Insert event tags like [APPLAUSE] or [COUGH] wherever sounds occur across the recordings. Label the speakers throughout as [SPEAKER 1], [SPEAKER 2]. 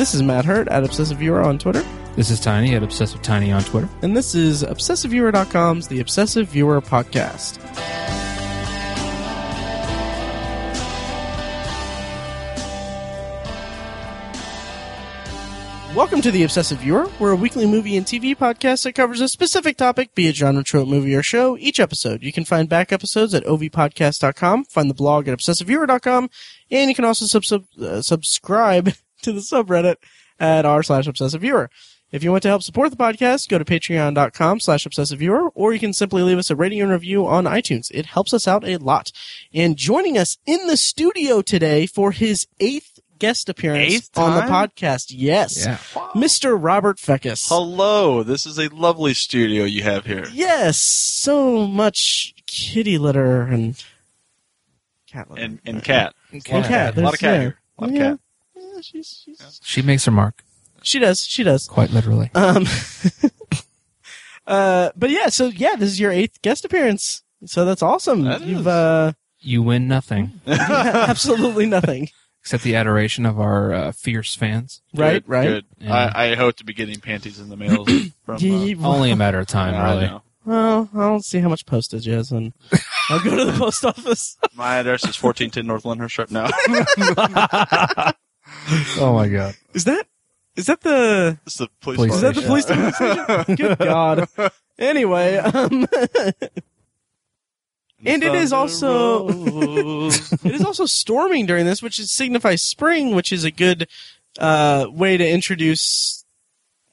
[SPEAKER 1] This is Matt Hurt at Obsessive Viewer on Twitter.
[SPEAKER 2] This is Tiny at Obsessive Tiny on Twitter.
[SPEAKER 1] And this is ObsessiveViewer.com's The Obsessive Viewer Podcast. Welcome to The Obsessive Viewer. We're a weekly movie and TV podcast that covers a specific topic, be it genre, trope, movie, or show, each episode. You can find back episodes at ovpodcast.com, find the blog at obsessiveviewer.com, and you can also sub- sub- uh, subscribe [LAUGHS] to the subreddit at r slash obsessive viewer. If you want to help support the podcast, go to patreon.com slash obsessive viewer, or you can simply leave us a rating and review on iTunes. It helps us out a lot. And joining us in the studio today for his eighth guest appearance
[SPEAKER 3] Eighth
[SPEAKER 1] on the podcast, yes, Mr. Robert Fekkes.
[SPEAKER 3] Hello, this is a lovely studio you have here.
[SPEAKER 1] Yes, so much kitty litter and cat litter.
[SPEAKER 3] And and cat.
[SPEAKER 1] And cat.
[SPEAKER 3] A lot of cat
[SPEAKER 1] There's-
[SPEAKER 3] here. A lot of
[SPEAKER 1] yeah.
[SPEAKER 3] cat.
[SPEAKER 1] Yeah, she's, she's,
[SPEAKER 2] She makes her mark,
[SPEAKER 1] she does, she does.
[SPEAKER 2] quite literally.
[SPEAKER 1] Um, [LAUGHS] uh, but yeah, so yeah, this is your eighth guest appearance. So that's awesome.
[SPEAKER 3] That
[SPEAKER 1] You've
[SPEAKER 3] is.
[SPEAKER 1] uh,
[SPEAKER 2] You win nothing [LAUGHS]
[SPEAKER 1] absolutely nothing.
[SPEAKER 2] except the adoration of our uh, fierce fans.
[SPEAKER 1] Right,
[SPEAKER 3] Good,
[SPEAKER 1] right.
[SPEAKER 3] Good.
[SPEAKER 2] Yeah.
[SPEAKER 3] I, I hope to be getting panties in the mail [COUGHS] from. Uh,
[SPEAKER 1] Ye-
[SPEAKER 2] Only a matter of time,
[SPEAKER 3] I
[SPEAKER 2] really.
[SPEAKER 1] well, I don't see how much postage is, and [LAUGHS] I'll go to the post office.
[SPEAKER 3] My address is 1410 North Lyndhurst Road. No, [LAUGHS]
[SPEAKER 2] Oh my god.
[SPEAKER 1] Is that is that the
[SPEAKER 3] it's the police.
[SPEAKER 2] Police
[SPEAKER 1] is that the police station? [LAUGHS] Good God. Anyway, um, [LAUGHS] And it is also- it is also storming during this, which is signifies spring, which is a good uh, way to introduce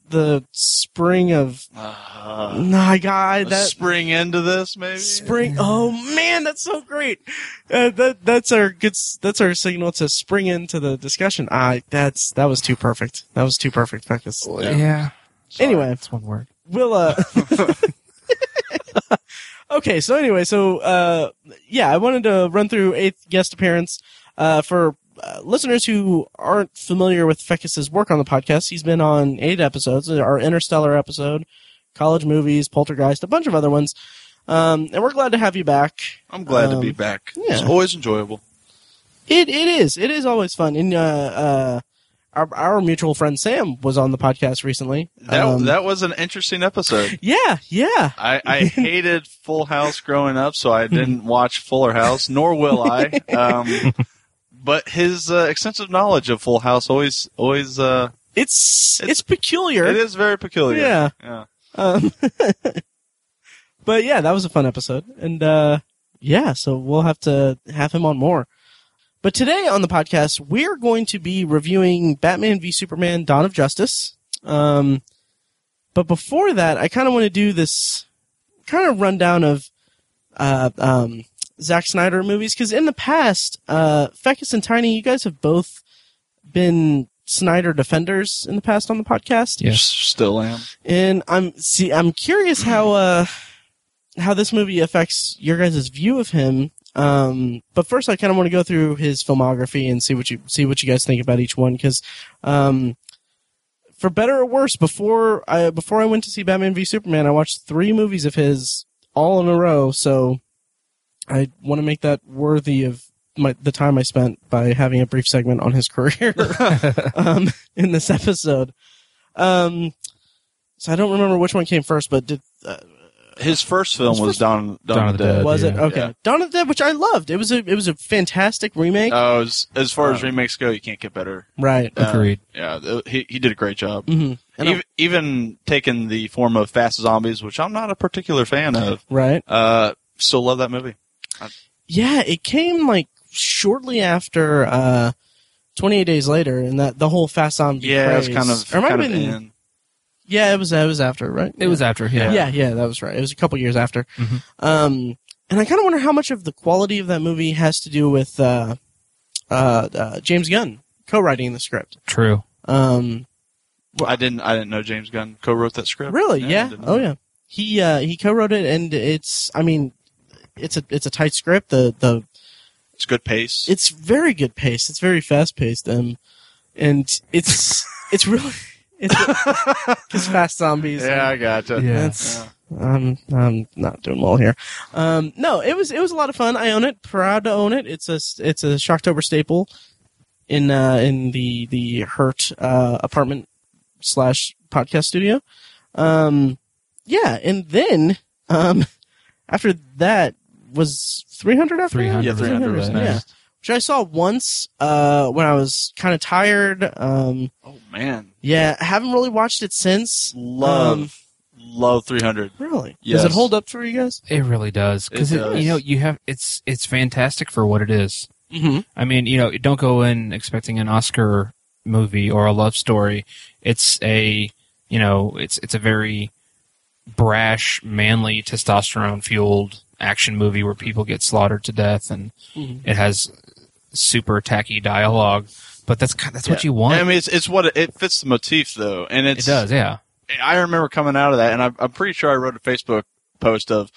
[SPEAKER 1] the spring of.
[SPEAKER 3] uh,
[SPEAKER 1] My God, that
[SPEAKER 3] spring into this, maybe.
[SPEAKER 1] spring. Oh man, that's so great. Uh, that that's our good. That's our signal to spring into the discussion. I that's that was too perfect. That was too perfect, Fekkes.
[SPEAKER 2] Yeah.
[SPEAKER 1] Anyway,
[SPEAKER 2] That's one word.
[SPEAKER 1] we'll uh. [LAUGHS] [LAUGHS] okay, so anyway, so uh, yeah, I wanted to run through eighth guest appearance uh, for uh, listeners who aren't familiar with Fekkes's work on the podcast. He's been on eight episodes, our Interstellar episode, college movies, Poltergeist, a bunch of other ones. Um, and we're glad to have you back.
[SPEAKER 3] I'm glad to
[SPEAKER 1] Um,
[SPEAKER 3] be back.
[SPEAKER 1] yeah.
[SPEAKER 3] It's always enjoyable.
[SPEAKER 1] It it is. It is always fun. And uh, uh, our our mutual friend Sam was on the podcast recently.
[SPEAKER 3] That
[SPEAKER 1] Um,
[SPEAKER 3] that was an interesting episode. [LAUGHS]
[SPEAKER 1] yeah, yeah.
[SPEAKER 3] I, I [LAUGHS] hated Full House growing up, so I didn't watch Fuller House, nor will I. [LAUGHS] Um, but his uh, extensive knowledge of Full House always, always, uh,
[SPEAKER 1] It's it's,
[SPEAKER 3] It's-
[SPEAKER 1] peculiar.
[SPEAKER 3] it is very peculiar.
[SPEAKER 1] Yeah.
[SPEAKER 3] yeah.
[SPEAKER 1] Um, [LAUGHS] but yeah, that was a fun episode, and uh, yeah, so we'll have to have him on more. But today on the podcast, we're going to be reviewing Batman v Superman: Dawn of Justice. Um, but before that, I kind of want to do this kind of rundown of uh, um, Zack Snyder movies because in the past, uh, Fekkes and Tiny, you guys have both been Snyder defenders in the past on the podcast.
[SPEAKER 2] Yes.
[SPEAKER 3] Still am.
[SPEAKER 1] And I'm see I'm curious how uh how this movie affects your guys' view of him. Um, but first, I kind of want to go through his filmography and see what you see what you guys think about each one. Because, um, for better or worse, before I before I went to see Batman v Superman, I watched three movies of his all in a row. So I want to make that worthy of my the time I spent by having a brief segment on his career [LAUGHS] um, in this episode. Um, so I don't remember which one came first, but did uh,
[SPEAKER 3] His first film
[SPEAKER 1] His
[SPEAKER 3] was
[SPEAKER 1] first-
[SPEAKER 3] Dawn, Dawn, of the Dead.
[SPEAKER 1] was it
[SPEAKER 2] yeah.
[SPEAKER 1] okay?
[SPEAKER 3] Yeah.
[SPEAKER 1] Dawn of the Dead, which I loved. It was a it was a fantastic remake.
[SPEAKER 3] Oh, as, as far as
[SPEAKER 1] Uh,
[SPEAKER 3] remakes go, you can't get better.
[SPEAKER 1] right.
[SPEAKER 3] Uh,
[SPEAKER 2] Agreed.
[SPEAKER 3] yeah, he he did a great job.
[SPEAKER 1] hmm And
[SPEAKER 3] even, even taking the form of Fast Zombies, which I'm not a particular fan of,
[SPEAKER 1] right.
[SPEAKER 3] uh, still love that movie.
[SPEAKER 1] Yeah, it came like shortly after uh, 28 Days Later, and that the whole Fast Zombie.
[SPEAKER 3] Yeah, it was kind of
[SPEAKER 1] Or it might
[SPEAKER 3] kind
[SPEAKER 1] have
[SPEAKER 3] of
[SPEAKER 1] been.
[SPEAKER 3] in.
[SPEAKER 1] Yeah, it was. It was after, right?
[SPEAKER 2] It was after, yeah.
[SPEAKER 1] Yeah, yeah, that was right. It was a couple years after.
[SPEAKER 2] Mhm.
[SPEAKER 1] Um, and I kind of wonder how much of the quality of that movie has to do with uh, uh, uh, James Gunn co-writing the script.
[SPEAKER 2] True.
[SPEAKER 1] Um,
[SPEAKER 3] I didn't I didn't know James Gunn co-wrote that script.
[SPEAKER 1] really?
[SPEAKER 3] I
[SPEAKER 1] Yeah. Oh yeah. He uh, he co-wrote it, and it's. I mean, it's a it's a tight script. The the
[SPEAKER 3] It's good pace.
[SPEAKER 1] it's very good pace. It's very fast paced, and and it's [LAUGHS] it's really it's because fast zombies.
[SPEAKER 3] yeah, I gotcha.
[SPEAKER 2] Yeah.
[SPEAKER 1] That's I'm I'm not doing well here. Um, no, it was it was a lot of fun. I own it. Proud to own it. It's a it's a Shocktober staple. in uh, in the the Hurt uh, apartment slash podcast studio. Um, yeah, and then um, after that was 300 after
[SPEAKER 2] 300?
[SPEAKER 3] Yeah, 300 was
[SPEAKER 1] yeah. Which I saw once uh, when I was kind of tired. Um,
[SPEAKER 3] Oh man,
[SPEAKER 1] yeah, I haven't really watched it since.
[SPEAKER 3] love
[SPEAKER 1] Um,
[SPEAKER 3] love 300.
[SPEAKER 1] Really? Does it hold up for you guys?
[SPEAKER 2] It really does because
[SPEAKER 3] It does.
[SPEAKER 2] you know you have it's it's fantastic for what it is.
[SPEAKER 1] Mm-hmm.
[SPEAKER 2] I mean, you know, don't go in expecting an Oscar movie or a love story. It's a, you know, it's it's a very brash, manly, testosterone fueled action movie where people get slaughtered to death, and
[SPEAKER 1] Mhm.
[SPEAKER 2] it has super tacky dialogue. But that's ki- that's what you want.
[SPEAKER 3] I mean, it's it's what it, it fits the motif though, and
[SPEAKER 2] it does, yeah.
[SPEAKER 3] I remember coming out of that, and I'm, I'm pretty sure I wrote a Facebook post of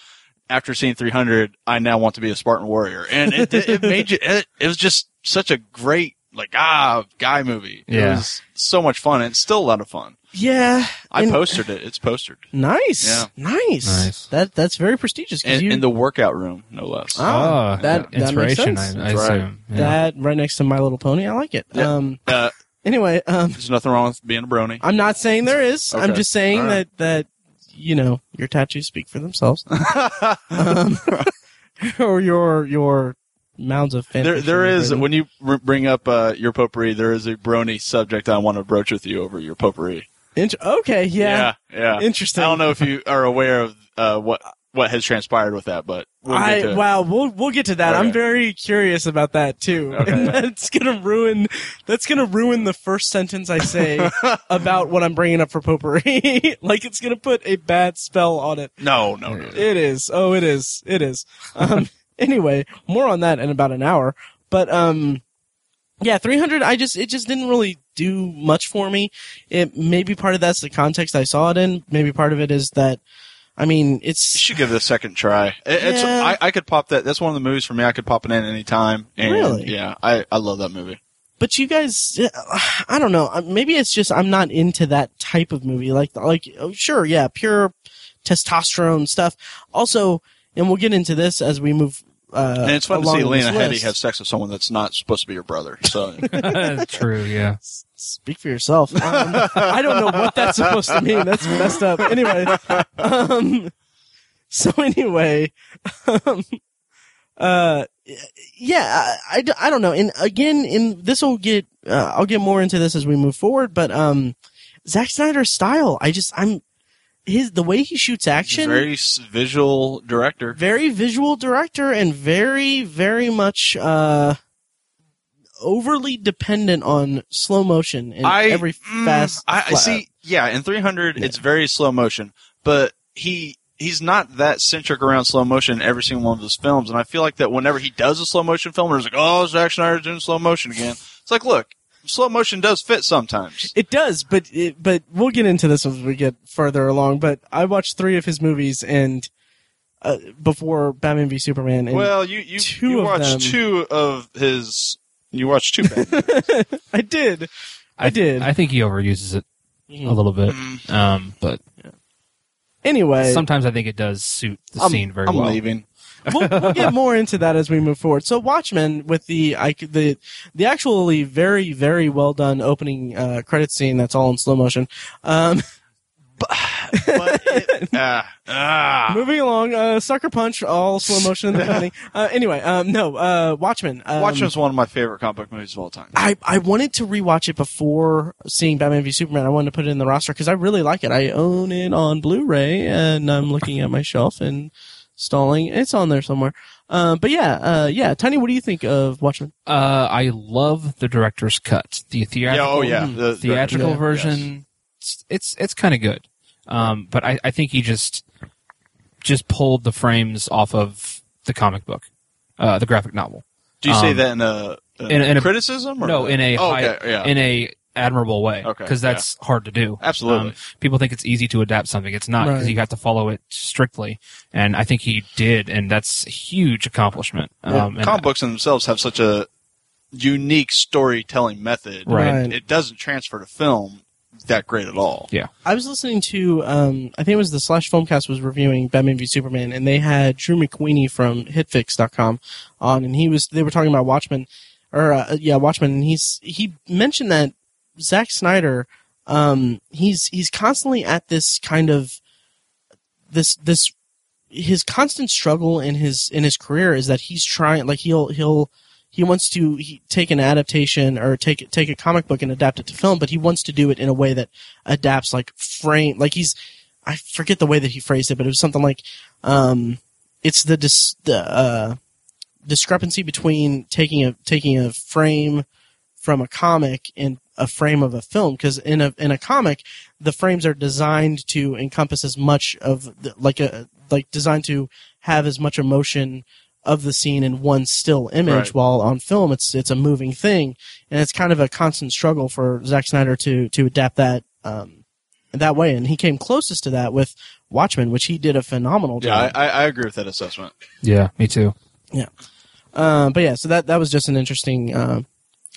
[SPEAKER 3] after seeing 300, I now want to be a Spartan warrior, and it, it, it made you. It, it was just such a great like ah guy movie. It was so much fun, and it's still a lot of fun.
[SPEAKER 1] Yeah.
[SPEAKER 3] I
[SPEAKER 1] and-
[SPEAKER 3] posted it. It's postered
[SPEAKER 1] Nice.
[SPEAKER 3] Yeah.
[SPEAKER 1] Nice.
[SPEAKER 2] Nice.
[SPEAKER 1] That that's very prestigious. 'cause
[SPEAKER 3] in,
[SPEAKER 1] you,
[SPEAKER 3] in the workout room, no less.
[SPEAKER 1] Ah, that- that makes
[SPEAKER 2] inspiration,
[SPEAKER 1] sense.
[SPEAKER 2] I, I
[SPEAKER 3] That's right.
[SPEAKER 2] assume. Yeah.
[SPEAKER 1] that right next to My Little Pony. I like it.
[SPEAKER 3] Yeah.
[SPEAKER 1] Um.
[SPEAKER 3] Uh,
[SPEAKER 1] Anyway, um,
[SPEAKER 3] there's nothing wrong with being a brony.
[SPEAKER 1] I'm not saying there is. I'm
[SPEAKER 3] Okay.
[SPEAKER 1] just saying
[SPEAKER 3] All right.
[SPEAKER 1] that that you know your tattoos speak for themselves. [LAUGHS] um, [LAUGHS] or your your mounds of fan
[SPEAKER 3] there, there is when you r- bring up uh, your potpourri, there is a brony subject I want to broach with you over your potpourri.
[SPEAKER 1] Int- okay, yeah,
[SPEAKER 3] yeah. yeah.
[SPEAKER 1] interesting.
[SPEAKER 3] I don't know if you are aware of uh, what what has transpired with that, but we'll get
[SPEAKER 1] I
[SPEAKER 3] to
[SPEAKER 1] wow, we'll we'll get to that. I'm very curious about that too. [LAUGHS]
[SPEAKER 3] Okay.
[SPEAKER 1] And that's gonna ruin that's gonna ruin the first sentence I say [LAUGHS] about what I'm bringing up for potpourri. [LAUGHS] like it's gonna put a bad spell on it.
[SPEAKER 3] No, no, no.
[SPEAKER 1] It is. Oh, it is. It is. Um, [LAUGHS] anyway, more on that in about an hour. But um, yeah, 300. I just it just didn't really do much for me. It maybe part of that's the context I saw it in. Maybe part of it is that. I mean, it's.
[SPEAKER 3] You should give it a second try. It, it's
[SPEAKER 1] Yeah.
[SPEAKER 3] I, I could pop that. That's one of the movies for me. I could pop it in any time. And
[SPEAKER 1] Really?
[SPEAKER 3] Yeah, I, I love that movie.
[SPEAKER 1] but you guys i don't know Uh, maybe it's just i'm not into that type of movie like like oh, sure yeah pure testosterone stuff also and we'll get into this as we move uh
[SPEAKER 3] and it's fun to see
[SPEAKER 1] this
[SPEAKER 3] Lena Headey have sex with someone that's not supposed to be your brother. So. [LAUGHS] [LAUGHS]
[SPEAKER 2] True, yeah.
[SPEAKER 1] Speak for yourself. Um, [LAUGHS] i don't know what that's supposed to mean. That's messed up. Anyway um so anyway um uh yeah I, I d- I don't know. And again in this will get uh, i'll get more into this as we move forward but um Zack Snyder's style i just i'm his the way he shoots action
[SPEAKER 3] very visual director.
[SPEAKER 1] very visual director and very very much uh overly dependent on slow motion in
[SPEAKER 3] I
[SPEAKER 1] every
[SPEAKER 3] mm,
[SPEAKER 1] fast
[SPEAKER 3] I, I see. Yeah, in 300,
[SPEAKER 1] Yeah.
[SPEAKER 3] it's very slow motion, but he he's not that centric around slow motion in every single one of his films. And I feel like that whenever he does a slow motion film, it's like, oh, Zack Snyder's doing slow motion again. It's like, look, slow motion does fit sometimes.
[SPEAKER 1] it does but it, but we'll get into this as we get further along but i watched three of his movies and uh, before batman v superman and
[SPEAKER 3] well, you you,
[SPEAKER 1] two
[SPEAKER 3] you watched
[SPEAKER 1] them-
[SPEAKER 3] two of his. You watched two. Batman. [LAUGHS]
[SPEAKER 1] i did I did.
[SPEAKER 2] I think he overuses it a little bit.
[SPEAKER 3] Mm,
[SPEAKER 2] Um, but
[SPEAKER 1] anyway
[SPEAKER 2] sometimes I think it does suit the
[SPEAKER 3] I'm,
[SPEAKER 2] scene very well.
[SPEAKER 3] I'm leaving.
[SPEAKER 1] We'll, we'll get more into that as we move forward. So Watchmen with the I, the the actually very very well done opening uh, credit scene that's all in slow motion. Um,
[SPEAKER 3] But it, ah, [LAUGHS] ah.
[SPEAKER 1] moving along, uh, Sucker Punch all slow motion in the [LAUGHS] beginning. Uh, anyway, um, no, uh, Watchmen. Um,
[SPEAKER 3] Watchmen's one of my favorite comic book movies of all time.
[SPEAKER 1] I, I wanted to rewatch it before seeing Batman v Superman. I wanted to put it in the roster because I really like it. I own it on Blu-ray, and I'm looking at my shelf and stalling. It's on there somewhere. Um, but yeah, uh, yeah. Tiny, what do you think of Watchmen?
[SPEAKER 2] Uh, I love the director's cut. The
[SPEAKER 3] Yeah,
[SPEAKER 2] theatrical,
[SPEAKER 3] oh yeah,
[SPEAKER 1] Mm.
[SPEAKER 3] the
[SPEAKER 2] theatrical
[SPEAKER 1] Yeah.
[SPEAKER 2] version. It's it's, it's kind of good. Um, but I, I think he just just pulled the frames off of the comic book, uh, the graphic novel.
[SPEAKER 3] Do you say
[SPEAKER 2] Um,
[SPEAKER 3] that in a, a
[SPEAKER 2] in- in a-
[SPEAKER 3] criticism? Or
[SPEAKER 2] No, in a
[SPEAKER 3] oh,
[SPEAKER 2] high,
[SPEAKER 3] okay, yeah,
[SPEAKER 2] in a admirable way.
[SPEAKER 3] Okay,
[SPEAKER 2] because that's hard to do.
[SPEAKER 3] absolutely.
[SPEAKER 2] Um, people think it's easy to adapt something. It's not because
[SPEAKER 1] Right.
[SPEAKER 2] you have to follow it strictly. And I think he did, and that's a huge accomplishment.
[SPEAKER 1] Yeah.
[SPEAKER 2] Um,
[SPEAKER 3] Comic books in themselves have such a unique storytelling method.
[SPEAKER 2] Right.
[SPEAKER 1] Right.
[SPEAKER 3] It doesn't transfer to film that great at all. Yeah.
[SPEAKER 1] I was listening to, um, I think it was the Slash Filmcast was reviewing Batman v Superman, and they had Drew McWeeny from HitFix.com on, and he was they were talking about Watchmen. or uh, yeah, Watchmen, and he's he mentioned that Zack Snyder, um, he's he's constantly at this kind of this this his constant struggle in his in his career is that he's trying like he'll he'll he wants to he, take an adaptation or take take a comic book and adapt it to film, but he wants to do it in a way that adapts like frame like he's I forget the way that he phrased it, but it was something like um it's the dis, the uh discrepancy between taking a taking a frame from a comic and a frame of a film because in a in a comic the frames are designed to encompass as much of the, like a like designed to have as much emotion of the scene in one still image
[SPEAKER 3] Right.
[SPEAKER 1] while on film it's it's a moving thing and it's kind of a constant struggle for Zack Snyder to to adapt that um that way and he came closest to that with Watchmen which he did a phenomenal
[SPEAKER 3] Yeah,
[SPEAKER 1] job
[SPEAKER 3] I, I I agree with that assessment.
[SPEAKER 2] Yeah, me too. Yeah.
[SPEAKER 1] Uh, but yeah, so that that was just an interesting uh,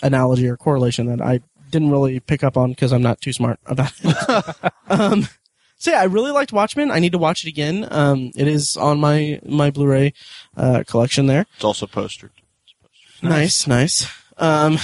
[SPEAKER 1] analogy or correlation that I didn't really pick up on because I'm not too smart about it. [LAUGHS] um, so yeah, I really liked Watchmen. I need to watch it again. Um, it is on my my Blu-ray uh, collection there.
[SPEAKER 3] It's also postered.
[SPEAKER 1] Nice, nice. Um,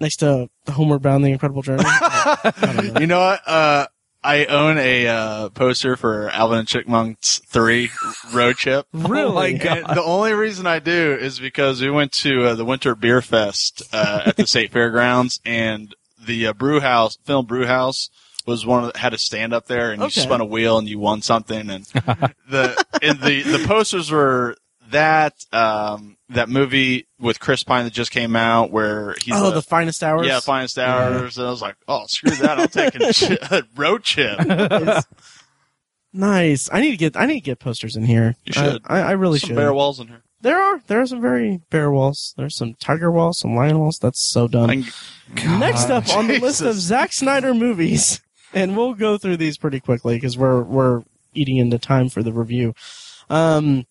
[SPEAKER 1] next to Homeward Bound: The Incredible Journey. I don't know.
[SPEAKER 3] You know what? Uh, I own a uh, poster for Alvin and Chipmunks Three Road Trip. [LAUGHS]
[SPEAKER 1] Really?
[SPEAKER 3] And the only reason I do is because we went to uh, the Winter Beer Fest uh, at the [LAUGHS] State Fairgrounds, and the uh, brew house, film brew house, was one of the, had a stand up there, and you spun a wheel and you won something, and [LAUGHS] the and the the posters were that um, that movie with Chris Pine that just came out where he's
[SPEAKER 1] oh,
[SPEAKER 3] a-
[SPEAKER 1] the finest hours.
[SPEAKER 3] yeah, finest hours. And I was like, oh, screw that. I'm taking [LAUGHS] a road chip. [LAUGHS]
[SPEAKER 1] It's- nice. I need to get I need to get posters in here.
[SPEAKER 3] You should.
[SPEAKER 1] I, I, I really
[SPEAKER 3] Some
[SPEAKER 1] should.
[SPEAKER 3] bare walls in here.
[SPEAKER 1] There are there are some very bare walls. There's some tiger walls, some lion walls. That's so done. Next up on the list of
[SPEAKER 3] Jesus.
[SPEAKER 1] Zack Snyder movies, and we'll go through these pretty quickly because we're we're eating into time for the review. Um,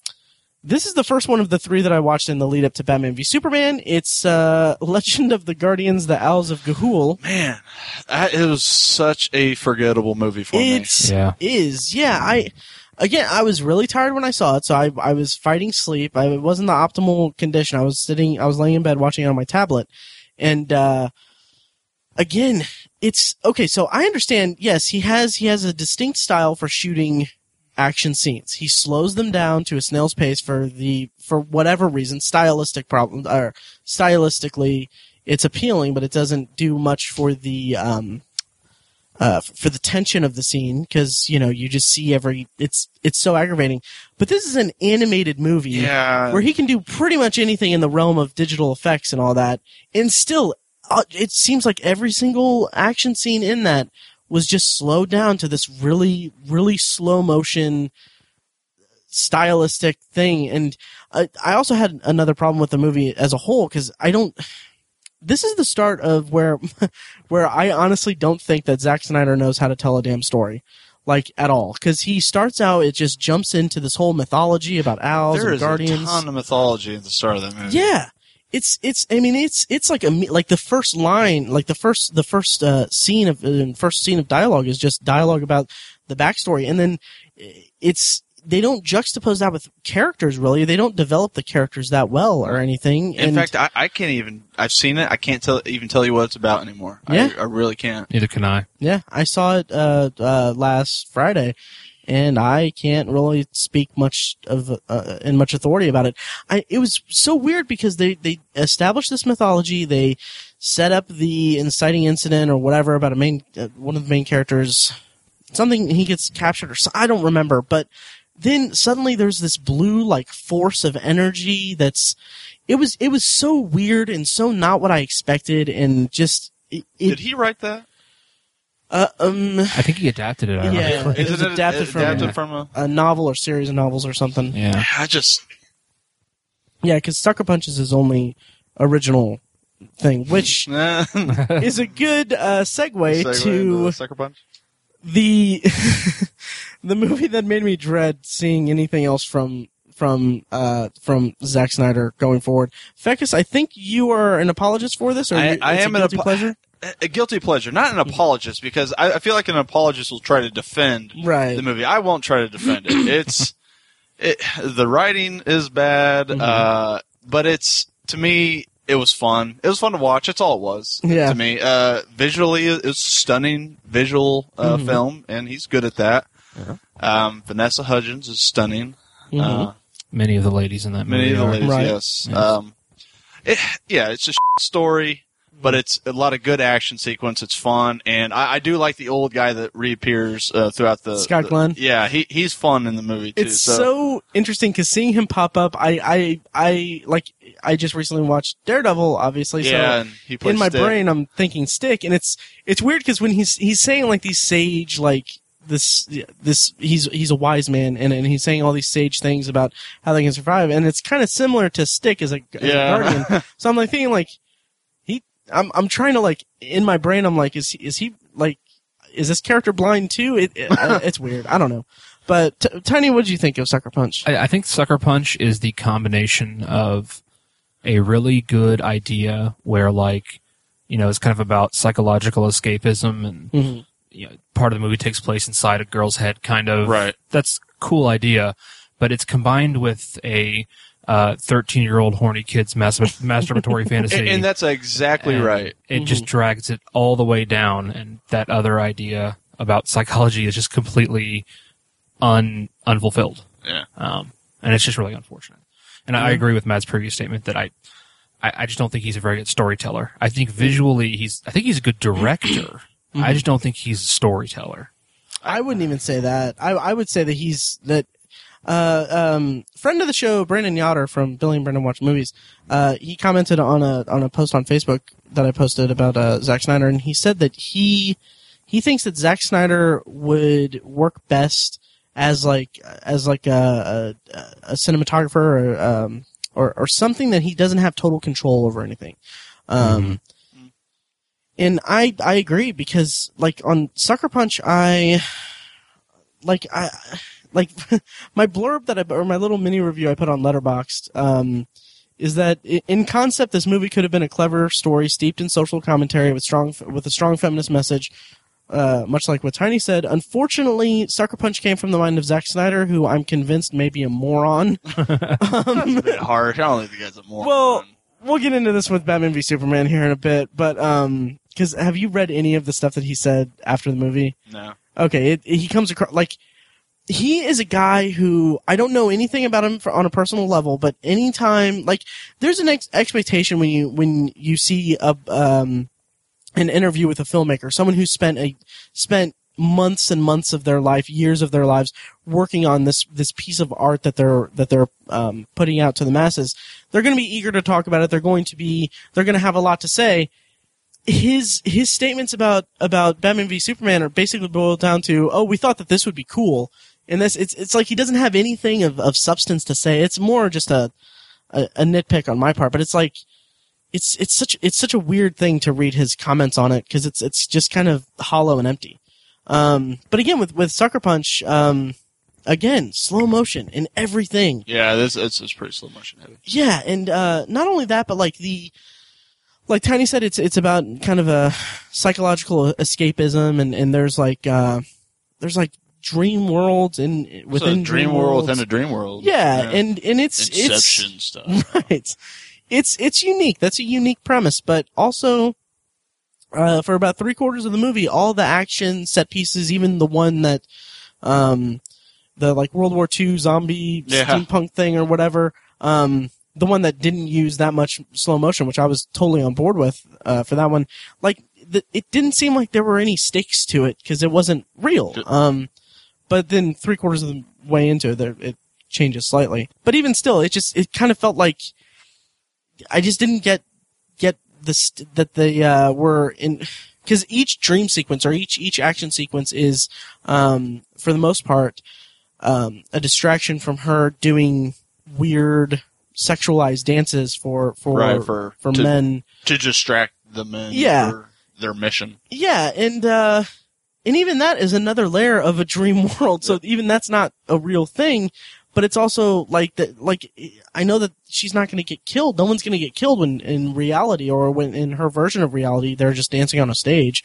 [SPEAKER 1] this is the first one of the three that I watched in the lead up to Batman v Superman. It's uh, [LAUGHS] Legend of the Guardians: The Owls of Ga'Hoole.
[SPEAKER 3] Man, that, it was such a forgettable movie for me.
[SPEAKER 1] It's
[SPEAKER 2] Yeah.
[SPEAKER 1] is yeah. I again, I was really tired when I saw it, so I I was fighting sleep. I wasn't the optimal condition. I was sitting, I was laying in bed watching it on my tablet, and uh, again, it's okay. So I understand. Yes, he has he has a distinct style for shooting action scenes. He slows them down to a snail's pace for the for whatever reason, stylistic problem or stylistically, it's appealing, but it doesn't do much for the um uh, for the tension of the scene because you know you just see every it's it's so aggravating. But this is an animated movie
[SPEAKER 3] yeah.
[SPEAKER 1] where he can do pretty much anything in the realm of digital effects and all that, and still, uh, it seems like every single action scene in that was just slowed down to this really really slow motion stylistic thing and I, I also had another problem with the movie as a whole because i don't this is the start of where [LAUGHS] where I honestly don't think that Zack Snyder knows how to tell a damn story, like at all. Because he starts out, it just jumps into this whole mythology about owls
[SPEAKER 3] there
[SPEAKER 1] and
[SPEAKER 3] is
[SPEAKER 1] guardians.
[SPEAKER 3] a ton of mythology at the start of that movie.
[SPEAKER 1] yeah, it's it's. I mean, it's it's like a me- like the first line, like the first the first uh, scene of uh, first scene of dialogue is just dialogue about the backstory, and then it's they don't juxtapose that with characters really. They don't develop the characters that well or anything.
[SPEAKER 3] In
[SPEAKER 1] and
[SPEAKER 3] fact, I, I can't even. I've seen it. I can't tell even tell you what it's about anymore.
[SPEAKER 1] Yeah.
[SPEAKER 3] I, I really can't.
[SPEAKER 2] Neither can I.
[SPEAKER 1] Yeah, I saw it uh, uh, last Friday, and I can't really speak much of uh, in much authority about it. I, it was so weird because they they established this mythology. They set up the inciting incident or whatever about a main uh, one of the main characters. Something he gets captured or I don't remember, but then suddenly there's this blue like force of energy that's it was it was so weird and so not what I expected and just it, it,
[SPEAKER 3] Did he write that?
[SPEAKER 1] Uh, um
[SPEAKER 2] I think he adapted it.
[SPEAKER 1] Yeah.
[SPEAKER 2] Ironically.
[SPEAKER 1] It was adapted from-
[SPEAKER 3] adapted from a?
[SPEAKER 1] a novel or series of novels or something.
[SPEAKER 2] Yeah.
[SPEAKER 3] I just
[SPEAKER 1] Yeah, because Sucker Punch is his only original thing, which [LAUGHS] is a good uh, segue,
[SPEAKER 3] Segue
[SPEAKER 1] to
[SPEAKER 3] the Sucker Punch.
[SPEAKER 1] the [LAUGHS] the movie that made me dread seeing anything else from from uh from Zack Snyder going forward. Fekkes, I think you are an apologist for this, or
[SPEAKER 3] I-
[SPEAKER 1] you-
[SPEAKER 3] I am an
[SPEAKER 1] guilty
[SPEAKER 3] apo-
[SPEAKER 1] pleasure.
[SPEAKER 3] A guilty pleasure, not an apologist, because I, I feel like an apologist will try to defend
[SPEAKER 1] Right.
[SPEAKER 3] the movie. I won't try to defend it. [COUGHS] It's it, the writing is bad,
[SPEAKER 1] Mhm.
[SPEAKER 3] uh, but it's to me it was fun. It was fun to watch. That's all it was
[SPEAKER 1] Yeah.
[SPEAKER 3] to me. Uh, visually, it was stunning visual uh,
[SPEAKER 1] Mhm.
[SPEAKER 3] film, and he's good at that. Um, Vanessa Hudgens is stunning.
[SPEAKER 1] Mhm.
[SPEAKER 3] Uh,
[SPEAKER 2] Many of the ladies in that movie.
[SPEAKER 3] many of the
[SPEAKER 2] are.
[SPEAKER 3] ladies,
[SPEAKER 1] Right.
[SPEAKER 3] yes.
[SPEAKER 2] Yes.
[SPEAKER 3] Um, it, yeah, it's a story, but it's a lot of good action sequence. It's fun, and I, I do like the old guy that reappears uh, throughout the
[SPEAKER 1] Scott
[SPEAKER 3] the-
[SPEAKER 1] Glenn?
[SPEAKER 3] Yeah, he he's fun in the movie too.
[SPEAKER 1] it's so, interesting because seeing him pop up, I, I, I like. I just recently watched Daredevil, obviously.
[SPEAKER 3] yeah,
[SPEAKER 1] so
[SPEAKER 3] and he plays
[SPEAKER 1] in my
[SPEAKER 3] Stick.
[SPEAKER 1] brain, I'm thinking stick, and it's it's weird because when he's he's saying like these sage like this this he's he's a wise man, and and he's saying all these sage things about how they can survive, and it's kind of similar to stick as a, as a guardian. [LAUGHS] so I'm like thinking like I'm I'm trying to like in my brain, I'm like, is he, is he like is this character blind too? It, it [LAUGHS] it's weird. I don't know. But T- Tiny, what do you think of Sucker Punch?
[SPEAKER 2] I, I think Sucker Punch is the combination of a really good idea where, like, you know, it's kind of about psychological escapism, and
[SPEAKER 1] Mhm.
[SPEAKER 2] you know, part of the movie takes place inside a girl's head. Kind of,
[SPEAKER 3] Right.
[SPEAKER 2] That's a cool idea, but it's combined with a Uh, thirteen-year-old horny kid's mastur- masturbatory fantasy, [LAUGHS]
[SPEAKER 3] and, and that's exactly
[SPEAKER 2] and
[SPEAKER 3] right.
[SPEAKER 2] It just mm-hmm. drags it all the way down, and that other idea about psychology is just completely un unfulfilled.
[SPEAKER 3] Yeah.
[SPEAKER 2] Um, and it's just really unfortunate. And I, I agree with Matt's previous statement that I, I, I just don't think he's a very good storyteller. I think visually he's, I think he's a good director. [CLEARS THROAT] Mm-hmm. I just don't think he's a storyteller.
[SPEAKER 1] I wouldn't even say that. I I would say that he's that. Uh, um, friend of the show, Brandon Yoder from Billy and Brandon Watch Movies. Uh, he commented on a on a post on Facebook that I posted about uh, Zack Snyder, and he said that he he thinks that Zack Snyder would work best as like as like a a, a cinematographer or um or or something that he doesn't have total control over anything. Um, and I I agree because like on Sucker Punch I like I like [LAUGHS] my blurb that I or my little mini review I put on Letterboxd um is that in concept this movie could have been a clever story steeped in social commentary with strong with a strong feminist message uh, much like what Tiny said, unfortunately, Sucker Punch came from the mind of Zack Snyder, who I'm convinced may be a moron. [LAUGHS]
[SPEAKER 3] It's a bit harsh. I don't think the guy's a moron.
[SPEAKER 1] Well, we'll get into this with Batman v Superman here in a bit, but um, because have you read any of the stuff that he said after the movie?
[SPEAKER 3] no.
[SPEAKER 1] Okay, it, he comes across like he is a guy who I don't know anything about him for, on a personal level, but anytime like there's an ex- expectation when you when you see a um an interview with a filmmaker, someone who spent a spent months and months of their life, years of their lives working on this this piece of art that they're that they're um, putting out to the masses. They're going to be eager to talk about it. They're going to be they're going to have a lot to say. His his statements about about Batman v Superman are basically boiled down to, oh, we thought that this would be cool, and this it's it's like he doesn't have anything of, of substance to say. It's more just a, a a nitpick on my part, but it's like it's it's such it's such a weird thing to read his comments on it because it's it's just kind of hollow and empty. Um, but again, with with Sucker Punch, um, again, slow motion in everything.
[SPEAKER 3] Yeah, this it's, it's pretty slow motion heavy.
[SPEAKER 1] Yeah, and uh, not only that, but like the like Tiny said, it's it's about kind of a psychological escapism, and and there's like uh, there's like dream worlds in
[SPEAKER 3] Within a dream world within a dream world.
[SPEAKER 1] yeah, and and it's
[SPEAKER 3] Inception
[SPEAKER 1] it's
[SPEAKER 3] stuff. [LAUGHS]
[SPEAKER 1] right. It's it's unique. That's a unique premise, but also uh, for about three quarters of the movie, all the action set pieces, even the one that um, the like World War II zombie
[SPEAKER 3] Yeah.
[SPEAKER 1] steampunk thing or whatever, um, the one that didn't use that much slow motion, which I was totally on board with uh, for that one. Like the, it didn't seem like there were any stakes to it because it wasn't real. Um, but then three quarters of the way into it, it changes slightly. But even still, it just it kind of felt like I just didn't get get the st- that they uh, were in because each dream sequence or each each action sequence is um, for the most part um, a distraction from her doing weird sexualized dances for for
[SPEAKER 3] Right, for-
[SPEAKER 1] for
[SPEAKER 3] to-
[SPEAKER 1] men.
[SPEAKER 3] to distract the men
[SPEAKER 1] Yeah.
[SPEAKER 3] for their mission.
[SPEAKER 1] Yeah, and uh and even that is another layer of a dream [LAUGHS] world. So even that's not a real thing, but it's also like that like I know that she's not going to get killed. No one's going to get killed when in reality or when in her version of reality they're just dancing on a stage.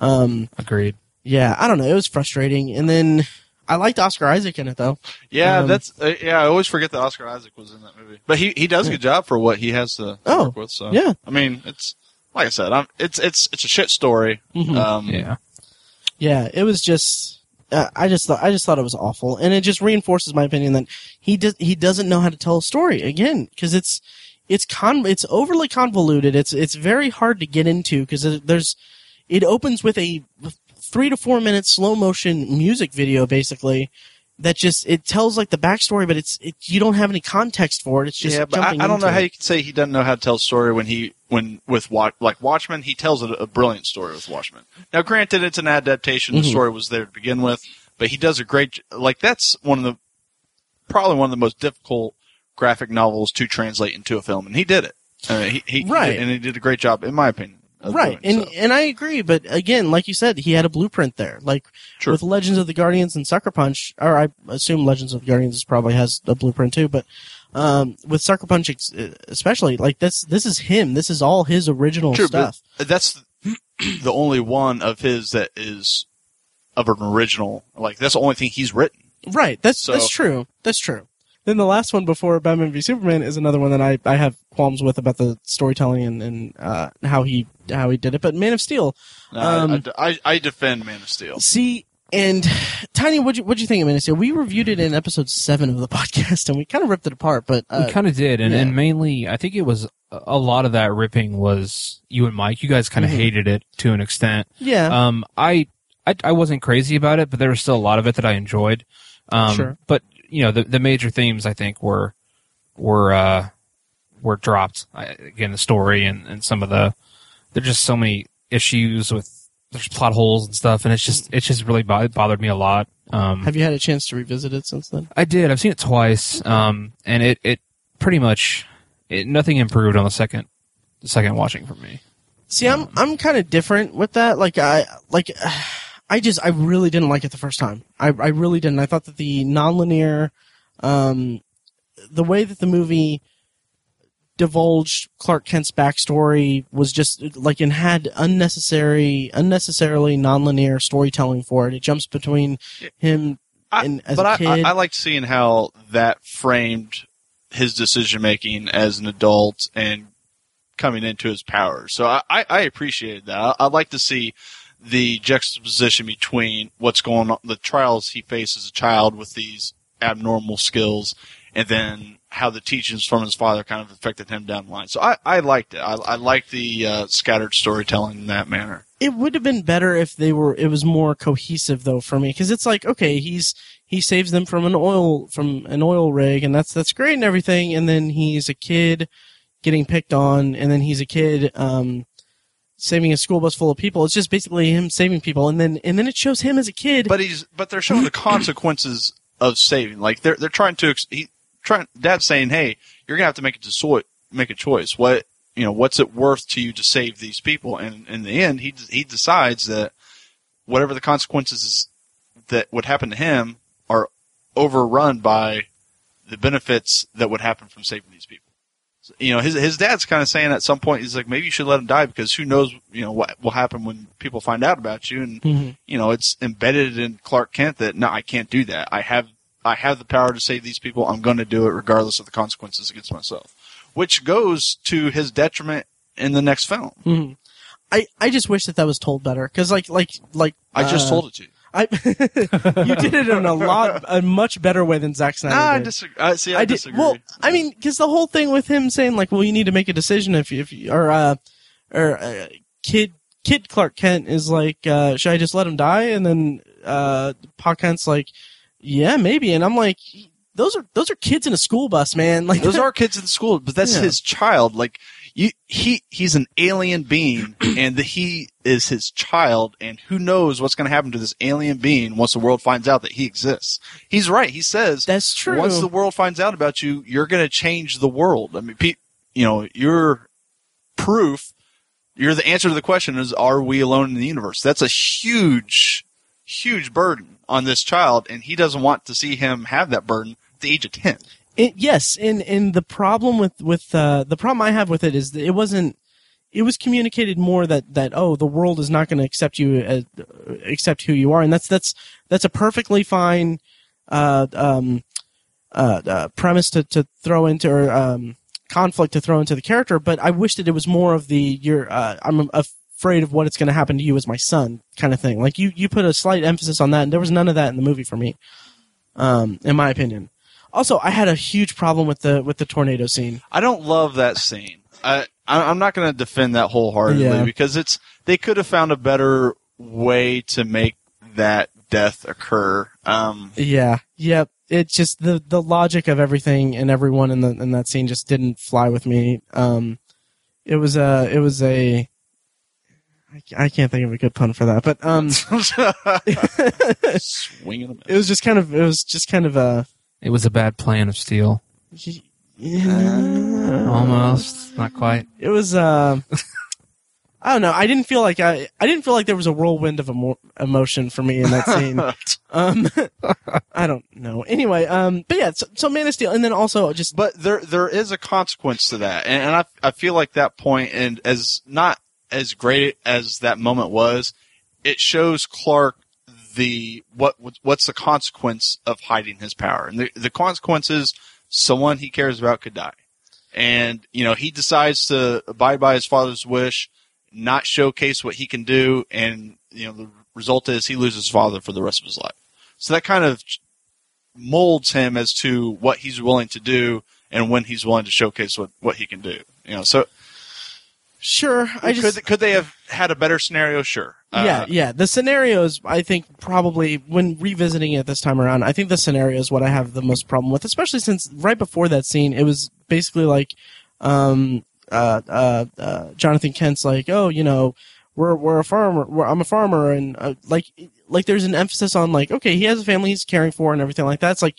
[SPEAKER 1] Um
[SPEAKER 2] Agreed.
[SPEAKER 1] yeah, I don't know. It was frustrating. And then I liked Oscar Isaac in it though.
[SPEAKER 3] Yeah,
[SPEAKER 1] Um,
[SPEAKER 3] that's uh, yeah. I always forget that Oscar Isaac was in that movie, but he he does a good job for what he has to
[SPEAKER 1] Oh,
[SPEAKER 3] work with. So
[SPEAKER 1] yeah.
[SPEAKER 3] I mean, it's like I said, I'm it's it's it's a shit story.
[SPEAKER 1] Mhm.
[SPEAKER 3] Um,
[SPEAKER 2] Yeah.
[SPEAKER 1] Yeah, it was just. Uh, I just thought I just thought it was awful, and it just reinforces my opinion that he does he doesn't know how to tell a story again because it's it's con it's overly convoluted. It's it's very hard to get into because there's it opens with a three to four minute slow motion music video basically that just it tells like the backstory, but it's it you don't have any context for it. It's just
[SPEAKER 3] yeah, but I, I don't know
[SPEAKER 1] into
[SPEAKER 3] how you can say he doesn't know how to tell a story when he when with Watch like Watchmen, he tells a, a brilliant story with Watchmen. Now, granted, it's an adaptation; the
[SPEAKER 1] Mhm.
[SPEAKER 3] story was there to begin with, but he does a great like that's one of the probably one of the most difficult graphic novels to translate into a film, and he did it. I mean, he, he, he
[SPEAKER 1] Right.
[SPEAKER 3] did- and he did a great job, in my opinion.
[SPEAKER 1] right
[SPEAKER 3] doing
[SPEAKER 1] and
[SPEAKER 3] so.
[SPEAKER 1] and i agree but again like you said he had a blueprint there like with legends of the guardians and sucker punch or i assume legends of the guardians probably has a blueprint too but um, with sucker punch ex- especially like this this is him this is all his original
[SPEAKER 3] True,
[SPEAKER 1] stuff
[SPEAKER 3] that's [CLEARS THROAT] the only one of his that is of an original. Like that's the only thing he's written.
[SPEAKER 1] right that's
[SPEAKER 3] So-
[SPEAKER 1] that's true that's true then the last one before batman v superman is another one that i i have qualms with about the storytelling and and uh, how he how he did it but man of steel
[SPEAKER 3] No,
[SPEAKER 1] Um,
[SPEAKER 3] I, I, I defend Man of Steel.
[SPEAKER 1] See, and Tiny, what'd you what'd you think of of We reviewed it in episode seven of the [LAUGHS] podcast, and we kind of ripped it apart. But uh,
[SPEAKER 2] we kind of did, and,
[SPEAKER 1] yeah.
[SPEAKER 2] and mainly, I think it was a- lot of that ripping was you and Mike. You guys kind of
[SPEAKER 1] Mhm.
[SPEAKER 2] hated it to an extent.
[SPEAKER 1] yeah,
[SPEAKER 2] Um, I, I I wasn't crazy about it, but there was still a lot of it that I enjoyed. Um,
[SPEAKER 1] Sure.
[SPEAKER 2] But you know, the the major themes I think were were uh, were dropped. I, again, the story and and some of the there's just so many issues with there's plot holes and stuff, and it's just it's just really bo- bothered me a lot. Um,
[SPEAKER 1] have you had a chance to revisit it since then?
[SPEAKER 2] I did. I've seen it twice, um, and it it pretty much it, nothing improved on the second the second watching for me.
[SPEAKER 1] See, I'm I'm kind of different with that. Like I like [SIGHS] I just I really didn't like it the first time. I I really didn't. I thought that the nonlinear, um, the way that the movie divulged Clark Kent's backstory was just like and had unnecessary unnecessarily nonlinear storytelling for it. It jumps between him
[SPEAKER 3] I,
[SPEAKER 1] and as
[SPEAKER 3] but
[SPEAKER 1] a
[SPEAKER 3] I,
[SPEAKER 1] kid.
[SPEAKER 3] I, I liked seeing how that framed his decision making as an adult and coming into his powers. So I, I, I appreciated that. I, I'd like to see the juxtaposition between what's going on, the trials he faced as a child with these abnormal skills, and then how the teachings from his father kind of affected him down the line. So I, I liked it. I, I liked the uh, scattered storytelling in that manner.
[SPEAKER 1] it would have been better if they were it was more cohesive though for me because it's like okay he's he saves them from an oil from an oil rig and that's that's great and everything and then he's a kid getting picked on and then he's a kid um saving a school bus full of people it's just basically him saving people and then and then it shows him as a kid
[SPEAKER 3] but he's but they're showing the [CLEARS THROAT] consequences of saving. Like they're they're trying to ex- he trying dad's saying, "Hey, you're gonna have to make a deso- make a choice. What you know, what's it worth to you to save these people?" And in the end, he he decides that whatever the consequences is that would happen to him are overrun by the benefits that would happen from saving these people. So, you know, his his dad's kind of saying at some point he's like, maybe you should let him die because who knows, you know, what will happen when people find out about you and
[SPEAKER 1] Mhm.
[SPEAKER 3] you know, it's embedded in Clark Kent that no, I can't do that. I have I have the power to save these people. I'm going to do it regardless of the consequences against myself, which goes to his detriment in the next film.
[SPEAKER 1] Mhm. I, I just wish that that was told better because like like like
[SPEAKER 3] I just
[SPEAKER 1] uh,
[SPEAKER 3] told it to you.
[SPEAKER 1] I [LAUGHS] you did it in a lot a much better way than Zack Snyder
[SPEAKER 3] Nah, I disagree. I, see, I,
[SPEAKER 1] I did.
[SPEAKER 3] disagree.
[SPEAKER 1] Well, I mean, because the whole thing with him saying like, "Well, you need to make a decision if you, if you, or uh, or uh, kid kid Clark Kent is like, uh, should I just let him die? And then uh, Pa Kent's like, yeah, maybe. And I'm like, those are those are kids in a school bus, man. Like
[SPEAKER 3] those are [LAUGHS] kids in school, but that's
[SPEAKER 1] Yeah.
[SPEAKER 3] his child. Like you, he he's an alien being, [CLEARS THROAT] and the, he is his child, and who knows what's going to happen to this alien being once the world finds out that he exists. He's right. He says
[SPEAKER 1] that's true.
[SPEAKER 3] Once the world finds out about you, you're going to change the world. I mean, pe- you know, you're proof. You're the answer to the question is, are we alone in the universe? That's a huge, huge burden on this child, and he doesn't want to see him have that burden at the age of 10.
[SPEAKER 1] It, yes, and and the problem with with uh, the problem I have with it is that it wasn't it was communicated more that that oh the world is not going to accept you as accept who you are, and that's that's that's a perfectly fine uh, um, uh, uh, premise to to throw into or um, conflict to throw into the character. But I wish that it was more of the you're uh, I'm afraid of what it's going to happen to you as my son kind of thing. Like you you put a slight emphasis on that, and there was none of that in the movie for me, um, in my opinion. Also, I had a huge problem with the with the tornado scene.
[SPEAKER 3] I don't love that scene. I I'm not going to defend that wholeheartedly
[SPEAKER 1] Yeah.
[SPEAKER 3] because it's they could have found a better way to make that death occur. Um,
[SPEAKER 1] Yeah, yep. It just the the logic of everything and everyone in the in that scene just didn't fly with me. Um, it was a it was a I can't think of a good pun for that, but um, [LAUGHS]
[SPEAKER 3] swinging them.
[SPEAKER 1] it was just kind of it was just kind of a
[SPEAKER 2] It was a bad plan of steel.
[SPEAKER 1] yeah,
[SPEAKER 2] Almost, not quite.
[SPEAKER 1] it was uh, I don't know. I didn't feel like I I didn't feel like there was a whirlwind of emo- emotion for me in that scene. [LAUGHS] um, I don't know. Anyway, um, but yeah, so, so Man of Steel, and then also just
[SPEAKER 3] But there there is a consequence to that, and, and I I feel like that point, and as not as great as that moment was, it shows Clark the what what's the consequence of hiding his power, and the the consequence is someone he cares about could die, and you know he decides to abide by his father's wish, not showcase what he can do, and you know the result is he loses his father for the rest of his life. So that kind of molds him as to what he's willing to do and when he's willing to showcase what, what he can do. You know, so
[SPEAKER 1] sure. I
[SPEAKER 3] could
[SPEAKER 1] just
[SPEAKER 3] could they have had a better scenario? Sure.
[SPEAKER 1] yeah,
[SPEAKER 3] Uh,
[SPEAKER 1] yeah. The scenarios, I think, probably when revisiting it this time around, I think the scenario is what I have the most problem with, especially since right before that scene, it was basically like, um, uh, uh, uh, Jonathan Kent's like, oh, you know, we're we're a farmer, we're, I'm a farmer, and uh, like like there's an emphasis on like, okay, he has a family he's caring for and everything like that. It's like,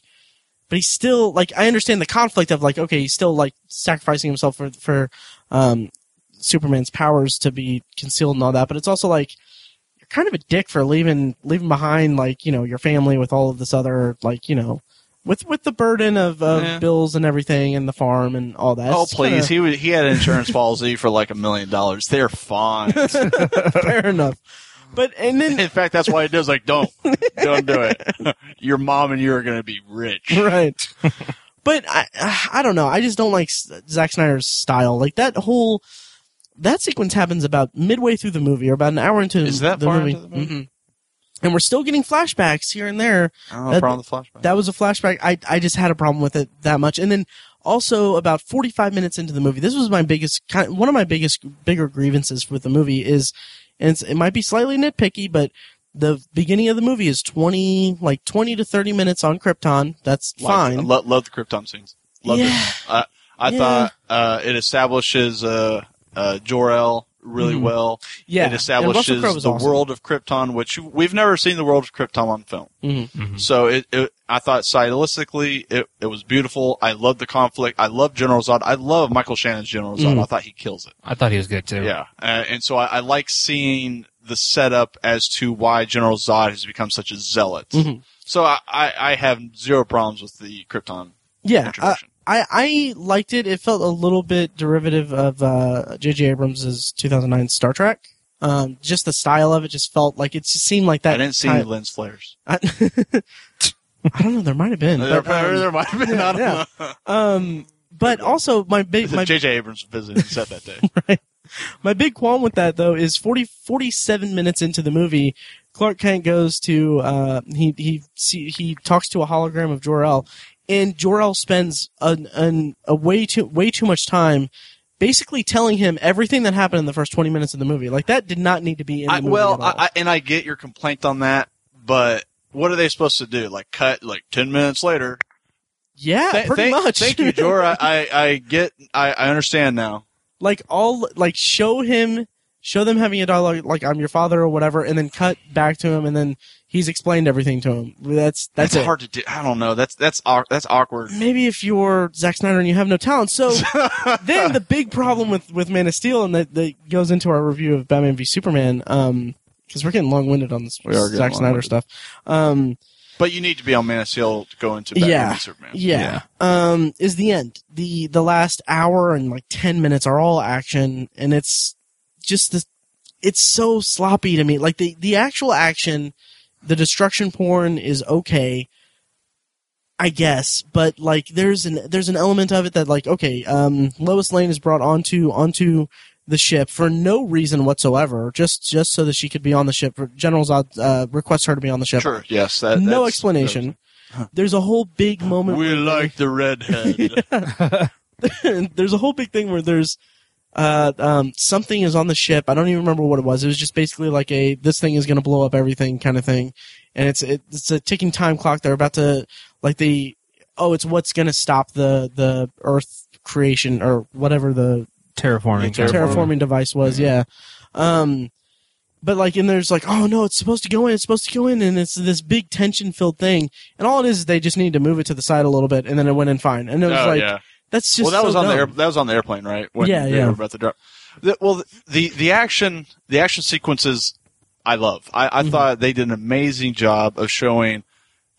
[SPEAKER 1] but he's still like, I understand the conflict of like, okay, he's still like sacrificing himself for for um Superman's powers to be concealed and all that, but it's also like you're kind of a dick for leaving leaving behind like you know your family with all of this other like you know with with the burden of, of
[SPEAKER 3] Yeah.
[SPEAKER 1] bills and everything and the farm and all that.
[SPEAKER 3] Oh
[SPEAKER 1] It's
[SPEAKER 3] please,
[SPEAKER 1] kinda-
[SPEAKER 3] he was, he had insurance [LAUGHS] policy for like a million dollars. They're fine. [LAUGHS]
[SPEAKER 1] fair enough. But and then
[SPEAKER 3] In fact, that's why he does. Like, don't, [LAUGHS] don't do it. Your mom and you are going to be rich.
[SPEAKER 1] right. But I I don't know. I just don't like S- Zack Snyder's style. Like that whole that sequence happens about midway through the movie or about an hour into
[SPEAKER 3] Is that
[SPEAKER 1] the
[SPEAKER 3] far
[SPEAKER 1] movie.
[SPEAKER 3] into the movie?
[SPEAKER 1] Mhm. And we're still getting flashbacks here and there
[SPEAKER 3] I don't.
[SPEAKER 1] That-
[SPEAKER 3] problem with the flashback.
[SPEAKER 1] that was a flashback. I I just had a problem with it that much. And then also about 45 minutes into the movie, this was my biggest kind one of my biggest bigger grievances with the movie is and it's, it might be slightly nitpicky, but the beginning of the movie is 20 like 20 to 30 minutes on Krypton. That's
[SPEAKER 3] Like, I
[SPEAKER 1] fine.
[SPEAKER 3] lo- love the Krypton scenes. Love
[SPEAKER 1] Yeah.
[SPEAKER 3] it. I, I
[SPEAKER 1] Yeah.
[SPEAKER 3] thought uh, it establishes uh, uh, Jor-El really
[SPEAKER 1] Mhm.
[SPEAKER 3] well.
[SPEAKER 1] yeah.
[SPEAKER 3] It establishes
[SPEAKER 1] Crowe
[SPEAKER 3] the
[SPEAKER 1] awesome.
[SPEAKER 3] world of Krypton, which we've never seen the world of Krypton on film.
[SPEAKER 1] Mhm.
[SPEAKER 2] Mhm.
[SPEAKER 3] So it, it, I thought stylistically, it, it was beautiful. I love the conflict. I love General Zod. I love Michael Shannon's General Zod.
[SPEAKER 1] Mhm.
[SPEAKER 3] I thought he kills it.
[SPEAKER 2] I thought he was good too.
[SPEAKER 3] Yeah, uh, and so I, I like seeing the setup as to why General Zod has become such a zealot.
[SPEAKER 1] Mhm.
[SPEAKER 3] So I, I, I have zero problems with the Krypton
[SPEAKER 1] Yeah.
[SPEAKER 3] Introduction.
[SPEAKER 1] I, I liked it. It felt a little bit derivative of uh, J.J. Abrams' 2009 Star Trek. Um, just the style of it just felt like it just seemed like that.
[SPEAKER 3] I didn't see
[SPEAKER 1] kind-
[SPEAKER 3] any lens flares.
[SPEAKER 1] I, [LAUGHS] I don't know. There might have been.
[SPEAKER 3] there,
[SPEAKER 1] but, um,
[SPEAKER 3] there might have been. I don't
[SPEAKER 1] yeah.
[SPEAKER 3] know.
[SPEAKER 1] um, but also my big my,
[SPEAKER 3] J.J. Abrams visited said that day. [LAUGHS] right.
[SPEAKER 1] my big qualm with that though is 40, 47 minutes into the movie, Clark Kent goes to uh, he he see, he talks to a hologram of Jor El, and Jor El spends an, an a way too way too much time. Basically telling him everything that happened in the first twenty minutes of the movie, like that did not need to be in the
[SPEAKER 3] I,
[SPEAKER 1] movie.
[SPEAKER 3] well,
[SPEAKER 1] at all.
[SPEAKER 3] I, I, and I get your complaint on that, but what are they supposed to do? Like cut like ten minutes later?
[SPEAKER 1] yeah,
[SPEAKER 3] Th-
[SPEAKER 1] pretty
[SPEAKER 3] thank-
[SPEAKER 1] much.
[SPEAKER 3] Thank you, Jor. I, I, I get. I, I understand now. [LAUGHS]
[SPEAKER 1] like all like show him show them having a dialogue like I'm your father or whatever, and then cut back to him, and then he's explained everything to him. That's that's,
[SPEAKER 3] That's, hard to do. I don't know. That's that's that's awkward.
[SPEAKER 1] Maybe if you're Zack Snyder and you have no talent. So [LAUGHS] then the big problem with with Man of Steel, and that, that goes into our review of Batman v Superman, um, because we're getting long winded on this Zack Snyder stuff. Um,
[SPEAKER 3] But you need to be on Man of Steel to go into Batman
[SPEAKER 1] Yeah.
[SPEAKER 3] Superman.
[SPEAKER 1] yeah, um, is the end. the The last hour and like ten minutes are all action, and it's just the it's so sloppy to me. Like the the actual action, the destruction porn is okay, I guess, but like there's an there's an element of it that like okay, um, Lois Lane is brought onto onto the ship for no reason whatsoever, just just so that she could be on the ship. General Zod uh, requests her to be on the ship.
[SPEAKER 3] Sure. Yes. That,
[SPEAKER 1] no
[SPEAKER 3] that's-
[SPEAKER 1] explanation. There's a whole big moment.
[SPEAKER 3] We
[SPEAKER 1] where-
[SPEAKER 3] like the redhead. [LAUGHS] [LAUGHS]
[SPEAKER 1] there's a whole big thing where there's uh, um, something is on the ship. I don't even remember what it was. It was just basically like a this thing is going to blow up everything kind of thing, and it's it, it's a ticking time clock. They're about to like the oh, it's what's going to stop the the Earth creation or whatever the
[SPEAKER 2] Terraforming.
[SPEAKER 3] Yeah, terraforming.
[SPEAKER 1] terraforming device was. Yeah. Um, but like, and there's like, oh no, it's supposed to go in. It's supposed to go in, and it's this big tension filled thing. And all it is, is they just need to move it to the side a little bit, and then it went in fine. And it was
[SPEAKER 3] oh
[SPEAKER 1] like,
[SPEAKER 3] yeah.
[SPEAKER 1] That's just
[SPEAKER 3] well, that
[SPEAKER 1] so
[SPEAKER 3] was on the air, that was on the airplane, right? When
[SPEAKER 1] Yeah,
[SPEAKER 3] they
[SPEAKER 1] yeah.
[SPEAKER 3] were about to drop. The, well, the the action the action sequences I love. I, I
[SPEAKER 1] Mhm.
[SPEAKER 3] thought they did an amazing job of showing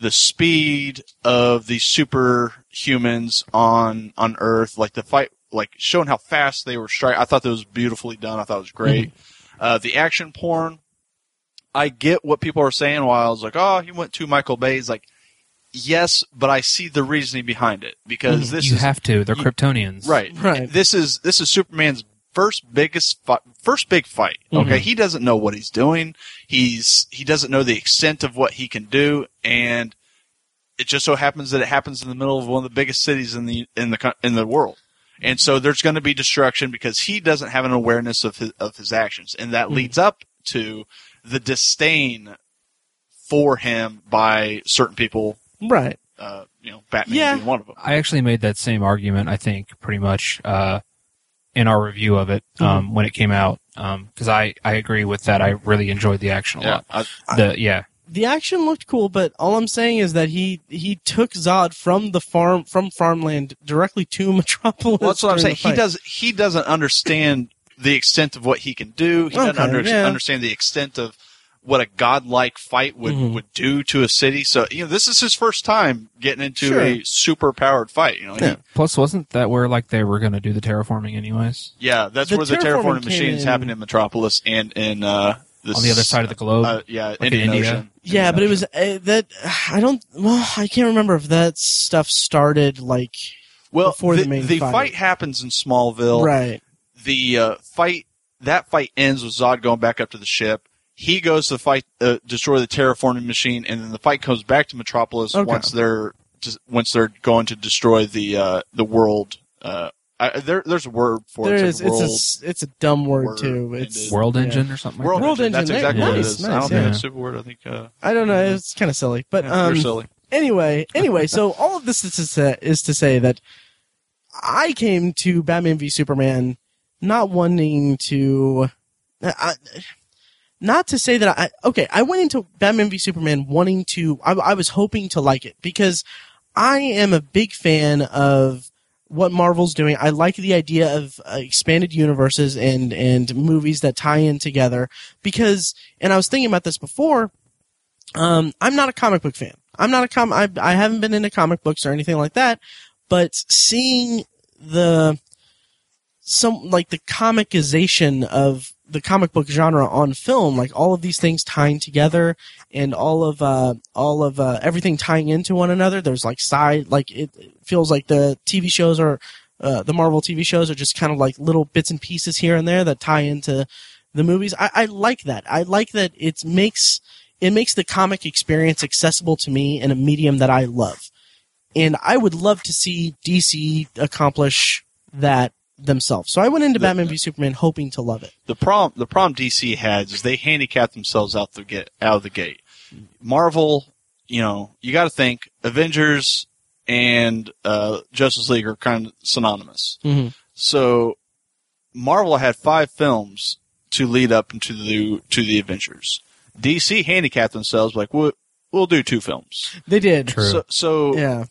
[SPEAKER 3] the speed of these superhumans on on Earth, like the fight, like showing how fast they were striking. I thought that was beautifully done. I thought it was great. Uh, the action porn, I get what people are saying. While I was like, oh, he went to Michael Bay's, like, yes, but I see the reasoning behind it because
[SPEAKER 1] Mhm.
[SPEAKER 3] this
[SPEAKER 2] you
[SPEAKER 3] is
[SPEAKER 2] have to. They're
[SPEAKER 3] you-
[SPEAKER 2] Kryptonians.
[SPEAKER 3] Right.
[SPEAKER 1] Right.
[SPEAKER 3] This is this is Superman's first biggest fi- first big fight. Okay,
[SPEAKER 1] Mhm.
[SPEAKER 3] he doesn't know what he's doing. He's he doesn't know the extent of what he can do, and it just so happens that it happens in the middle of one of the biggest cities in the in the in the world. And so there's going to be destruction because he doesn't have an awareness of his of his actions, and that
[SPEAKER 1] Mhm.
[SPEAKER 3] leads up to the disdain for him by certain people.
[SPEAKER 1] Right.
[SPEAKER 3] Uh, you know, Batman
[SPEAKER 1] Yeah.
[SPEAKER 3] being one of them.
[SPEAKER 2] I actually made that same argument. I think pretty much uh, in our review of it um, when it came out because I I agree with that. I really enjoyed the action a
[SPEAKER 3] Yeah,
[SPEAKER 2] lot.
[SPEAKER 3] I,
[SPEAKER 2] The yeah.
[SPEAKER 1] the action looked cool, but all I'm saying is that he he took Zod from the farm from farmland directly to [LAUGHS] Metropolis.
[SPEAKER 3] Well, that's what I'm saying. He does. He doesn't understand the extent of what he can do. He doesn't under,
[SPEAKER 1] yeah.
[SPEAKER 3] understand the extent of what a godlike fight would,
[SPEAKER 1] Mhm.
[SPEAKER 3] would do to a city. So you know, this is his first time getting into
[SPEAKER 1] Sure.
[SPEAKER 3] a super powered fight. You know, He-
[SPEAKER 2] Plus, wasn't that where like they were going to do the terraforming anyways
[SPEAKER 3] yeah, that's
[SPEAKER 1] The
[SPEAKER 3] where the
[SPEAKER 1] terraforming
[SPEAKER 3] terraforming machines
[SPEAKER 1] in-
[SPEAKER 3] happen in Metropolis and in uh, this,
[SPEAKER 2] on the other side of the globe?
[SPEAKER 3] Uh, yeah,
[SPEAKER 2] in
[SPEAKER 3] Indian
[SPEAKER 2] India?
[SPEAKER 3] Ocean.
[SPEAKER 1] Yeah,
[SPEAKER 3] Indian
[SPEAKER 1] but it was uh, that I don't. Well, I can't remember if that stuff started like
[SPEAKER 3] well
[SPEAKER 1] before
[SPEAKER 3] the,
[SPEAKER 1] the main
[SPEAKER 3] the
[SPEAKER 1] fight.
[SPEAKER 3] fight happens in Smallville.
[SPEAKER 1] right.
[SPEAKER 3] the uh, fight that fight ends with Zod going back up to the ship. He goes to fight, uh, destroy the terraforming machine, and then the fight comes back to Metropolis
[SPEAKER 1] Okay.
[SPEAKER 3] once they're just, once they're going to destroy the uh, the world. Uh, I, there, there's a word for
[SPEAKER 1] There
[SPEAKER 3] it.
[SPEAKER 1] is.
[SPEAKER 3] It's like
[SPEAKER 1] It's a
[SPEAKER 3] world,
[SPEAKER 1] s- it's a dumb word,
[SPEAKER 3] word
[SPEAKER 1] too.
[SPEAKER 3] ended.
[SPEAKER 1] It's
[SPEAKER 2] World
[SPEAKER 1] yeah.
[SPEAKER 2] Engine or something.
[SPEAKER 3] world,
[SPEAKER 2] like
[SPEAKER 1] World
[SPEAKER 3] engine. That's
[SPEAKER 1] engine.
[SPEAKER 3] exactly what it
[SPEAKER 1] Nice,
[SPEAKER 3] is. I don't think
[SPEAKER 2] yeah.
[SPEAKER 3] that's a super word. I think uh,
[SPEAKER 1] I don't know. It's kind of silly, but
[SPEAKER 3] yeah,
[SPEAKER 1] um,
[SPEAKER 3] you're silly.
[SPEAKER 1] anyway, [LAUGHS] anyway, so all of this is to say, is to say that I came to Batman v Superman not wanting to, I, not to say that I okay. I went into Batman v Superman wanting to. I, I was hoping to like it because I am a big fan of what Marvel's doing. I like the idea of uh, expanded universes and and movies that tie in together because. And I was thinking about this before. Um, I'm not a comic book fan. I'm not a com. I, I haven't been into comic books or anything like that. But seeing the some like the comicization of the comic book genre on film, like all of these things tying together and all of uh all of uh everything tying into one another. There's like side like it, feels like the TV shows are uh, the Marvel TV shows are just kind of like little bits and pieces here and there that tie into the movies. I, I like that. I like that it makes it makes the comic experience accessible to me in a medium that I love. And I would love to see DC accomplish that themselves. So I went into
[SPEAKER 3] The-
[SPEAKER 1] Batman v Superman hoping to love it.
[SPEAKER 3] the problem the problem DC has is they handicap themselves out the get out of the gate. Marvel, you know, you got to think Avengers and uh, Justice League are kind of synonymous.
[SPEAKER 1] Mhm.
[SPEAKER 3] So Marvel had five films to lead up into the to the Avengers. DC handicapped themselves like we'll, we'll do two films.
[SPEAKER 1] They did.
[SPEAKER 2] True.
[SPEAKER 3] So, so
[SPEAKER 1] Yeah.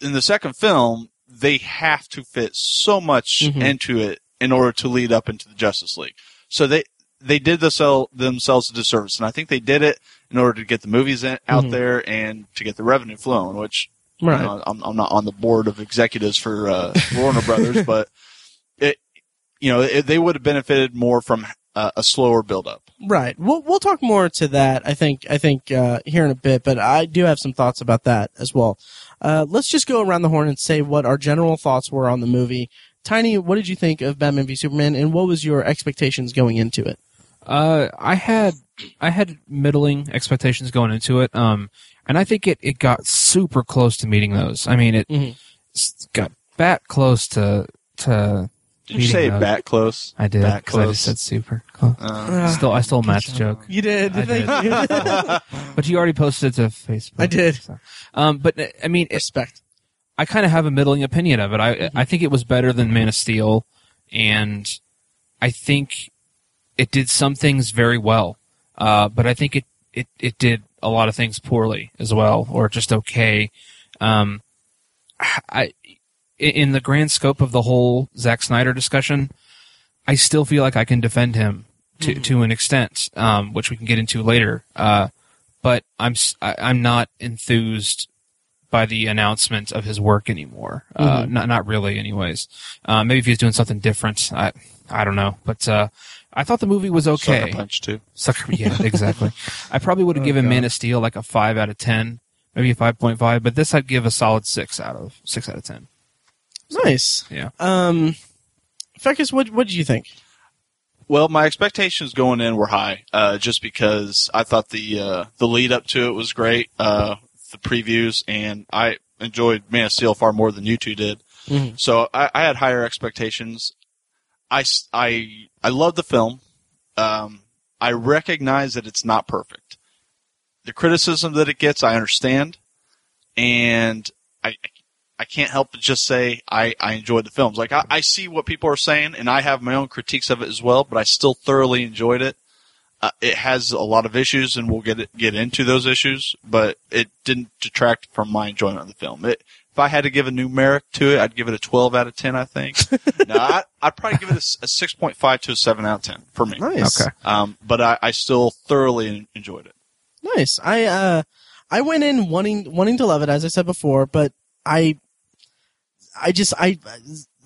[SPEAKER 3] in the second film, they have to fit so much
[SPEAKER 1] Mhm.
[SPEAKER 3] into it in order to lead up into the Justice League. So they they did themsel- themselves a disservice, and I think they did it in order to get the movies in, out
[SPEAKER 1] Mhm.
[SPEAKER 3] there and to get the revenue flowing. Which you know, I'm, I'm not on the board of executives for uh, Warner Brothers, [LAUGHS] but it you know it, they would have benefited more from uh, a slower build up.
[SPEAKER 1] Right. We'll we'll talk more to that. I think I think uh, here in a bit, but I do have some thoughts about that as well. Uh, let's just go around the horn and say what our general thoughts were on the movie. Tiny, what did you think of Batman v Superman, and what was your expectations going into it?
[SPEAKER 2] Uh, I had I had middling expectations going into it. Um, and I think it, it got super close to meeting those. I mean, it
[SPEAKER 1] Mhm.
[SPEAKER 2] got back close to to.
[SPEAKER 3] Did you say
[SPEAKER 2] Meeting those.
[SPEAKER 3] bat close?
[SPEAKER 2] I did
[SPEAKER 3] Back
[SPEAKER 2] because I just said super. Close.
[SPEAKER 3] Uh,
[SPEAKER 2] Still, I stole Matt's joke,
[SPEAKER 1] you did.
[SPEAKER 2] I
[SPEAKER 1] Thank
[SPEAKER 2] did.
[SPEAKER 1] you. [LAUGHS]
[SPEAKER 2] but you already posted it to Facebook.
[SPEAKER 1] I did.
[SPEAKER 2] so. Um, but I mean, it,
[SPEAKER 1] Respect.
[SPEAKER 2] I kind of have a middling opinion of it. I I think it was better than Man of Steel, and I think it did some things very well. Uh, but I think it, it it did a lot of things poorly as well, or just okay. Um, I in- in the grand scope of the whole Zack Snyder discussion, I still feel like I can defend him to to an extent, um, which we can get into later. Uh, but I'm s- I, I'm not enthused by the announcement of his work anymore. Uh, not not really, anyways. Uh, maybe if he's doing something different, I I don't know. But uh, I thought the movie was okay.
[SPEAKER 3] Sucker punch too.
[SPEAKER 2] Sucker, yeah, [LAUGHS] exactly. I probably would have
[SPEAKER 1] Oh,
[SPEAKER 2] given
[SPEAKER 1] God.
[SPEAKER 2] Man of Steel like a five out of ten, maybe a five point five. But this I'd give a solid six out of six out of ten.
[SPEAKER 1] Nice.
[SPEAKER 2] Yeah.
[SPEAKER 1] Um, Fekkes, what what did you think?
[SPEAKER 3] Well, my expectations going in were high, uh, just because I thought the uh, the lead up to it was great, uh, the previews, and I enjoyed Man of Steel far more than you two did.
[SPEAKER 1] Mhm.
[SPEAKER 3] So I, I had higher expectations. I I I love the film. Um, I recognize that it's not perfect. The criticism that it gets, I understand, and I, I can't help but just say I, I enjoyed the films. Like I, I see what people are saying, and I have my own critiques of it as well. But I still thoroughly enjoyed it. Uh, it has a lot of issues, and we'll get it, get into those issues. But it didn't detract from my enjoyment of the film. It, if I had to give a numeric to it, I'd give it a 12 out of 10. I think. [LAUGHS] no, I, I'd probably give it a 6.5 to a 7 out of 10 for me.
[SPEAKER 1] Nice.
[SPEAKER 2] Okay.
[SPEAKER 3] Um, but I, I still thoroughly enjoyed it.
[SPEAKER 1] Nice. I uh I went in wanting wanting to love it as I said before, but I I just I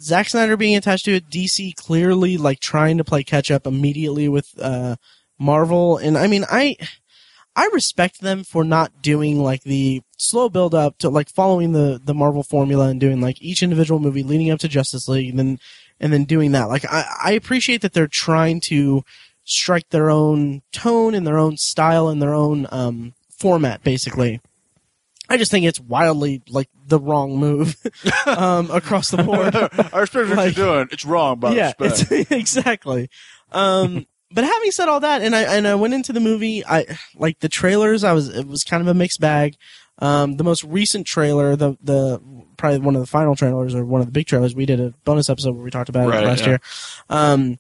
[SPEAKER 1] Zack Snyder being attached to it, DC clearly like trying to play catch up immediately with uh Marvel and I mean I I respect them for not doing like the slow build up to like following the the Marvel formula and doing like each individual movie leading up to Justice League and then and then doing that. Like I I appreciate that they're trying to strike their own tone and their own style and their own um, format, basically. I just think it's wildly like the wrong move [LAUGHS] um, across the board. [LAUGHS]
[SPEAKER 3] I respect what
[SPEAKER 1] Like-
[SPEAKER 3] you're doing. It's wrong, but
[SPEAKER 1] yeah, it's, [LAUGHS] exactly. Um, but having said all that, and I and I went into the movie, I like the trailers. I was it was kind of a mixed bag. Um, the most recent trailer, the the probably one of the final trailers or one of the big trailers, we did a bonus episode where we talked about
[SPEAKER 3] Right,
[SPEAKER 1] it last
[SPEAKER 3] yeah.
[SPEAKER 1] year. Um,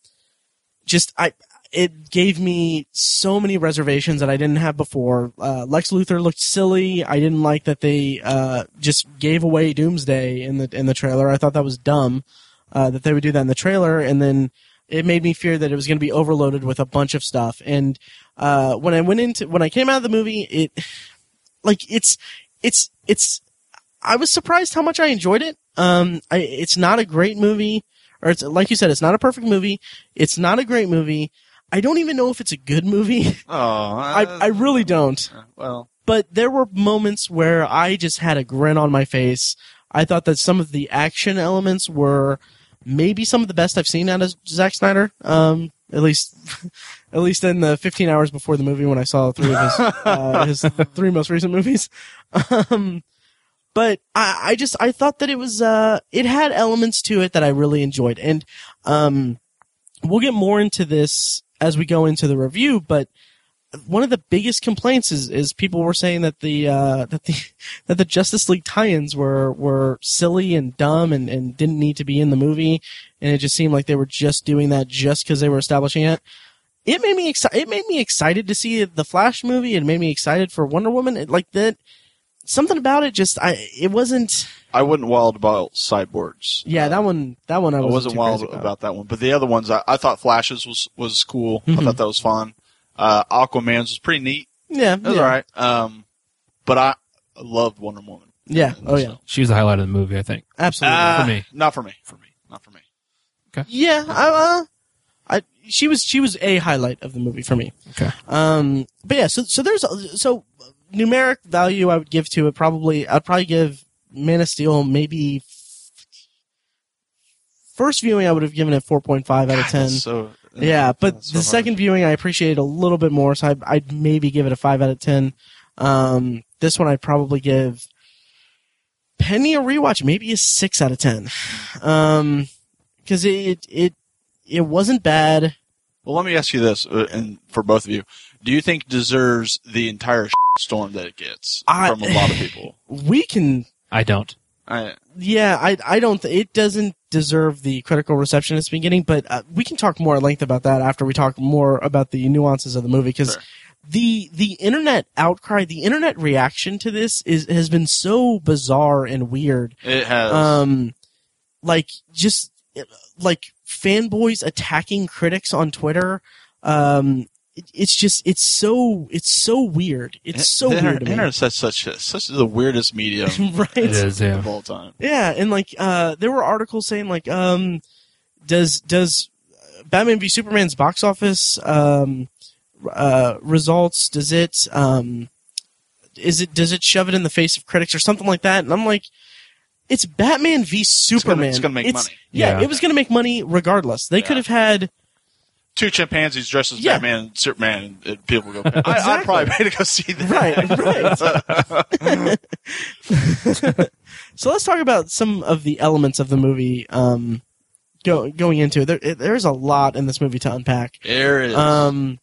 [SPEAKER 1] just I it gave me so many reservations that I didn't have before. Uh, Lex Luthor looked silly. I didn't like that they uh, just gave away Doomsday in the in the trailer. I thought that was dumb uh, that they would do that in the trailer, and then it made me fear that it was going to be overloaded with a bunch of stuff. And uh, when I went into when I came out of the movie, it like it's it's it's I was surprised how much I enjoyed it. Um, I, it's not a great movie, or it's like you said, it's not a perfect movie. It's not a great movie. I don't even know if it's a good movie.
[SPEAKER 3] Oh, [LAUGHS]
[SPEAKER 1] I, I really don't.
[SPEAKER 3] well,
[SPEAKER 1] But there were moments where I just had a grin on my face. I thought that some of the action elements were maybe some of the best I've seen out of Zack Snyder. Um, at least, [LAUGHS] at least in the 15 hours before the movie when I saw three of his, [LAUGHS] uh, his three most recent movies. Um, but I, I just, I thought that it was, uh, it had elements to it that I really enjoyed. And, um, we'll get more into this as we go into the review, but one of the biggest complaints is, is people were saying that the uh, that the [LAUGHS] that the Justice League tie-ins were were silly and dumb and, and didn't need to be in the movie, and it just seemed like they were just doing that just because they were establishing it. It made me excited. It made me excited to see the Flash movie. It made me excited for Wonder Woman. It, like that, something about it just I it wasn't.
[SPEAKER 3] I wasn't wild about cyborgs.
[SPEAKER 1] Yeah, that one. That one I
[SPEAKER 3] I
[SPEAKER 1] wasn't,
[SPEAKER 3] wasn't
[SPEAKER 1] too
[SPEAKER 3] wild
[SPEAKER 1] crazy
[SPEAKER 3] about. that one, but the other ones, I, I thought Flashes was was cool. I
[SPEAKER 1] Mhm.
[SPEAKER 3] thought that was fun. Uh, Aquaman's was pretty neat.
[SPEAKER 1] Yeah,
[SPEAKER 3] It was
[SPEAKER 1] yeah.
[SPEAKER 3] alright. Um, but I loved Wonder Woman.
[SPEAKER 1] Yeah. Oh yeah.
[SPEAKER 2] She was the highlight of the movie, I think.
[SPEAKER 1] Absolutely.
[SPEAKER 3] Uh,
[SPEAKER 2] For me.
[SPEAKER 3] not for me. For me, not for me. Okay.
[SPEAKER 1] Yeah, I, uh, I she was she was a highlight of the movie for me.
[SPEAKER 2] Okay.
[SPEAKER 1] Um, but yeah, so so there's so numeric value I would give to it probably I'd probably give Man of Steel maybe first viewing I would have given it 4.5 out of 10.
[SPEAKER 3] so
[SPEAKER 1] Yeah, but
[SPEAKER 3] so
[SPEAKER 1] the
[SPEAKER 3] hard.
[SPEAKER 1] second viewing I appreciated a little bit more, so I'd, I'd maybe give it a five out of ten. Um, this one I'd probably give Penny a rewatch, maybe a six out of ten, um, because it it it wasn't bad.
[SPEAKER 3] Well, let me ask you this, uh, and for both of you, do you think deserves the entire [LAUGHS] storm that it gets
[SPEAKER 1] I-
[SPEAKER 3] from a lot of people? [SIGHS]
[SPEAKER 1] We can,
[SPEAKER 2] I don't.
[SPEAKER 3] I,
[SPEAKER 1] yeah, I I don't. Th- it doesn't deserve the critical reception it's been getting, but uh, we can talk more at length about that after we talk more about the nuances of the movie because.
[SPEAKER 3] Sure.
[SPEAKER 1] the the internet outcry, the internet reaction to this is has been so bizarre and weird.
[SPEAKER 3] it has.
[SPEAKER 1] Um, like just like fanboys attacking critics on Twitter. Um, it, it's just it's so it's so weird. It's so
[SPEAKER 3] the
[SPEAKER 1] weird
[SPEAKER 3] internet,
[SPEAKER 1] to me.
[SPEAKER 3] internet's such such a, such the weirdest medium [LAUGHS]
[SPEAKER 1] right?
[SPEAKER 2] It is, yeah.
[SPEAKER 3] of all time.
[SPEAKER 1] Yeah, and like uh, there were articles saying like, um, does does Batman v Superman's box office um, uh, results does it um, is it does it shove it in the face of critics or something like that? And I'm like, it's Batman v Superman.
[SPEAKER 3] it's gonna make money.
[SPEAKER 1] Yeah,
[SPEAKER 2] Yeah.
[SPEAKER 1] it was going to make money regardless. They
[SPEAKER 3] Yeah.
[SPEAKER 1] could have had
[SPEAKER 3] Two chimpanzees dressed as
[SPEAKER 1] Yeah.
[SPEAKER 3] Batman and Superman, and, and people go. I, I'd probably pay to go see that.
[SPEAKER 1] right, right. [LAUGHS] [LAUGHS] so let's talk about some of the elements of the movie. Um, go, going into it, there, there's a lot in this movie to unpack.
[SPEAKER 3] There it is.
[SPEAKER 1] Um,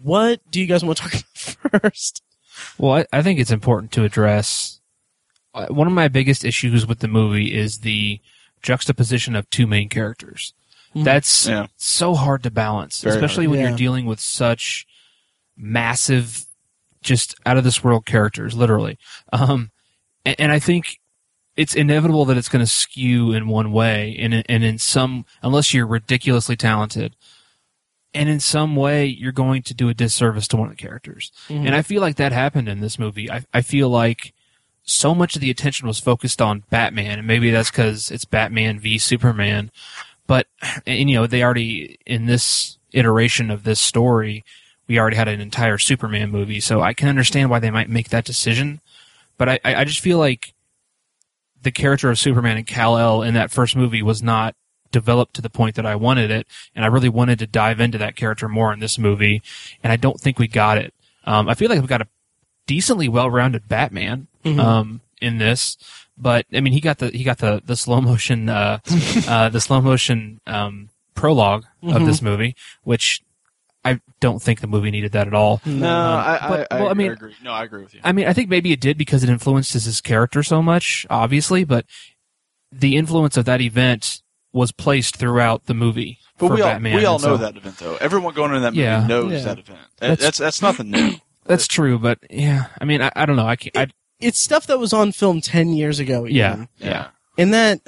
[SPEAKER 1] what do you guys want to talk [LAUGHS] about first?
[SPEAKER 2] Well, I, I think it's important to address. Uh, one of my biggest issues with the movie is the juxtaposition of two main characters.
[SPEAKER 1] Mhm.
[SPEAKER 2] That's
[SPEAKER 3] Yeah.
[SPEAKER 2] so hard to balance,
[SPEAKER 3] Very
[SPEAKER 2] especially when
[SPEAKER 1] Yeah.
[SPEAKER 2] you're dealing with such massive, just out of this world characters, literally. Um, and, and I think it's inevitable that it's going to skew in one way, and and in some, unless you're ridiculously talented, and in some way you're going to do a disservice to one of the characters.
[SPEAKER 1] Mhm.
[SPEAKER 2] And I feel like that happened in this movie. I, I feel like so much of the attention was focused on Batman, and maybe that's because it's Batman v Superman. But and you know they already in this iteration of this story, we already had an entire Superman movie, so I can understand why they might make that decision. But I, I just feel like the character of Superman and Kal El in that first movie was not developed to the point that I wanted it, and I really wanted to dive into that character more in this movie, and I don't think we got it. Um, I feel like we got a decently well-rounded Batman
[SPEAKER 1] Mhm.
[SPEAKER 2] um, in this, but I mean, he got the he got the the slow motion uh, [LAUGHS] uh, the slow motion um, prologue of
[SPEAKER 1] Mhm.
[SPEAKER 2] this movie, which I don't think the movie needed that at all.
[SPEAKER 3] no,
[SPEAKER 2] um,
[SPEAKER 3] I,
[SPEAKER 2] but-
[SPEAKER 3] I, I,
[SPEAKER 2] well, I mean-
[SPEAKER 3] agree. No, I agree with you.
[SPEAKER 2] I mean, I think maybe it did because it influenced his, his character so much, obviously, but the influence of that event was placed throughout the movie.
[SPEAKER 3] But
[SPEAKER 2] for
[SPEAKER 3] we all
[SPEAKER 2] Batman,
[SPEAKER 3] we all know
[SPEAKER 2] so-
[SPEAKER 3] that event though. Everyone going into that movie
[SPEAKER 2] Yeah.
[SPEAKER 3] knows
[SPEAKER 1] Yeah.
[SPEAKER 3] that event.
[SPEAKER 2] That's-
[SPEAKER 3] That's that's, nothing new.
[SPEAKER 2] That's true, but yeah, I mean, I, I don't know. I can't. I,
[SPEAKER 1] It's stuff that was on film ten years ago. even.
[SPEAKER 2] yeah,
[SPEAKER 3] Yeah.
[SPEAKER 2] yeah.
[SPEAKER 1] and that,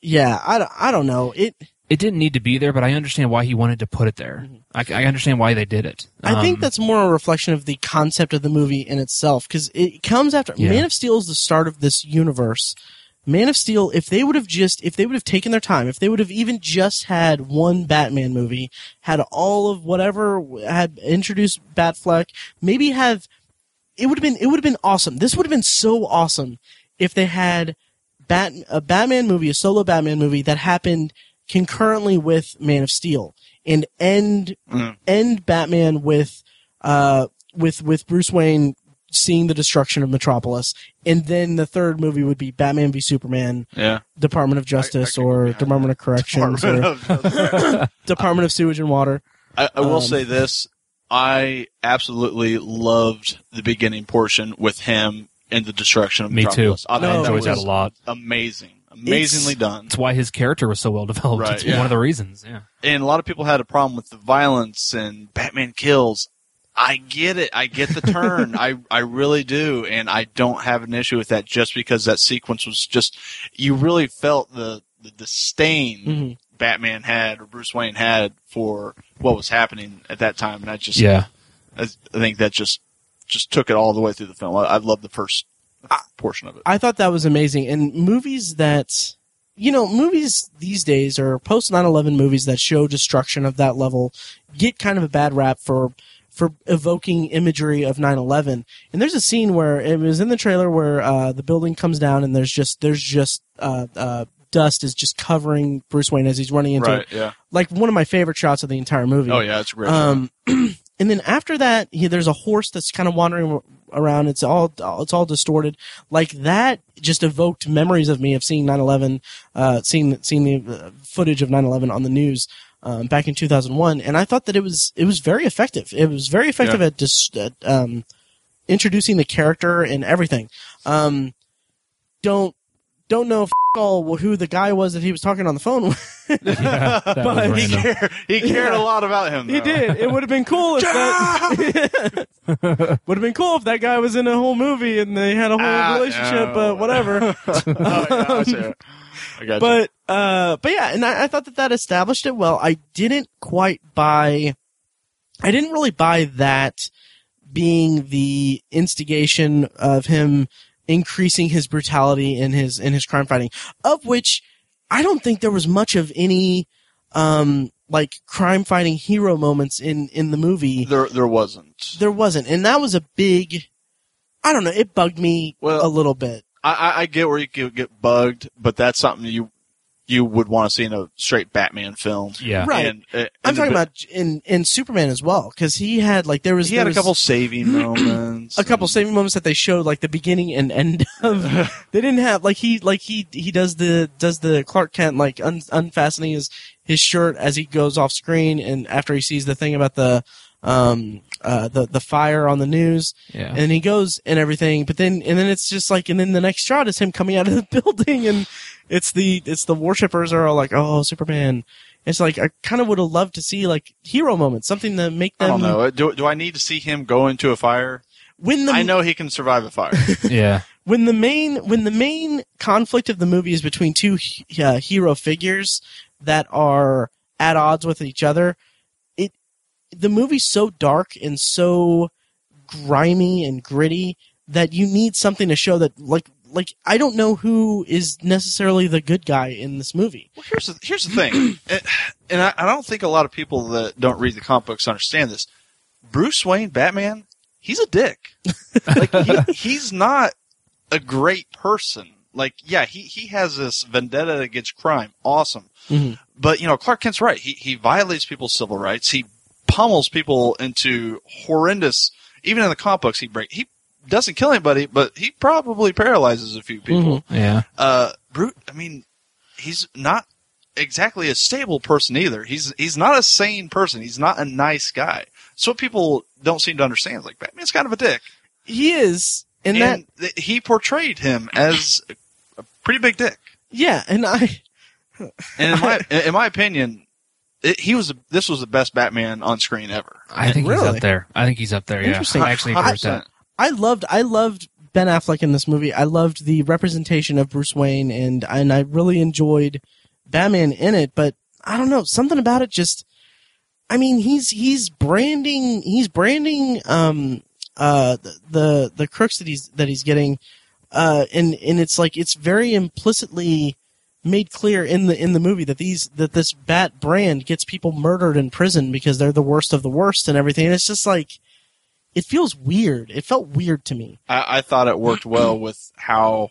[SPEAKER 1] yeah, I, don't- I don't know it.
[SPEAKER 2] It didn't need to be there, but I understand why he wanted to put it there. I, I understand why they did it.
[SPEAKER 1] I think
[SPEAKER 2] Um,
[SPEAKER 1] that's more a reflection of the concept of the movie in itself because it comes after
[SPEAKER 2] Yeah.
[SPEAKER 1] Man of Steel is the start of this universe. Man of Steel, if they would have just, if they would have taken their time, if they would have even just had one Batman movie, had all of whatever, had introduced Batfleck, maybe have, it would have been, it would have been awesome. This would have been so awesome if they had Bat, a Batman movie, a solo Batman movie that happened concurrently with Man of Steel and end
[SPEAKER 3] Mm.
[SPEAKER 1] end Batman with uh with with Bruce Wayne seeing the destruction of Metropolis, and then the third movie would be Batman v Superman,
[SPEAKER 3] Yeah.
[SPEAKER 1] Department of Justice,
[SPEAKER 3] could go
[SPEAKER 1] or
[SPEAKER 3] behind
[SPEAKER 1] Department of Corrections,
[SPEAKER 3] Department
[SPEAKER 1] or
[SPEAKER 3] of- [LAUGHS]
[SPEAKER 1] Department of Sewage and Water.
[SPEAKER 3] I, I will
[SPEAKER 1] Um,
[SPEAKER 3] say this: I absolutely loved the beginning portion with him and the destruction of
[SPEAKER 2] Me too.
[SPEAKER 3] I
[SPEAKER 1] No,
[SPEAKER 2] I
[SPEAKER 3] thought that
[SPEAKER 2] enjoyed that a lot.
[SPEAKER 3] amazing, amazingly done.
[SPEAKER 2] That's why his character was so well developed.
[SPEAKER 3] Right,
[SPEAKER 2] it's
[SPEAKER 3] yeah.
[SPEAKER 2] one of the reasons. Yeah.
[SPEAKER 3] And a lot of people had a problem with the violence and Batman kills. I get it. I get the [LAUGHS] turn. I I really do, and I don't have an issue with that. Just because that sequence was just, you really felt the the disdain
[SPEAKER 1] Mhm.
[SPEAKER 3] Batman had or Bruce Wayne had for what was happening at that time, and I just
[SPEAKER 2] Yeah.
[SPEAKER 3] I, I think that just just took it all the way through the film. I, I love the first portion of it.
[SPEAKER 1] I thought that was amazing, and movies that you know, movies these days or post 9/11 movies that show destruction of that level get kind of a bad rap for for evoking imagery of 9/11. And there's a scene where it was in the trailer where uh, the building comes down and there's just there's just uh, uh, dust is just covering Bruce Wayne as he's running into
[SPEAKER 3] right.
[SPEAKER 1] it.
[SPEAKER 3] Yeah.
[SPEAKER 1] Like one of my favorite shots of the entire movie.
[SPEAKER 3] Oh yeah, it's great.
[SPEAKER 1] Um, [CLEARS THROAT] and then after that, he, there's a horse that's kind of wandering around. It's all it's all distorted. Like that just evoked memories of me of seeing 9/11, uh, seeing seeing the uh, footage of 9/11 on the news. Um, back in 2001, and I thought that it was it was very effective. It was very effective
[SPEAKER 3] Yeah.
[SPEAKER 1] at just at, um, introducing the character and everything. Um, don't don't know f- all who the guy was that he was talking on the phone with. [LAUGHS]
[SPEAKER 2] Yeah,
[SPEAKER 1] But
[SPEAKER 3] he cared. He cared a lot about him.
[SPEAKER 1] He did. It would have been cool if that [LAUGHS] would have been cool if that guy was in a whole movie and they had a whole
[SPEAKER 3] Ah,
[SPEAKER 1] relationship,
[SPEAKER 3] no.
[SPEAKER 1] but whatever. [LAUGHS]
[SPEAKER 3] oh, yeah, I see. I got
[SPEAKER 1] but uh, but yeah, and I, I thought that that established it well. I didn't quite buy. I didn't really buy that being the instigation of him increasing his brutality in his in his crime fighting, of which I don't think there was much of any um like crime fighting hero moments in in the movie.
[SPEAKER 3] there, there wasn't.
[SPEAKER 1] There wasn't, and that was a big. I don't know. It bugged me
[SPEAKER 3] Well-
[SPEAKER 1] a little bit.
[SPEAKER 3] I, I, I get where you get bugged, but that's something you you would want to see in a straight Batman film.
[SPEAKER 2] Yeah.
[SPEAKER 1] Right.
[SPEAKER 3] And, uh,
[SPEAKER 1] I'm talking
[SPEAKER 3] bi-
[SPEAKER 1] about in in Superman as well because he had like there was
[SPEAKER 3] He
[SPEAKER 1] there
[SPEAKER 3] had a
[SPEAKER 1] was
[SPEAKER 3] couple saving [CLEARS THROAT] moments.
[SPEAKER 1] a couple saving moments that they showed like the beginning and end of. [LAUGHS] they didn't have like he like he he does the does the Clark Kent like un, unfastening his his shirt as he goes off screen and after he sees the thing about the um uh the the fire on the news
[SPEAKER 2] Yeah.
[SPEAKER 1] and he goes and everything but then and then it's just like and then the next shot is him coming out of the [LAUGHS] building and it's the it's the worshippers are all like oh superman it's like i kind of would have loved to see like hero moments something to make
[SPEAKER 3] I
[SPEAKER 1] them
[SPEAKER 3] don't know. Do, do I need to see him go into a fire?
[SPEAKER 1] when the
[SPEAKER 3] I know he can survive a fire. [LAUGHS]
[SPEAKER 2] yeah.
[SPEAKER 1] when the main when the main conflict of the movie is between two uh, hero figures that are at odds with each other it the movie's so dark and so grimy and gritty that you need something to show that like like I don't know who is necessarily the good guy in this movie.
[SPEAKER 3] Well, here's the here's the thing, [CLEARS THROAT] and, and I, I don't think a lot of people that don't read the comic books understand this. Bruce Wayne, Batman, he's a dick. [LAUGHS] like he, he's not a great person. Like, yeah, he he has this vendetta against crime, awesome.
[SPEAKER 1] Mhm.
[SPEAKER 3] But you know, Clark Kent's right. He he violates people's civil rights. He pummels people into horrendous. Even in the comic books, he break he doesn't kill anybody, but he probably paralyzes a few people
[SPEAKER 2] Yeah.
[SPEAKER 3] uh, Brute. I mean, he's not exactly a stable person either. He's he's not a sane person. He's not a nice guy. So what people don't seem to understand. Like Batman's kind of a dick,
[SPEAKER 1] He is and, that
[SPEAKER 3] th- he portrayed him as a, a pretty big dick.
[SPEAKER 1] yeah, and I
[SPEAKER 3] And in my [LAUGHS] in my opinion, it, he was this was the best Batman on screen ever.
[SPEAKER 2] I think he's up there. I think he's up there. Yeah.
[SPEAKER 1] Interesting.
[SPEAKER 2] I actually agree with that.
[SPEAKER 3] 100%.
[SPEAKER 1] I loved I loved Ben Affleck in this movie. I loved the representation of Bruce Wayne and and I really enjoyed Batman in it, but I don't know, something about it just I mean, he's he's branding he's branding um uh the the, the crooks that he's that he's getting uh and and it's like it's very implicitly made clear in the in the movie that these that this bat brand gets people murdered in prison because they're the worst of the worst and everything. And it's just like it feels weird. It felt weird to me.
[SPEAKER 3] I, I thought it worked well with how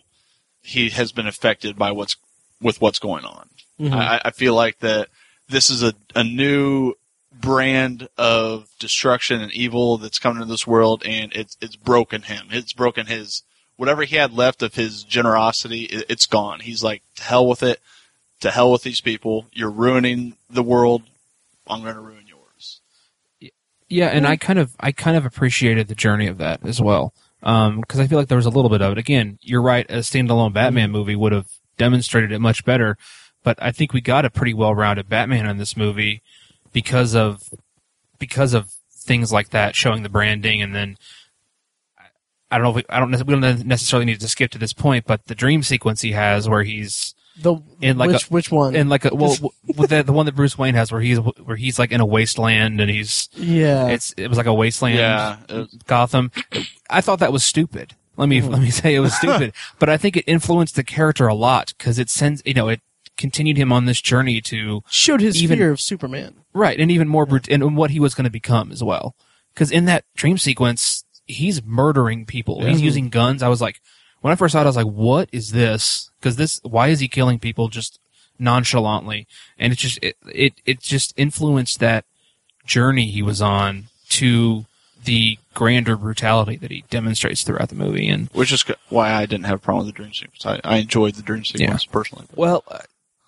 [SPEAKER 3] he has been affected by what's with what's going on.
[SPEAKER 1] Mhm.
[SPEAKER 3] I, I feel like that this is a, a new brand of destruction and evil that's coming into this world, and it's it's broken him. It's broken his whatever he had left of his generosity. It, it's gone. He's like, to hell with it. To hell with these people. You're ruining the world. I'm going to ruin yours.
[SPEAKER 2] Yeah, and I kind of I kind of appreciated the journey of that as well. Um, because I feel like there was a little bit of it. Again, you're right. A standalone Batman movie would have demonstrated it much better. But I think we got a pretty well-rounded Batman in this movie because of because of things like that, showing the branding, and then I- I don't know. If we, I don't. We don't necessarily need to skip to this point, but the dream sequence he has where he's
[SPEAKER 1] The
[SPEAKER 2] In like
[SPEAKER 1] which which one?
[SPEAKER 2] in like a well, the, the one that Bruce Wayne has where he's where he's like in a wasteland and he's
[SPEAKER 1] yeah,
[SPEAKER 2] it's it was like a wasteland.
[SPEAKER 3] Yeah. it-
[SPEAKER 2] Gotham. I thought that was stupid. Let me mm-hmm. let me say it was stupid, [LAUGHS] but I think it influenced the character a lot because it sends you know it continued him on this journey to
[SPEAKER 1] Showed his
[SPEAKER 2] Even-
[SPEAKER 1] fear of Superman.
[SPEAKER 2] right and even more brut- and what he was going to become as well. Because in that dream sequence, he's murdering people. He's
[SPEAKER 1] Mhm.
[SPEAKER 2] using guns. I was like, when I first saw it, I was like, what is this? Because this, why is he killing people just nonchalantly? And it just it, it it just influenced that journey he was on to the grander brutality that he demonstrates throughout the movie. And
[SPEAKER 3] Which is why I didn't have a problem with the dream sequence. I, I enjoyed the dream sequence personally.
[SPEAKER 2] well, uh,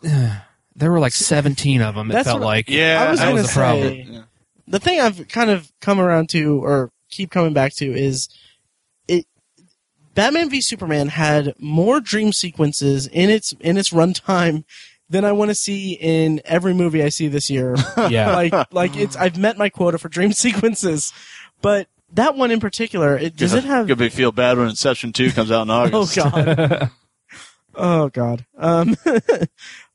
[SPEAKER 2] [SIGHS] there were like seventeen of them. It felt
[SPEAKER 1] what-
[SPEAKER 2] like
[SPEAKER 3] Yeah,
[SPEAKER 1] I was
[SPEAKER 2] that was the problem.
[SPEAKER 1] say
[SPEAKER 3] Yeah.
[SPEAKER 1] the thing I've kind of come around to or keep coming back to is it Batman v Superman had more dream sequences in its in its runtime than I want to see in every movie I see this year. [LAUGHS]
[SPEAKER 2] yeah.
[SPEAKER 1] like like it's I've met my quota for dream [LAUGHS] sequences. But that one in particular, it does it have
[SPEAKER 3] Gonna be feel bad when Inception Two comes out in [LAUGHS] August.
[SPEAKER 1] Oh god. oh god. Um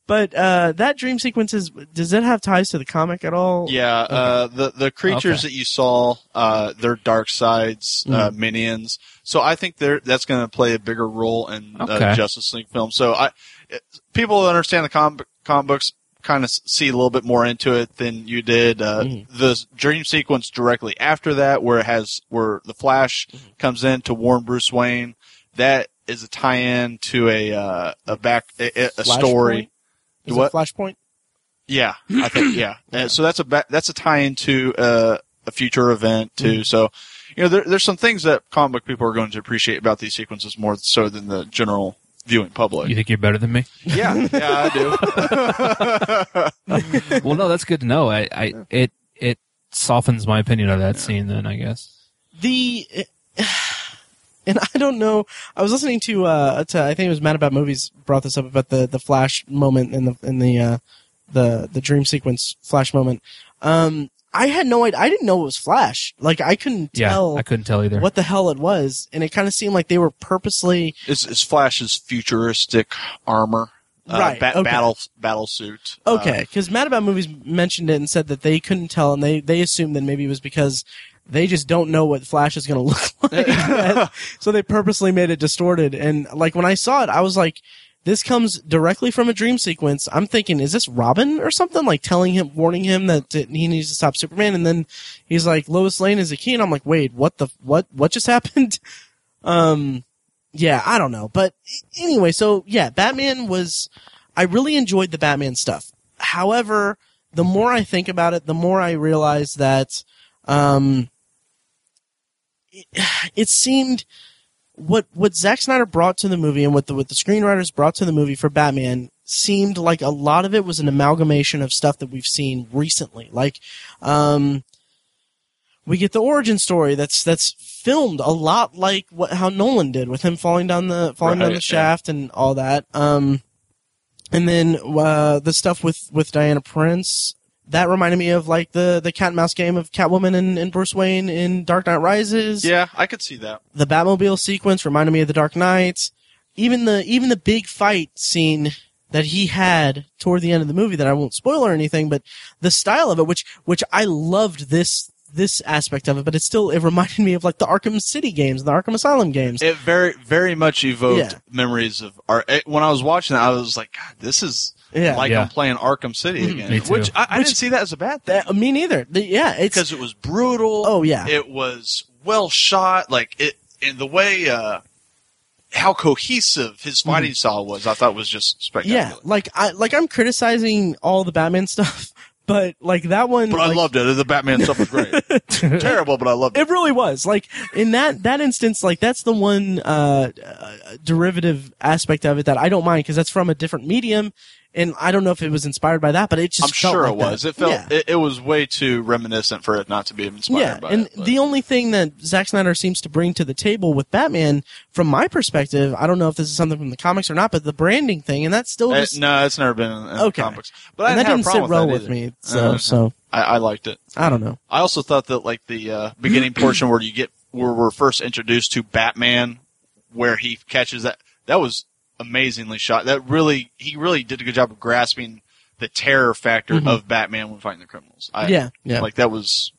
[SPEAKER 1] but uh that dream sequences does it have ties to the comic at all?
[SPEAKER 3] Yeah, uh, the the creatures
[SPEAKER 2] Okay.
[SPEAKER 3] that you saw, uh, they're Darkseid's uh, minions. So I think they're that's going to play a bigger role in uh,
[SPEAKER 2] Okay.
[SPEAKER 3] Justice League film. So I, it, people that understand the comic comic books kind of see a little bit more into it than you did. Uh,
[SPEAKER 1] Mhm.
[SPEAKER 3] The dream sequence directly after that, where it has where the Flash comes in to warn Bruce Wayne, that is a tie-in to a uh, a back a, a- story.
[SPEAKER 1] Flashpoint? Is
[SPEAKER 3] What?
[SPEAKER 1] it Flashpoint?
[SPEAKER 3] Yeah, I think [CLEARS THROAT] yeah. And so that's a ba- that's a tie into uh, a future event too. So you know, there, there's some things that comic book people are going to appreciate about these sequences more so than the general viewing public.
[SPEAKER 2] You think you're better than me?
[SPEAKER 3] yeah, yeah, I do. [LAUGHS]
[SPEAKER 2] well, no, that's good to know. I, I it it softens my opinion of that scene. Then I guess.
[SPEAKER 1] the and I don't know. I was listening to uh to I think it was Mad About Movies brought this up about the the flash moment in the in the uh the the dream sequence flash moment. Um I had no idea. I didn't know it was Flash. Like I couldn't
[SPEAKER 2] Yeah,
[SPEAKER 1] tell
[SPEAKER 2] I couldn't tell either.
[SPEAKER 1] what the hell it was, and it kind of seemed like they were purposely
[SPEAKER 3] it's, it's Flash's futuristic armor, uh,
[SPEAKER 1] Right,
[SPEAKER 3] ba-
[SPEAKER 1] okay.
[SPEAKER 3] battle battle suit. Uh,
[SPEAKER 1] Okay, because Mad About Movies mentioned it and said that they couldn't tell, and they they assumed that maybe it was because they just don't know what Flash is going [LAUGHS] to look like, [LAUGHS] so they purposely made it distorted. And like when I saw it, I was like, "This comes directly from a dream sequence." I'm thinking, "Is this Robin or something?" Like telling him, warning him that he needs to stop Superman, and then he's like, "Lois Lane is a key," and I'm like, "Wait, what the what what just [LAUGHS] happened?" Um, yeah, I don't know, but anyway, so yeah, Batman was. I really enjoyed the Batman stuff. However, the more I think about it, the more I realize that um, it, [SIGHS] it seemed what what Zack Snyder brought to the movie and what the what the screenwriters brought to the movie for Batman seemed like a lot of it was an amalgamation of stuff that we've seen recently. Like, um, we get the origin story that's that's filmed a lot like what how Nolan did with him falling down the falling down the
[SPEAKER 3] yeah.
[SPEAKER 1] shaft and all that. Um, and then uh, the stuff with with Diana Prince that reminded me of like the the cat and mouse game of Catwoman and, and Bruce Wayne in Dark Knight Rises.
[SPEAKER 3] Yeah, I could see that.
[SPEAKER 1] The Batmobile sequence reminded me of the Dark Knight. Even the even the big fight scene that he had toward the end of the movie that I won't spoil or anything, but the style of it, which which I loved this this aspect of it, but it still it reminded [LAUGHS] me of like the Arkham City games, the Arkham Asylum games.
[SPEAKER 3] It very very much evoked
[SPEAKER 1] Yeah.
[SPEAKER 3] memories of our. It, when I was watching it, I was like, God, this is
[SPEAKER 1] yeah,
[SPEAKER 3] like
[SPEAKER 2] Yeah.
[SPEAKER 3] I'm playing Arkham City
[SPEAKER 1] Mhm.
[SPEAKER 3] again.
[SPEAKER 2] Me too.
[SPEAKER 3] Which I, I
[SPEAKER 1] Which-
[SPEAKER 3] didn't see that as a bad thing.
[SPEAKER 1] That- me neither. The- yeah, it's
[SPEAKER 3] because it was brutal.
[SPEAKER 1] oh yeah,
[SPEAKER 3] It was well shot. Like it in the way uh, how cohesive his fighting style was. I thought was just spectacular.
[SPEAKER 1] Yeah. Like I like I'm criticizing all the Batman [LAUGHS] stuff, but like that one,
[SPEAKER 3] But I loved it. The Batman stuff was great. [LAUGHS] Terrible, but I loved it.
[SPEAKER 1] It really was like in that that instance, like that's the one uh, uh, derivative aspect of it that I don't mind because that's from a different medium, and I don't know if it was inspired by that, but it just
[SPEAKER 3] I'm
[SPEAKER 1] felt
[SPEAKER 3] sure
[SPEAKER 1] like
[SPEAKER 3] it was.
[SPEAKER 1] that.
[SPEAKER 3] It felt
[SPEAKER 1] yeah.
[SPEAKER 3] it, it was way too reminiscent for it not to be inspired
[SPEAKER 1] yeah,
[SPEAKER 3] by
[SPEAKER 1] and
[SPEAKER 3] it.
[SPEAKER 1] the only thing that Zack Snyder seems to bring to the table with Batman, from my perspective, I don't know if this is something from the comics or not, but the branding thing, and that's still
[SPEAKER 3] Uh,
[SPEAKER 1] just,
[SPEAKER 3] no, it's never been in,
[SPEAKER 1] Okay.
[SPEAKER 3] comics. But I
[SPEAKER 1] that
[SPEAKER 3] didn't
[SPEAKER 1] didn't
[SPEAKER 3] have a
[SPEAKER 1] sit well
[SPEAKER 3] with,
[SPEAKER 1] with me. So,
[SPEAKER 3] Uh-huh.
[SPEAKER 1] so
[SPEAKER 3] I, I liked it.
[SPEAKER 1] I don't know.
[SPEAKER 3] I also thought that like the uh, beginning portion where you get where we're first introduced to Batman, where he catches that that was amazingly shot. That really he really did a good job of grasping the terror factor
[SPEAKER 1] Mhm.
[SPEAKER 3] of Batman when fighting the criminals. I,
[SPEAKER 1] yeah, yeah.
[SPEAKER 3] like that was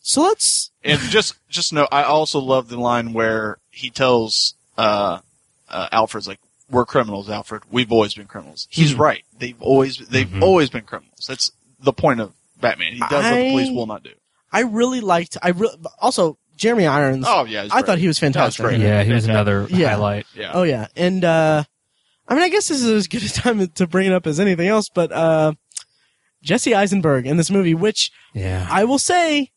[SPEAKER 1] so let's.
[SPEAKER 3] and just just know I also love the line where he tells uh, uh, Alfred's like we're criminals, Alfred. We've always been criminals. He's
[SPEAKER 1] Mhm.
[SPEAKER 3] right. They've always they've
[SPEAKER 2] Mhm.
[SPEAKER 3] always been criminals. That's the point of Batman. He does what the police will not do.
[SPEAKER 1] I really liked. I re- also Jeremy Irons.
[SPEAKER 3] Oh yeah,
[SPEAKER 1] I
[SPEAKER 3] great.
[SPEAKER 1] thought he was fantastic.
[SPEAKER 3] great.
[SPEAKER 2] Yeah, he was another
[SPEAKER 1] Yeah.
[SPEAKER 2] highlight.
[SPEAKER 3] Yeah.
[SPEAKER 1] Oh yeah, and uh, I mean, I guess this is as good a time to bring it up as anything else. But uh, Jesse Eisenberg in this movie, which
[SPEAKER 2] Yeah.
[SPEAKER 1] I will say,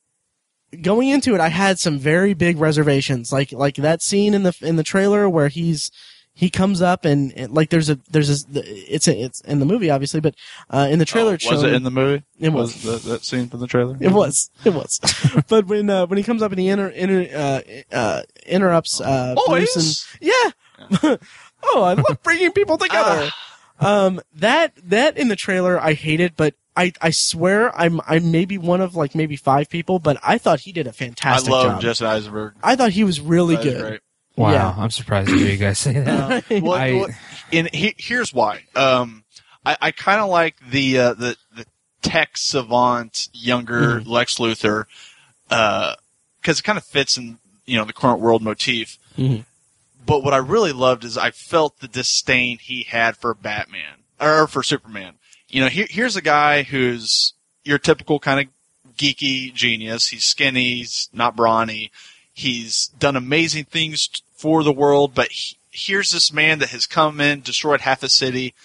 [SPEAKER 1] going into it, I had some very big reservations. Like like that scene in the in the trailer where he's he comes up and, and like there's a there's a it's a, it's in the movie obviously, but uh, in the trailer
[SPEAKER 3] Oh, was
[SPEAKER 1] shown-
[SPEAKER 3] it in the movie?
[SPEAKER 1] It was.
[SPEAKER 3] that, that scene from the trailer?
[SPEAKER 1] It was. It was. [LAUGHS] but when uh, when he comes up and he inter, inter, uh, uh, interrupts uh, Bruce and
[SPEAKER 3] Boys.
[SPEAKER 1] yeah. [LAUGHS] oh, I love bringing people together. um, that that in the trailer I hated, but I I swear I'm I'm maybe one of like maybe five people, but I thought he did a fantastic I
[SPEAKER 3] love
[SPEAKER 1] job.
[SPEAKER 3] Jesse Eisenberg.
[SPEAKER 1] I thought he was really
[SPEAKER 3] That is
[SPEAKER 1] good.
[SPEAKER 3] great.
[SPEAKER 2] Wow.
[SPEAKER 1] Yeah.
[SPEAKER 2] I'm surprised to hear you guys say that. [LAUGHS]
[SPEAKER 3] Well,
[SPEAKER 2] I-
[SPEAKER 3] well, and he, here's why. Um, I, I kind of like the uh, the the tech savant younger
[SPEAKER 1] Mm-hmm.
[SPEAKER 3] Lex Luthor, because it kind of fits in you know the current world motif.
[SPEAKER 1] Mhm.
[SPEAKER 3] But what I really loved is I felt the disdain he had for Batman or for Superman. You know, here, here's a guy who's your typical kind of geeky genius. He's skinny, he's not brawny. He's done amazing things for the world, but he, here's this man that has come in, destroyed half a city,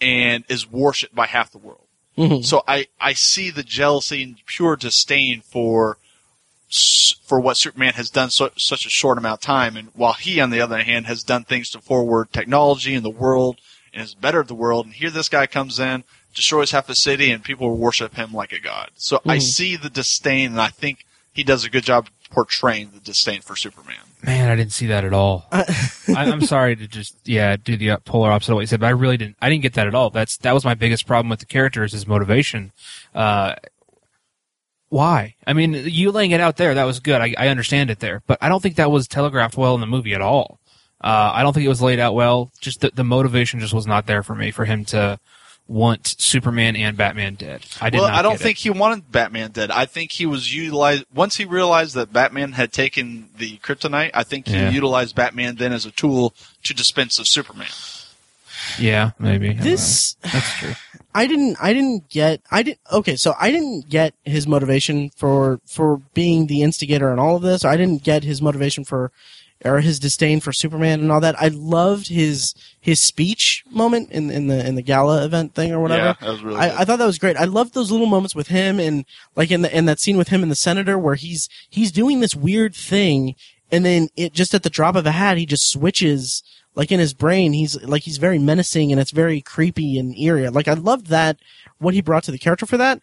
[SPEAKER 3] and is worshipped by half the world.
[SPEAKER 1] Mhm.
[SPEAKER 3] So I, I see the jealousy and pure disdain for for what Superman has done so, such a short amount of time, and while he, on the other hand, has done things to forward technology in the world and is better the world, and here this guy comes in, destroys half a city, and people worship him like a god. So I
[SPEAKER 1] Mhm.
[SPEAKER 3] see the disdain, and I think he does a good job portraying the disdain for Superman.
[SPEAKER 2] Man, I didn't see that at all. I, I'm sorry to just yeah do the polar opposite of what you said, but I really didn't. I didn't get that at all. That's that was my biggest problem with the character is his motivation. Uh, why? I mean, you laying it out there that was good. I, I understand it there, but I don't think that was telegraphed well in the movie at all. Uh, I don't think it was laid out well. Just the, the motivation just was not there for me for him to want Superman and Batman dead. I did
[SPEAKER 3] well,
[SPEAKER 2] not
[SPEAKER 3] I don't
[SPEAKER 2] get it.
[SPEAKER 3] think he wanted Batman dead. I think he was utilized once he realized that Batman had taken the kryptonite. I think he
[SPEAKER 2] Yeah.
[SPEAKER 3] utilized Batman then as a tool to dispense of Superman.
[SPEAKER 2] Yeah, maybe I don't know.
[SPEAKER 1] This
[SPEAKER 2] that's true.
[SPEAKER 1] I didn't I didn't get I didn't okay so I didn't get his motivation for for being the instigator in all of this. I didn't get his motivation for or his disdain for Superman and all that. I loved his his speech moment in in the in the gala event thing or whatever.
[SPEAKER 3] Yeah, that was really.
[SPEAKER 1] I, I thought that was great. I loved those little moments with him and like in the in that scene with him and the senator where he's he's doing this weird thing and then it just at the drop of a hat he just switches like in his brain he's like he's very menacing and it's very creepy and eerie. Like I loved that what he brought to the character for that.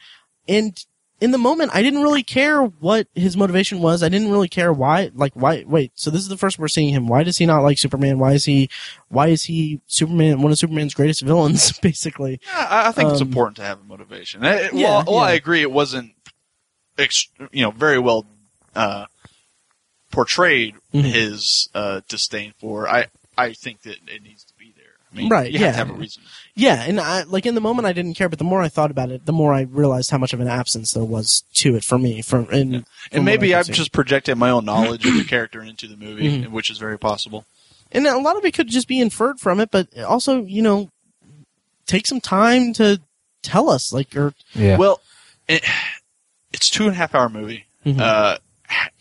[SPEAKER 1] And in the moment I didn't really care what his motivation was. I didn't really care why like why wait, so this is the first we're seeing him. Why does he not like Superman? Why is he why is he Superman one of Superman's greatest villains [LAUGHS] basically?
[SPEAKER 3] Yeah, I, I think it's
[SPEAKER 1] Um,
[SPEAKER 3] important to have a motivation. Eh,
[SPEAKER 1] Yeah,
[SPEAKER 3] well, well, I agree. It wasn't, you know, very well uh, portrayed
[SPEAKER 1] Mhm.
[SPEAKER 3] his uh, disdain for. I I think that it needs to be there. I mean,
[SPEAKER 1] Right,
[SPEAKER 3] You
[SPEAKER 1] yeah.
[SPEAKER 3] have to have a reason.
[SPEAKER 1] Yeah, and I like in the moment I didn't care, but the more I thought about it, the more I realized how much of an absence there was to it for me. From and, from
[SPEAKER 3] And maybe
[SPEAKER 1] I
[SPEAKER 3] I've just projected my own knowledge of the [CLEARS THROAT] character into the movie,
[SPEAKER 1] Mhm.
[SPEAKER 3] which is very possible.
[SPEAKER 1] and a lot of it could just be inferred from it, but also you know, take some time to tell us, like or
[SPEAKER 2] Yeah.
[SPEAKER 3] Well, it, it's two and a half hour movie,
[SPEAKER 1] Mhm.
[SPEAKER 3] uh,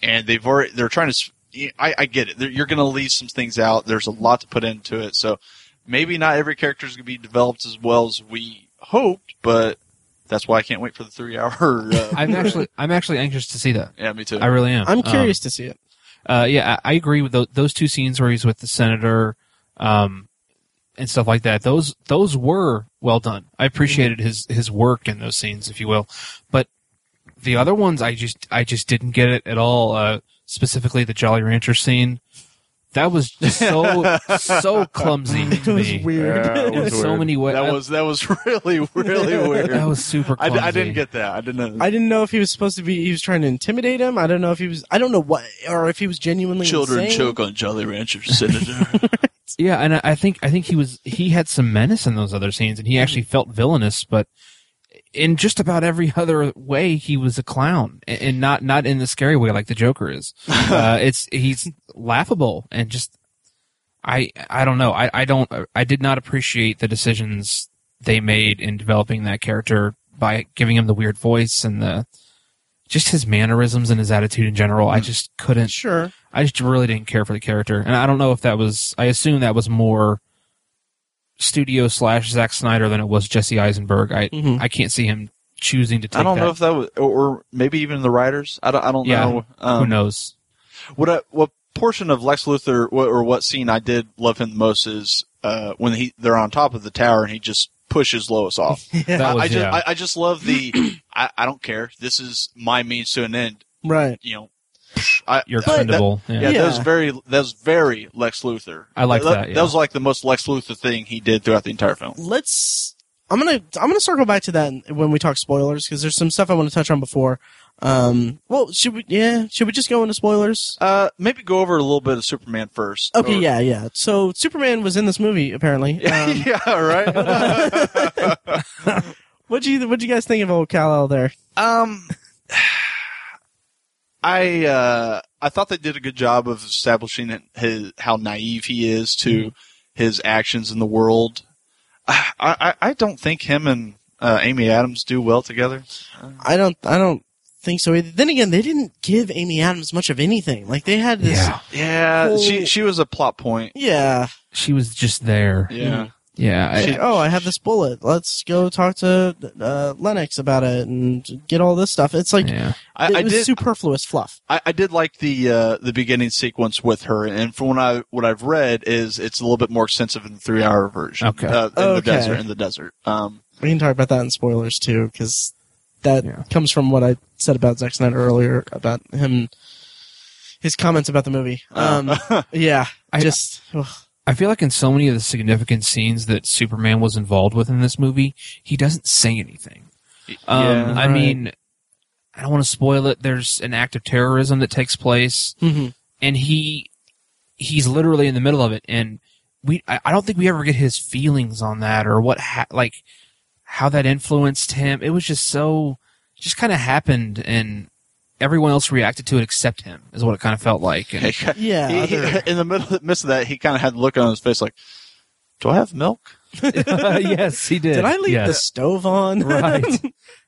[SPEAKER 3] and they've already they're trying to. S- I, I get it. They're, you're going to leave some things out. There's a lot to put into it, so maybe not every character is going to be developed as well as we hoped. But that's why I can't wait for the three [LAUGHS] hour. Uh,
[SPEAKER 2] I'm actually I'm actually anxious to see that.
[SPEAKER 3] yeah, me too.
[SPEAKER 2] I really am.
[SPEAKER 1] I'm
[SPEAKER 2] Um,
[SPEAKER 1] curious to see it.
[SPEAKER 2] Uh, yeah, I, I agree with those, those two scenes where he's with the senator, um, and stuff like that. Those those were well done. I appreciated his his work in those scenes, if you will. But the other ones, I just I just didn't get it at all. Uh, specifically, the Jolly Rancher scene. That was so [LAUGHS] so clumsy
[SPEAKER 1] It
[SPEAKER 2] to
[SPEAKER 1] was
[SPEAKER 2] me.
[SPEAKER 1] weird.
[SPEAKER 3] Yeah, it
[SPEAKER 2] In
[SPEAKER 3] was
[SPEAKER 2] so
[SPEAKER 3] weird.
[SPEAKER 2] many ways.
[SPEAKER 3] That was that was [LAUGHS] really really [LAUGHS] weird.
[SPEAKER 2] that was super
[SPEAKER 3] I,
[SPEAKER 2] clumsy.
[SPEAKER 3] I didn't get that. I didn't.
[SPEAKER 1] I didn't know if he was supposed to be. He was trying to intimidate him. I don't know if he was. I don't know what, or if he was genuinely
[SPEAKER 3] Children
[SPEAKER 1] insane.
[SPEAKER 3] choke on Jolly Rancher Senator.
[SPEAKER 2] Yeah, and I I think I think he was he had some menace in those other scenes, and he actually mm-hmm. felt villainous, but in just about every [LAUGHS] other way, he was a clown, and not not in the scary way like the Joker is. [LAUGHS] uh, it's he's laughable and just I I don't know. I I don't. I did not appreciate the decisions they made in developing that character by giving him the weird voice and the just his mannerisms and his attitude in general. I just couldn't.
[SPEAKER 1] Sure.
[SPEAKER 2] I just really didn't care for the character, and I don't know if that was. I assume that was more studio slash Zack Snyder than it was Jesse Eisenberg. I
[SPEAKER 1] Mhm.
[SPEAKER 2] I can't see him choosing to take.
[SPEAKER 3] I don't
[SPEAKER 2] that.
[SPEAKER 3] know if that was, or, or maybe even the writers. I don't. I don't
[SPEAKER 2] Yeah.
[SPEAKER 3] know. Um,
[SPEAKER 2] Who knows?
[SPEAKER 3] What I, what portion of Lex Luthor what, or what scene I did love him the most is uh, when he they're on top of the tower and he just pushes Lois off. [LAUGHS]
[SPEAKER 2] That
[SPEAKER 3] I,
[SPEAKER 2] was
[SPEAKER 3] I just
[SPEAKER 2] yeah.
[SPEAKER 3] I, I just love the [CLEARS THROAT] I, I don't care. This is my means to an end.
[SPEAKER 1] Right.
[SPEAKER 3] You know. I,
[SPEAKER 2] You're
[SPEAKER 3] that-
[SPEAKER 2] expendable.
[SPEAKER 3] that-
[SPEAKER 2] yeah.
[SPEAKER 3] yeah, that was very that was very Lex Luthor.
[SPEAKER 2] I like that, yeah.
[SPEAKER 3] That was like the most Lex Luthor thing he did throughout the entire film.
[SPEAKER 1] Let's. I'm gonna. I'm gonna circle back to that when we talk spoilers because there's some stuff I want to touch on before. Um. Well, should we? Yeah. Should we just go into spoilers?
[SPEAKER 3] Uh, maybe go over a little bit of Superman first.
[SPEAKER 1] Okay.
[SPEAKER 3] Or-
[SPEAKER 1] Yeah. Yeah. So Superman was in this movie apparently. [LAUGHS] Um, [LAUGHS]
[SPEAKER 3] yeah, right. [LAUGHS]
[SPEAKER 1] what do you What'd you guys think of old Kal El there?
[SPEAKER 3] Um, I uh, I thought they did a good job of establishing his how naive he is to his actions in the world. [SIGHS] I I, I don't think him and uh, Amy Adams do well together.
[SPEAKER 1] I don't. I don't think so. Either. Then again, they didn't give Amy Adams much of anything. Like they had this.
[SPEAKER 2] Yeah.
[SPEAKER 3] Yeah,
[SPEAKER 1] Well-
[SPEAKER 3] she she was a plot point.
[SPEAKER 1] Yeah.
[SPEAKER 2] She was just there.
[SPEAKER 3] Yeah,
[SPEAKER 2] Yeah. I,
[SPEAKER 1] Like, oh, I have this bullet. Let's go talk to uh, Lennix about it and get all this stuff. It's like
[SPEAKER 2] yeah.
[SPEAKER 3] I,
[SPEAKER 1] it
[SPEAKER 3] I
[SPEAKER 1] was
[SPEAKER 3] did.
[SPEAKER 1] superfluous fluff.
[SPEAKER 3] I, I did like the uh, the beginning sequence with her, and from what I what I've read is it's a little bit more extensive in the three hour version.
[SPEAKER 2] Okay.
[SPEAKER 3] uh, in the
[SPEAKER 1] Okay.
[SPEAKER 3] desert. In the desert. Um,
[SPEAKER 1] We can talk about that in spoilers too, because that
[SPEAKER 2] Yeah.
[SPEAKER 1] comes from what I said about Zack Snyder earlier about him, his comments about the movie. Um, [LAUGHS] yeah,
[SPEAKER 2] I-
[SPEAKER 1] just ugh.
[SPEAKER 2] I feel like in so many of the significant scenes that Superman was involved with in this movie, he doesn't say anything. Um,
[SPEAKER 3] yeah.
[SPEAKER 2] I
[SPEAKER 1] Right.
[SPEAKER 2] mean, I don't want to spoil it. There's an act of terrorism that takes place,
[SPEAKER 1] Mhm.
[SPEAKER 2] and he he's literally in the middle of it. And we, I, I don't think we ever get his feelings on that or what, ha- like how that influenced him. It was just so, just kind of happened, and everyone else reacted to it except him. Is what it kind of felt like. And, [LAUGHS]
[SPEAKER 1] yeah.
[SPEAKER 3] He- he-
[SPEAKER 1] other-
[SPEAKER 3] in the middle midst of that, he kind of had the look on his face like, "Do I have milk?" [LAUGHS] [LAUGHS]
[SPEAKER 2] yes, he did.
[SPEAKER 1] Did I leave
[SPEAKER 2] Yes.
[SPEAKER 1] the stove on?
[SPEAKER 2] right.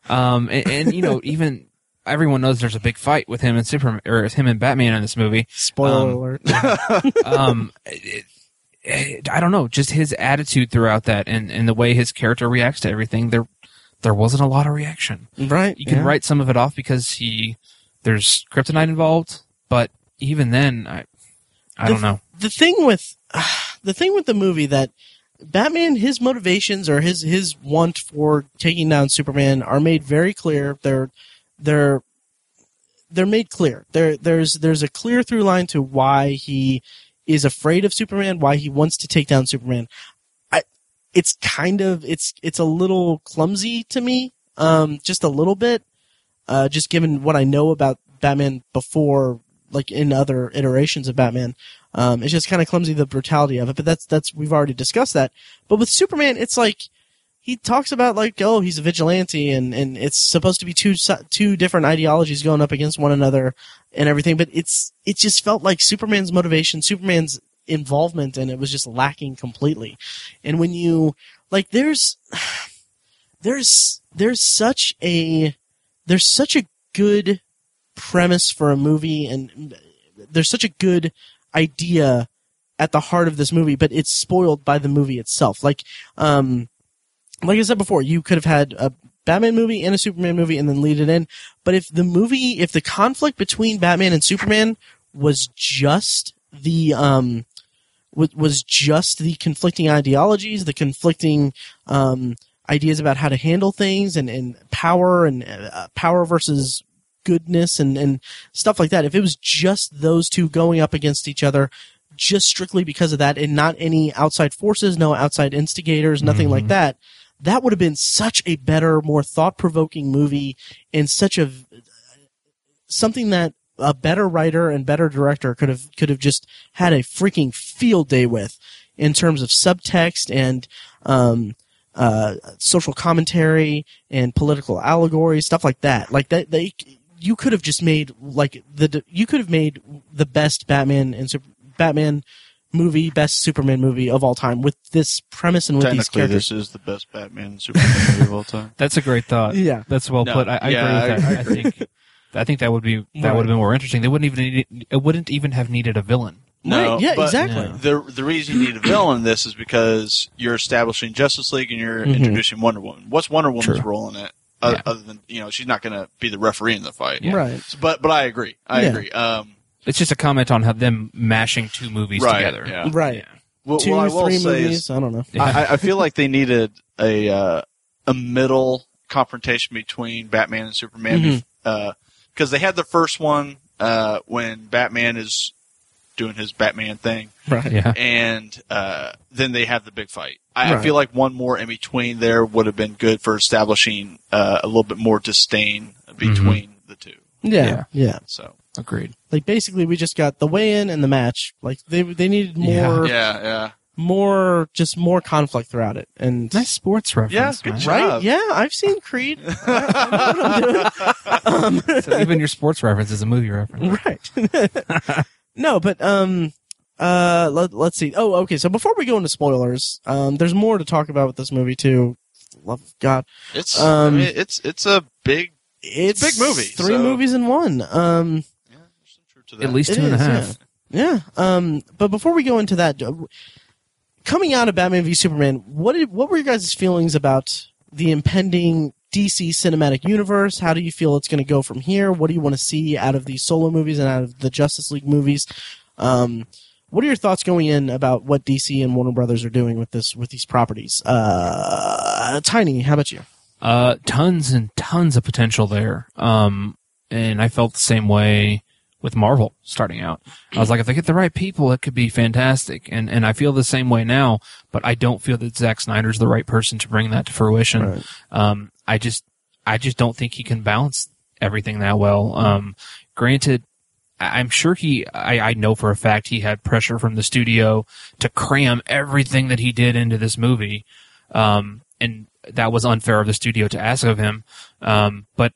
[SPEAKER 2] Um, and, and you know, even everyone knows there's a big fight with him and Superman or him and Batman in this movie.
[SPEAKER 1] Spoiler
[SPEAKER 2] Um,
[SPEAKER 1] alert.
[SPEAKER 2] Um, it, it, I don't know, just his attitude throughout that and, and the way his character reacts to everything. There, there wasn't a lot of reaction.
[SPEAKER 1] right.
[SPEAKER 2] You can
[SPEAKER 1] yeah.
[SPEAKER 2] write some of it off because he there's kryptonite involved, but even then, I, I
[SPEAKER 1] The
[SPEAKER 2] don't know.
[SPEAKER 1] the thing with [SIGHS] the thing with the movie that Batman his motivations or his his want for taking down Superman are made very clear. They're they're they're made clear. There there's there's a clear through line to why he is afraid of Superman, why he wants to take down Superman. I it's kind of it's it's a little clumsy to me. Um just a little bit. Uh just given what I know about Batman before like in other iterations of Batman. Um, it's just kind of clumsy the brutality of it, but that's that's we've already discussed that. But with Superman, it's like he talks about like oh he's a vigilante and and it's supposed to be two two different ideologies going up against one another and everything, but it's it just felt like Superman's motivation, Superman's involvement, and it was just lacking completely. And when you like, there's [SIGHS] there's there's such a there's such a good premise for a movie and there's such a good idea at the heart of this movie, but it's spoiled by the movie itself. Like, um, like I said before, you could have had a Batman movie and a Superman movie and then lead it in. But if the movie, if the conflict between Batman and Superman was just the, um, wa- was just the conflicting ideologies, the conflicting, um, ideas about how to handle things and, and power and uh, power versus goodness and, and stuff like that. If it was just those two going up against each other, just strictly because of that, and not any outside forces, no outside instigators, nothing like that, that would have been such a better, more thought provoking movie and such a something that a better writer and better director could have could have just had a freaking field day with in terms of subtext and um, uh, social commentary and political allegory, stuff like that. Like that, they you could have just made like the you could have made the best Batman and Super, Batman movie, best Superman movie of all time with this premise and with these characters.
[SPEAKER 3] this is the best Batman and Superman movie of all time. [LAUGHS]
[SPEAKER 2] That's a great thought.
[SPEAKER 1] Yeah.
[SPEAKER 2] That's well
[SPEAKER 3] No,
[SPEAKER 2] put. I, I
[SPEAKER 3] yeah,
[SPEAKER 2] agree with
[SPEAKER 3] I
[SPEAKER 2] that. I, think I think that would be that
[SPEAKER 1] Right.
[SPEAKER 2] would have been more interesting. They wouldn't even need, it wouldn't even have needed a villain.
[SPEAKER 3] No,
[SPEAKER 1] Right, yeah,
[SPEAKER 3] but
[SPEAKER 1] exactly.
[SPEAKER 2] Yeah.
[SPEAKER 3] The the reason you need a villain in this is because you're establishing Justice League and you're
[SPEAKER 1] Mhm.
[SPEAKER 3] introducing Wonder Woman. What's Wonder Woman's
[SPEAKER 2] True.
[SPEAKER 3] role in it? Other,
[SPEAKER 2] Yeah.
[SPEAKER 3] other than you know, she's not going to be the referee in the fight.
[SPEAKER 2] Yeah.
[SPEAKER 1] Right.
[SPEAKER 3] But but I agree. I
[SPEAKER 1] Yeah.
[SPEAKER 3] agree. Um,
[SPEAKER 2] It's just a comment on how them mashing two movies
[SPEAKER 3] Right,
[SPEAKER 2] together.
[SPEAKER 3] yeah.
[SPEAKER 1] Right.
[SPEAKER 3] what,
[SPEAKER 1] Two,
[SPEAKER 3] what I will
[SPEAKER 1] three
[SPEAKER 3] say
[SPEAKER 1] movies.
[SPEAKER 3] is,
[SPEAKER 1] I don't know.
[SPEAKER 3] I, I feel [LAUGHS] like they needed a uh, a middle confrontation between Batman and Superman because they had the first one uh, when Batman is doing his Batman thing.
[SPEAKER 1] Right.
[SPEAKER 2] Yeah.
[SPEAKER 3] and uh, then they have the big fight. I, I feel like one more in between there would have been good for establishing uh, a little bit more disdain between the two.
[SPEAKER 1] Yeah.
[SPEAKER 2] Yeah.
[SPEAKER 1] Yeah.
[SPEAKER 3] So
[SPEAKER 2] Agreed.
[SPEAKER 1] Like basically, we just got the weigh-in and the match. Like they they needed more
[SPEAKER 3] yeah, yeah,
[SPEAKER 1] more just more conflict throughout it. And
[SPEAKER 2] Nice sports reference.
[SPEAKER 3] good
[SPEAKER 2] man.
[SPEAKER 3] job.
[SPEAKER 1] right? Yeah, I've seen Creed. [LAUGHS] I I'm. [LAUGHS] Um,
[SPEAKER 2] So even your sports reference is a movie reference. [LAUGHS]
[SPEAKER 1] right. No, but um, uh, let, let's see. Oh, okay. So before we go into spoilers, um, there's more to talk about with this movie too. Love of God,
[SPEAKER 3] it's
[SPEAKER 1] Um,
[SPEAKER 3] I mean, it's it's a big
[SPEAKER 1] it's
[SPEAKER 3] a big movie,
[SPEAKER 1] Three
[SPEAKER 3] so-
[SPEAKER 1] movies in one. Um,
[SPEAKER 3] yeah, there's to that.
[SPEAKER 2] At least
[SPEAKER 1] It
[SPEAKER 2] two and a half.
[SPEAKER 1] yeah. Um, but before we go into that, uh, coming out of Batman v Superman, what did, what were your guys' feelings about the impending DC cinematic universe? How do you feel it's going to go from here? What do you want to see out of these solo movies and out of the Justice League movies? Um, what are your thoughts going in about what DC and Warner Brothers are doing with this with these properties? Uh, Tiny, how about you?
[SPEAKER 2] Uh, tons and tons of potential there. Um, and I felt the same way with Marvel starting out. I was like, if they get the right people, it could be fantastic. And, and I feel the same way now, but I don't feel that Zack Snyder's the right person to bring that to fruition.
[SPEAKER 1] Right.
[SPEAKER 2] Um, I just, I just don't think he can balance everything that well. Um, granted, I'm sure he, I, I know for a fact he had pressure from the studio to cram everything that he did into this movie. Um, and that was unfair of the studio to ask of him. Um, but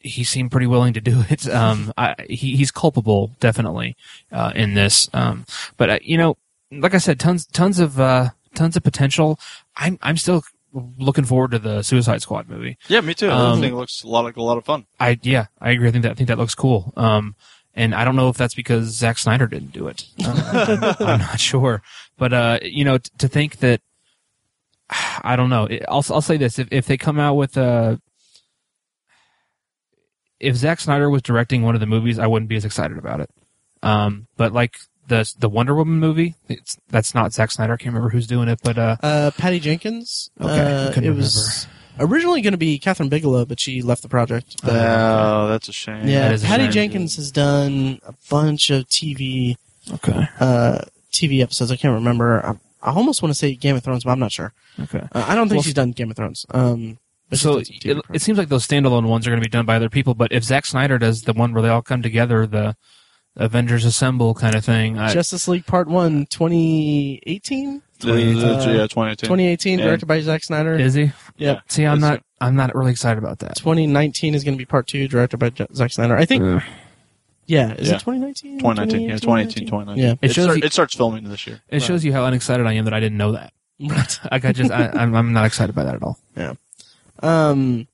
[SPEAKER 2] he seemed pretty willing to do [LAUGHS] it. Um, I, he, he's culpable, definitely, uh, in this. Um, but, uh, you know, like I said, tons, tons of, uh, tons of potential. I'm, I'm still looking forward to the Suicide Squad movie.
[SPEAKER 3] Yeah, me too.
[SPEAKER 2] Um,
[SPEAKER 3] I think it looks a lot like a lot of fun.
[SPEAKER 2] I, yeah, I agree. I think that, I think that looks cool. Um, and I don't know if that's because Zack Snyder didn't do it. Uh, [LAUGHS] I'm not sure. But, uh, you know, t- to think that, [SIGHS] I don't know. I'll, I'll say this. If, if they come out with a, if Zack Snyder was directing one of the movies, I wouldn't be as excited about it. Um, but like the, the Wonder Woman movie, it's, that's not Zack Snyder. I can't remember who's doing it, but, uh,
[SPEAKER 1] Uh, Patty Jenkins.
[SPEAKER 2] Okay,
[SPEAKER 1] uh,
[SPEAKER 2] couldn't
[SPEAKER 1] it was originally going to be Kathryn Bigelow, but she left the project. But,
[SPEAKER 3] Oh, that's a shame.
[SPEAKER 1] yeah,
[SPEAKER 2] that is a
[SPEAKER 1] Patty
[SPEAKER 2] shame.
[SPEAKER 1] Jenkins has done a bunch of TV
[SPEAKER 2] okay.
[SPEAKER 1] uh, TV episodes. I can't remember. I, I almost want to say Game of Thrones, but I'm not sure.
[SPEAKER 2] Okay.
[SPEAKER 1] Uh, I don't think
[SPEAKER 2] Well,
[SPEAKER 1] she's done Game of Thrones. Um, but
[SPEAKER 2] so
[SPEAKER 1] done some TV
[SPEAKER 2] it, it seems like those standalone ones are going to be done by other people. But if Zack Snyder does the one where they all come together, the Avengers Assemble kind of thing, I,
[SPEAKER 1] Justice League Part 1, 2018?
[SPEAKER 3] The- the- the-
[SPEAKER 1] Uh,
[SPEAKER 3] yeah, 2018.
[SPEAKER 1] 2018,
[SPEAKER 3] Yeah.
[SPEAKER 1] directed by Zack Snyder.
[SPEAKER 2] is he?
[SPEAKER 1] Yeah.
[SPEAKER 2] See, I'm
[SPEAKER 3] Is
[SPEAKER 2] not. I'm not really excited about that.
[SPEAKER 1] 2019 is going to be Part 2, directed by J- Zack Snyder. I think,
[SPEAKER 2] Ugh.
[SPEAKER 1] yeah, is
[SPEAKER 3] Yeah.
[SPEAKER 1] it 2019?
[SPEAKER 3] 2019. Yeah, 2018, 2019.
[SPEAKER 1] Yeah.
[SPEAKER 2] It
[SPEAKER 3] It,
[SPEAKER 2] shows
[SPEAKER 3] start-
[SPEAKER 2] you-
[SPEAKER 3] it starts filming this year.
[SPEAKER 2] It shows you how unexcited I am that I didn't know that.
[SPEAKER 1] Right. [LAUGHS]
[SPEAKER 2] Like I just, I, I'm, I'm not excited by that at all.
[SPEAKER 1] Um,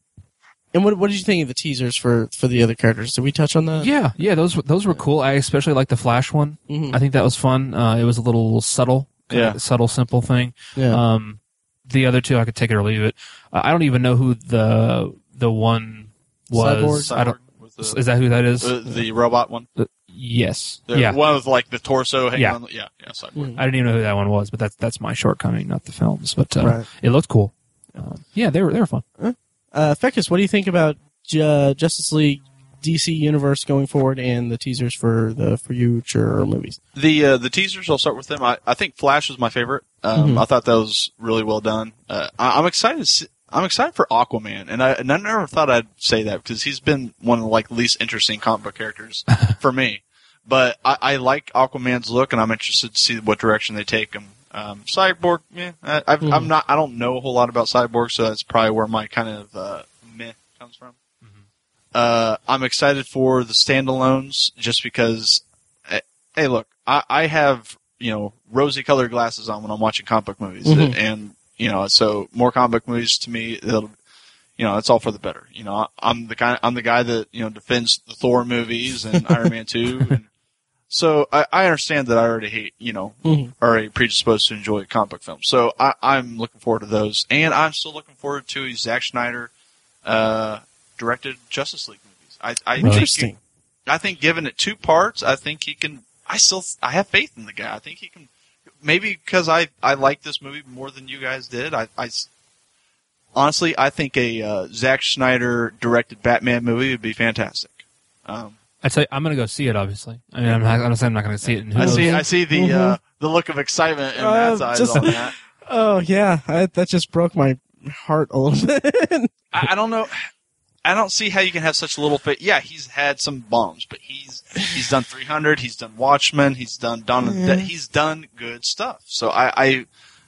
[SPEAKER 1] and what what did you think of the teasers for for the other characters? Did we touch on that?
[SPEAKER 2] Yeah, yeah, those were- those were cool. I especially like the Flash one.
[SPEAKER 1] Mhm.
[SPEAKER 2] I think that was fun. Uh, it was a little subtle, kinda
[SPEAKER 3] Yeah.
[SPEAKER 2] subtle, simple thing.
[SPEAKER 1] yeah.
[SPEAKER 2] Um, the other two, I could take it or leave it. Uh, I don't even know who the the one was.
[SPEAKER 1] Cyborg?
[SPEAKER 2] I don't.
[SPEAKER 3] The,
[SPEAKER 2] Is that who that is?
[SPEAKER 3] the, the robot one.
[SPEAKER 2] yes.
[SPEAKER 3] The
[SPEAKER 2] yeah.
[SPEAKER 3] one with like the torso hanging
[SPEAKER 2] Yeah.
[SPEAKER 3] on. The, yeah, yeah, Cyborg.
[SPEAKER 1] Mm.
[SPEAKER 2] I didn't even know who that one was, but that's that's my shortcoming, not the films. But uh,
[SPEAKER 1] Right.
[SPEAKER 2] it looked cool. Um, yeah, they were they were fun.
[SPEAKER 1] Uh, Fekkes, what do you think about Ju- Justice League DC universe going forward and the teasers for the future movies?
[SPEAKER 3] The uh, the teasers. I'll start with them. I, I think Flash was my favorite. Um,
[SPEAKER 1] Mhm.
[SPEAKER 3] I thought that was really well done. Uh, I, I'm excited. To see, I'm excited for Aquaman, and I and I never thought I'd say that because he's been one of the like least interesting comic book characters [LAUGHS] for me. But I, I like Aquaman's look, and I'm interested to see what direction they take him. Um, Cyborg, yeah, I. I'm not. I don't know a whole lot about Cyborg, so that's probably where my kind of uh, meh comes from. Uh, I'm excited for the standalones just because. eh, Hey, look, I, I have you know rosy colored glasses on when I'm watching comic book movies,
[SPEAKER 1] Mhm.
[SPEAKER 3] and you know so more comic book movies to me, it'll you know it's all for the better. You know I- I'm the guy I'm the guy that you know defends the Thor movies and Iron Man two, and so I, I understand that I already hate you know
[SPEAKER 1] Mhm.
[SPEAKER 3] already predisposed to enjoy comic book films. So I, I'm looking forward to those, and I'm still looking forward to a Zack Snyder uh, directed Justice League movies. I, I think
[SPEAKER 1] Interesting.
[SPEAKER 3] I think given it two parts, I think he can. I still I have faith in the guy. I think he can. Maybe because I I like this movie more than you guys did. I, I honestly I think a uh, Zack Snyder directed Batman movie would be fantastic. Um,
[SPEAKER 2] I tell you, I'm gonna go see it. Obviously, I mean, I'm not. I'm not saying I'm not gonna see it. And who
[SPEAKER 3] I
[SPEAKER 2] knows?
[SPEAKER 3] see I see the
[SPEAKER 1] Mhm.
[SPEAKER 3] uh, the look of excitement in
[SPEAKER 1] Uh,
[SPEAKER 3] Matt's eyes
[SPEAKER 1] just-
[SPEAKER 3] on that. [LAUGHS]
[SPEAKER 1] Oh yeah, I, that just broke my heart a little [LAUGHS] bit.
[SPEAKER 3] I, I don't know. I don't see how you can have such little fit. Yeah, he's had some bombs, but he's he's done 300. He's done Watchmen. He's done Dawn
[SPEAKER 1] Yeah.
[SPEAKER 3] Dead. He's done good stuff. So I, I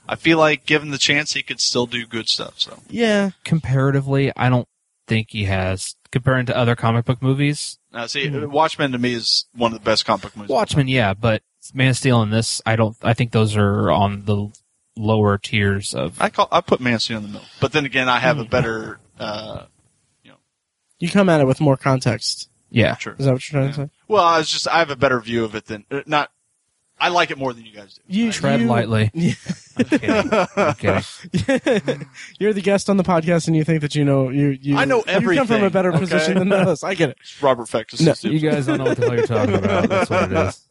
[SPEAKER 3] I feel like given the chance, he could still do good stuff. So
[SPEAKER 1] yeah,
[SPEAKER 2] comparatively, I don't think he has comparing to other comic book movies.
[SPEAKER 3] now, see,
[SPEAKER 1] Mhm.
[SPEAKER 3] Watchmen to me is one of the best comic book movies.
[SPEAKER 2] Watchmen, yeah, but Man of Steel and this, I don't. I think those are on the lower tiers of.
[SPEAKER 3] I call I put Man of Steel in the middle, but then again, I have a
[SPEAKER 1] Mhm.
[SPEAKER 3] better. Uh,
[SPEAKER 1] you know, you come at it with more context.
[SPEAKER 2] Yeah,
[SPEAKER 3] sure.
[SPEAKER 1] Is that what you're trying to say?
[SPEAKER 3] Well, I was just I have a better view of it than uh, not. I like it more than you guys do.
[SPEAKER 1] You
[SPEAKER 2] tread
[SPEAKER 1] you-
[SPEAKER 2] lightly. [LAUGHS]
[SPEAKER 1] Yeah.
[SPEAKER 2] I'm kidding. I'm kidding. [LAUGHS]
[SPEAKER 1] You're the guest on the podcast, and you think that you know you. you
[SPEAKER 3] I know everything.
[SPEAKER 1] You come from a
[SPEAKER 3] everything,
[SPEAKER 1] better
[SPEAKER 3] okay?
[SPEAKER 1] position than us. I get it.
[SPEAKER 3] Robert Fekkes.
[SPEAKER 1] No,
[SPEAKER 3] is-
[SPEAKER 2] You guys don't know what the hell you're talking about. That's what it is. [LAUGHS]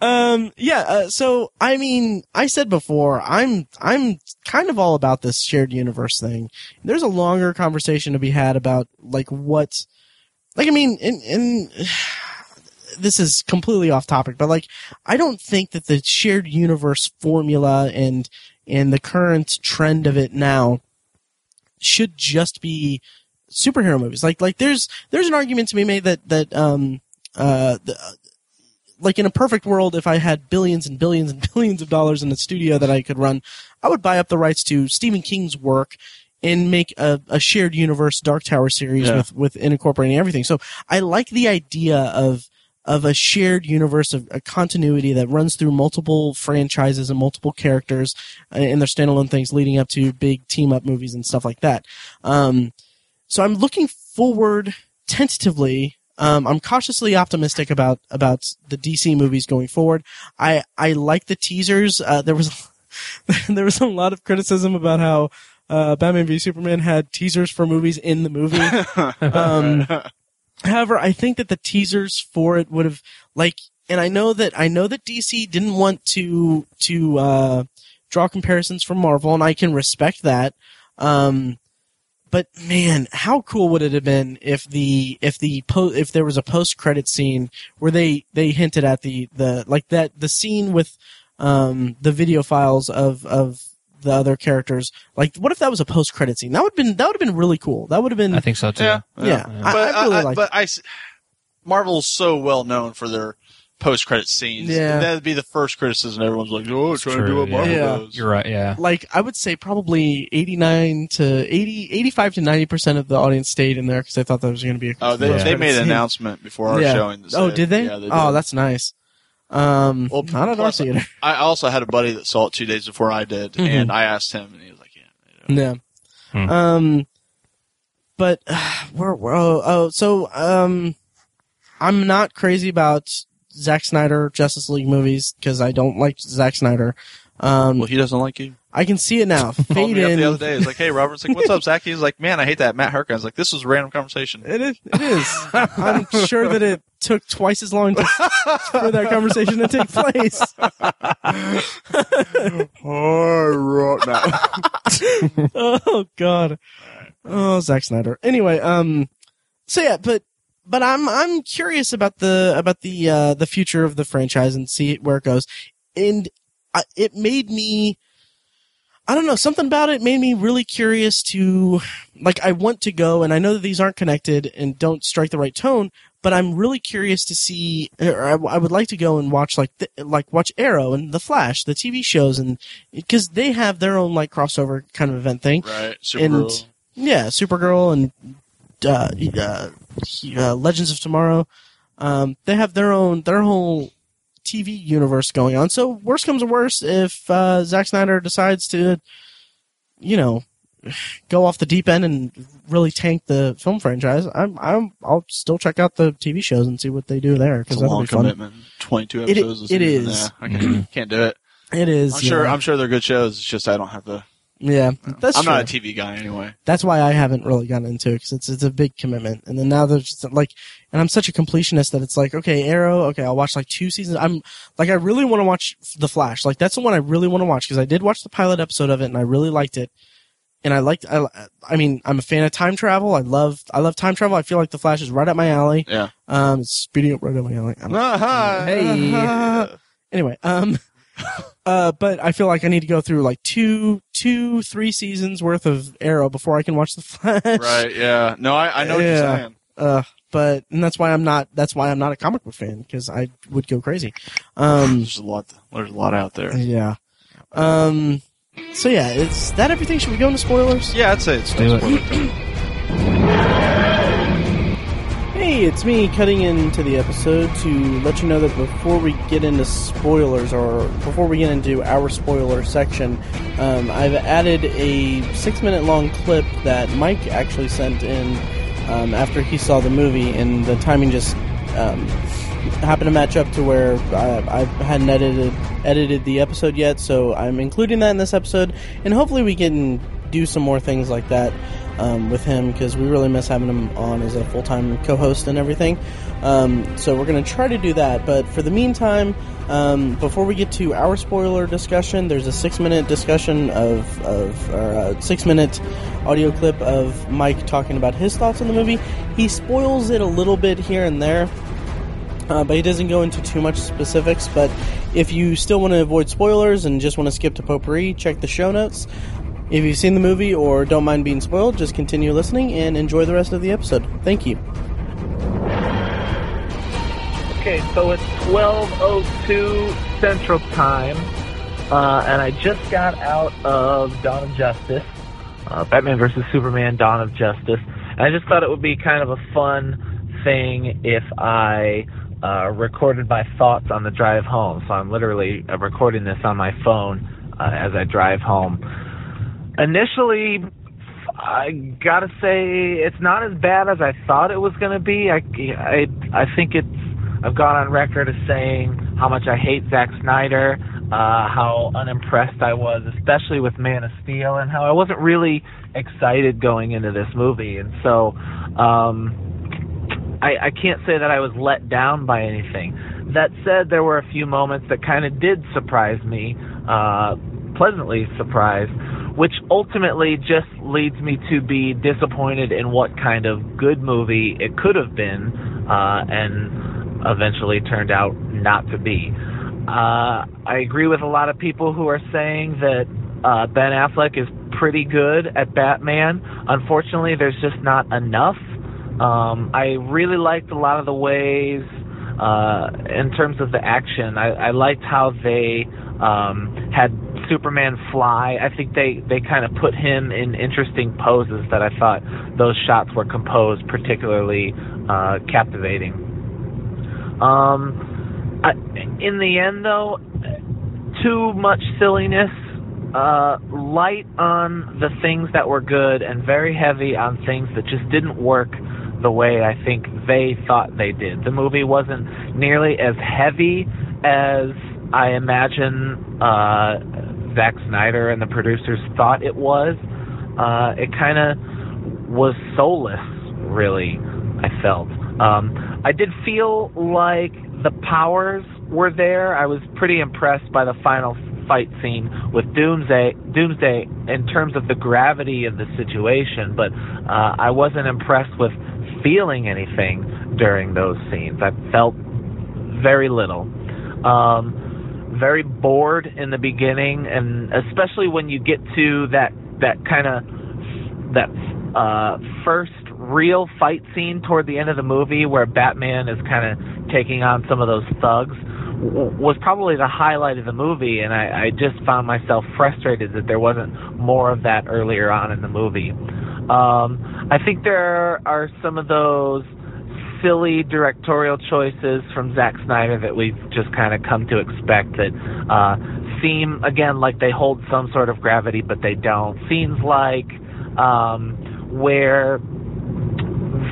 [SPEAKER 1] Um, yeah. Uh, so, I mean, I said before, I'm, I'm kind of all about this shared universe thing. There's a longer conversation to be had about like what, like, I mean, in, in, this is completely off topic, but like, I don't think that the shared universe formula and, and the current trend of it now should just be superhero movies. Like, like there's, there's an argument to be made that, that, um, uh, the, like in a perfect world, if I had billions and billions and [LAUGHS] billions of dollars in a studio that I could run, I would buy up the rights to Stephen King's work and make a, a shared universe Dark Tower series
[SPEAKER 3] Yeah.
[SPEAKER 1] with with incorporating everything. So I like the idea of of a shared universe of a continuity that runs through multiple franchises and multiple characters uh, in their standalone things leading up to big team up movies and stuff like that. Um, so I'm looking forward tentatively. Um, I'm cautiously optimistic about about the DC movies going forward. I I like the teasers. Uh, there was [LAUGHS] there was a lot of criticism about how uh, Batman v Superman had teasers for movies in the movie. [LAUGHS] Um, However, I think that the teasers for it would have like, and I know that I know that DC didn't want to to uh, draw comparisons from Marvel, and I can respect that. Um, but man, how cool would it have been if the if the po- if there was a post credit scene where they they hinted at the the like that the scene with um the video files of of the other characters like what if that was a post credit scene that would have been that would have been really cool that would have been
[SPEAKER 2] I think so too.
[SPEAKER 3] Yeah,
[SPEAKER 1] yeah,
[SPEAKER 2] yeah.
[SPEAKER 1] I,
[SPEAKER 3] but
[SPEAKER 1] I really
[SPEAKER 3] I,
[SPEAKER 1] like
[SPEAKER 3] but I s- Marvel's so well known for their post credit scenes.
[SPEAKER 1] Yeah.
[SPEAKER 3] that'd be the first criticism. Everyone's like, "Oh, it's trying to do
[SPEAKER 2] True,
[SPEAKER 3] what Marvel
[SPEAKER 1] yeah.
[SPEAKER 3] does."
[SPEAKER 2] You're right. Yeah.
[SPEAKER 1] like I would say probably 89 to 80 85 to 90% of the audience stayed in there because they thought that was going to be a
[SPEAKER 3] Oh, they,
[SPEAKER 2] Yeah.
[SPEAKER 3] they made an
[SPEAKER 1] scene.
[SPEAKER 3] announcement before our
[SPEAKER 1] Yeah.
[SPEAKER 3] showing. that
[SPEAKER 1] Oh, did they?
[SPEAKER 3] Yeah, they oh, did.
[SPEAKER 1] Oh, that's nice. Um,
[SPEAKER 3] Well,
[SPEAKER 1] not at our theater.
[SPEAKER 3] I also had a buddy that saw it two days before I did,
[SPEAKER 1] Mhm.
[SPEAKER 3] and I asked him, and he was like, "Yeah."
[SPEAKER 1] Yeah.
[SPEAKER 2] Hmm.
[SPEAKER 1] Um, but uh, [SIGHS] we're, we're oh, oh so um, I'm not crazy about Zack Snyder Justice League movies because I don't like Zack Snyder. Um,
[SPEAKER 3] Well, he doesn't like you.
[SPEAKER 1] I can see it now. [LAUGHS]
[SPEAKER 3] Called
[SPEAKER 1] Fade
[SPEAKER 3] me up
[SPEAKER 1] in.
[SPEAKER 3] the other day. He's like, "Hey, Robert's like, what's up, Zach?" He's like, "Man, I hate that Matt Harker." I was like, "This was a random conversation."
[SPEAKER 1] It is. It is. I'm sure that it took twice as long to, [LAUGHS] for that conversation to take place. [LAUGHS] oh God. Oh, Zack Snyder. Anyway, um, so yeah, but but I'm I'm curious about the about the uh the future of the franchise and see where it goes, and I, it made me. I don't know, something about it made me really curious to, like, I want to go, and I know that these aren't connected and don't strike the right tone, but I'm really curious to see, or I, I would like to go and watch, like, the, like, watch Arrow and The Flash, the TV shows, and, because they have their own, like, crossover kind of event thing.
[SPEAKER 3] Right,
[SPEAKER 1] And-
[SPEAKER 3] Supergirl.
[SPEAKER 1] Yeah, Supergirl and, uh, uh, uh Legends of Tomorrow, um, they have their own, their whole TV universe going on. So worst comes to worst, if uh, Zack Snyder decides to, you know, go off the deep end and really tank the film franchise, I'm I'm I'll still check out the TV shows and see what they do there
[SPEAKER 3] It's
[SPEAKER 1] because
[SPEAKER 3] a
[SPEAKER 1] that'll
[SPEAKER 3] long
[SPEAKER 1] be fun.
[SPEAKER 3] commitment. Twenty-two episodes. a
[SPEAKER 1] it
[SPEAKER 3] season.
[SPEAKER 1] is.
[SPEAKER 3] Yeah, I [CLEARS THROAT] can't, can't do it.
[SPEAKER 1] It is.
[SPEAKER 3] I'm sure.
[SPEAKER 1] know.
[SPEAKER 3] I'm sure they're good shows. It's just I don't have the.
[SPEAKER 1] yeah, that's
[SPEAKER 3] I'm
[SPEAKER 1] true.
[SPEAKER 3] not a TV guy anyway.
[SPEAKER 1] that's why I haven't really gotten into it because it's it's a big commitment. And then now there's just like, and I'm such a completionist that it's like, okay, Arrow, okay, I'll watch like two seasons. I'm like, I really want to watch The Flash. Like that's the one I really want to watch because I did watch the pilot episode of it and I really liked it. And I liked, I, I mean, I'm a fan of time travel. I love, I love time travel. I feel like The Flash is right up my alley.
[SPEAKER 3] Yeah.
[SPEAKER 1] Um, it's speeding up right up my alley. I'm- [LAUGHS]
[SPEAKER 2] Hey. [LAUGHS]
[SPEAKER 1] anyway, um, [LAUGHS] uh, but I feel like I need to go through like two, two, three seasons worth of Arrow before I can watch The Flash.
[SPEAKER 3] Right. Yeah. No, I, I know what you're saying.
[SPEAKER 1] Uh, but and that's why I'm not. That's why I'm not a comic book fan because I would go crazy. Um,
[SPEAKER 3] There's a lot. There's a lot out there.
[SPEAKER 1] yeah. Um. So yeah, is that everything? Should we go into spoilers?
[SPEAKER 3] Yeah, I'd say it's
[SPEAKER 2] Do it.
[SPEAKER 3] spoiler time.
[SPEAKER 1] Hey, it's me cutting into the episode to let you know that before we get into spoilers, or before we get into our spoiler section, um, I've added a six-minute long clip that Mike actually sent in um, after he saw the movie, and the timing just um, happened to match up to where I, I hadn't edited edited the episode yet, so I'm including that in this episode, and hopefully we can do some more things like that um, with him because we really miss having him on as a full time co host and everything. Um, so we're going to try to do that, but for the meantime, um, before we get to our spoiler discussion, there's a six minute discussion of, of or a six minute audio clip of Mike talking about his thoughts on the movie. He spoils it a little bit here and there. Uh, but he doesn't go into too much specifics. But if you still want to avoid spoilers and just want to skip to potpourri, check the show notes. If you've seen the movie or don't mind being spoiled, just continue listening and enjoy the rest of the episode. Thank you.
[SPEAKER 4] Okay, so it's 12:02 Central Time, uh, and I just got out of Dawn of Justice, uh, Batman versus Superman: Dawn of Justice, and I just thought it would be kind of a fun thing if I uh, recorded my thoughts on the drive home. So I'm literally uh, recording this on my phone uh, as I drive home. Initially, I gotta say it's not as bad as I thought it was gonna be. I, I, I think it's. I've gone on record as saying how much I hate Zack Snyder, uh, how unimpressed I was, especially with Man of Steel, and how I wasn't really excited going into this movie. And so, um, I, I can't say that I was let down by anything. That said, there were a few moments that kind of did surprise me, uh, pleasantly surprised which ultimately just leads me to be disappointed in what kind of good movie it could have been, uh, and eventually turned out not to be. Uh, I agree with a lot of people who are saying that uh, Ben Affleck is pretty good at Batman. Unfortunately, there's just not enough. Um, I really liked a lot of the ways, uh, in terms of the action. I, I liked how they um, had Superman fly. I think they they kind of put him in interesting poses that I thought those shots were composed particularly uh, captivating. Um, I, in the end, though, too much silliness. Uh, light on the things that were good and very heavy on things that just didn't work the way I think they thought they did. The movie wasn't nearly as heavy as I imagine uh, Zack Snyder and the producers thought it was. Uh, it kind of was soulless, really. I felt. Um, I did feel like the powers were there. I was pretty impressed by the final fight scene with Doomsday. Doomsday in terms of the gravity of the situation, but uh, I wasn't impressed with feeling anything during those scenes. I felt very little. Um, very bored in the beginning, and especially when you get to that that kind of that uh, first real fight scene toward the end of the movie, where Batman is kind of taking on some of those thugs, was probably the highlight of the movie, and I, I just found myself frustrated that there wasn't more of that earlier on in the movie. Um, I think there are some of those silly directorial choices from Zack Snyder that we've just kind of come to expect that uh, seem again like they hold some sort of gravity, but they don't. Scenes like um, where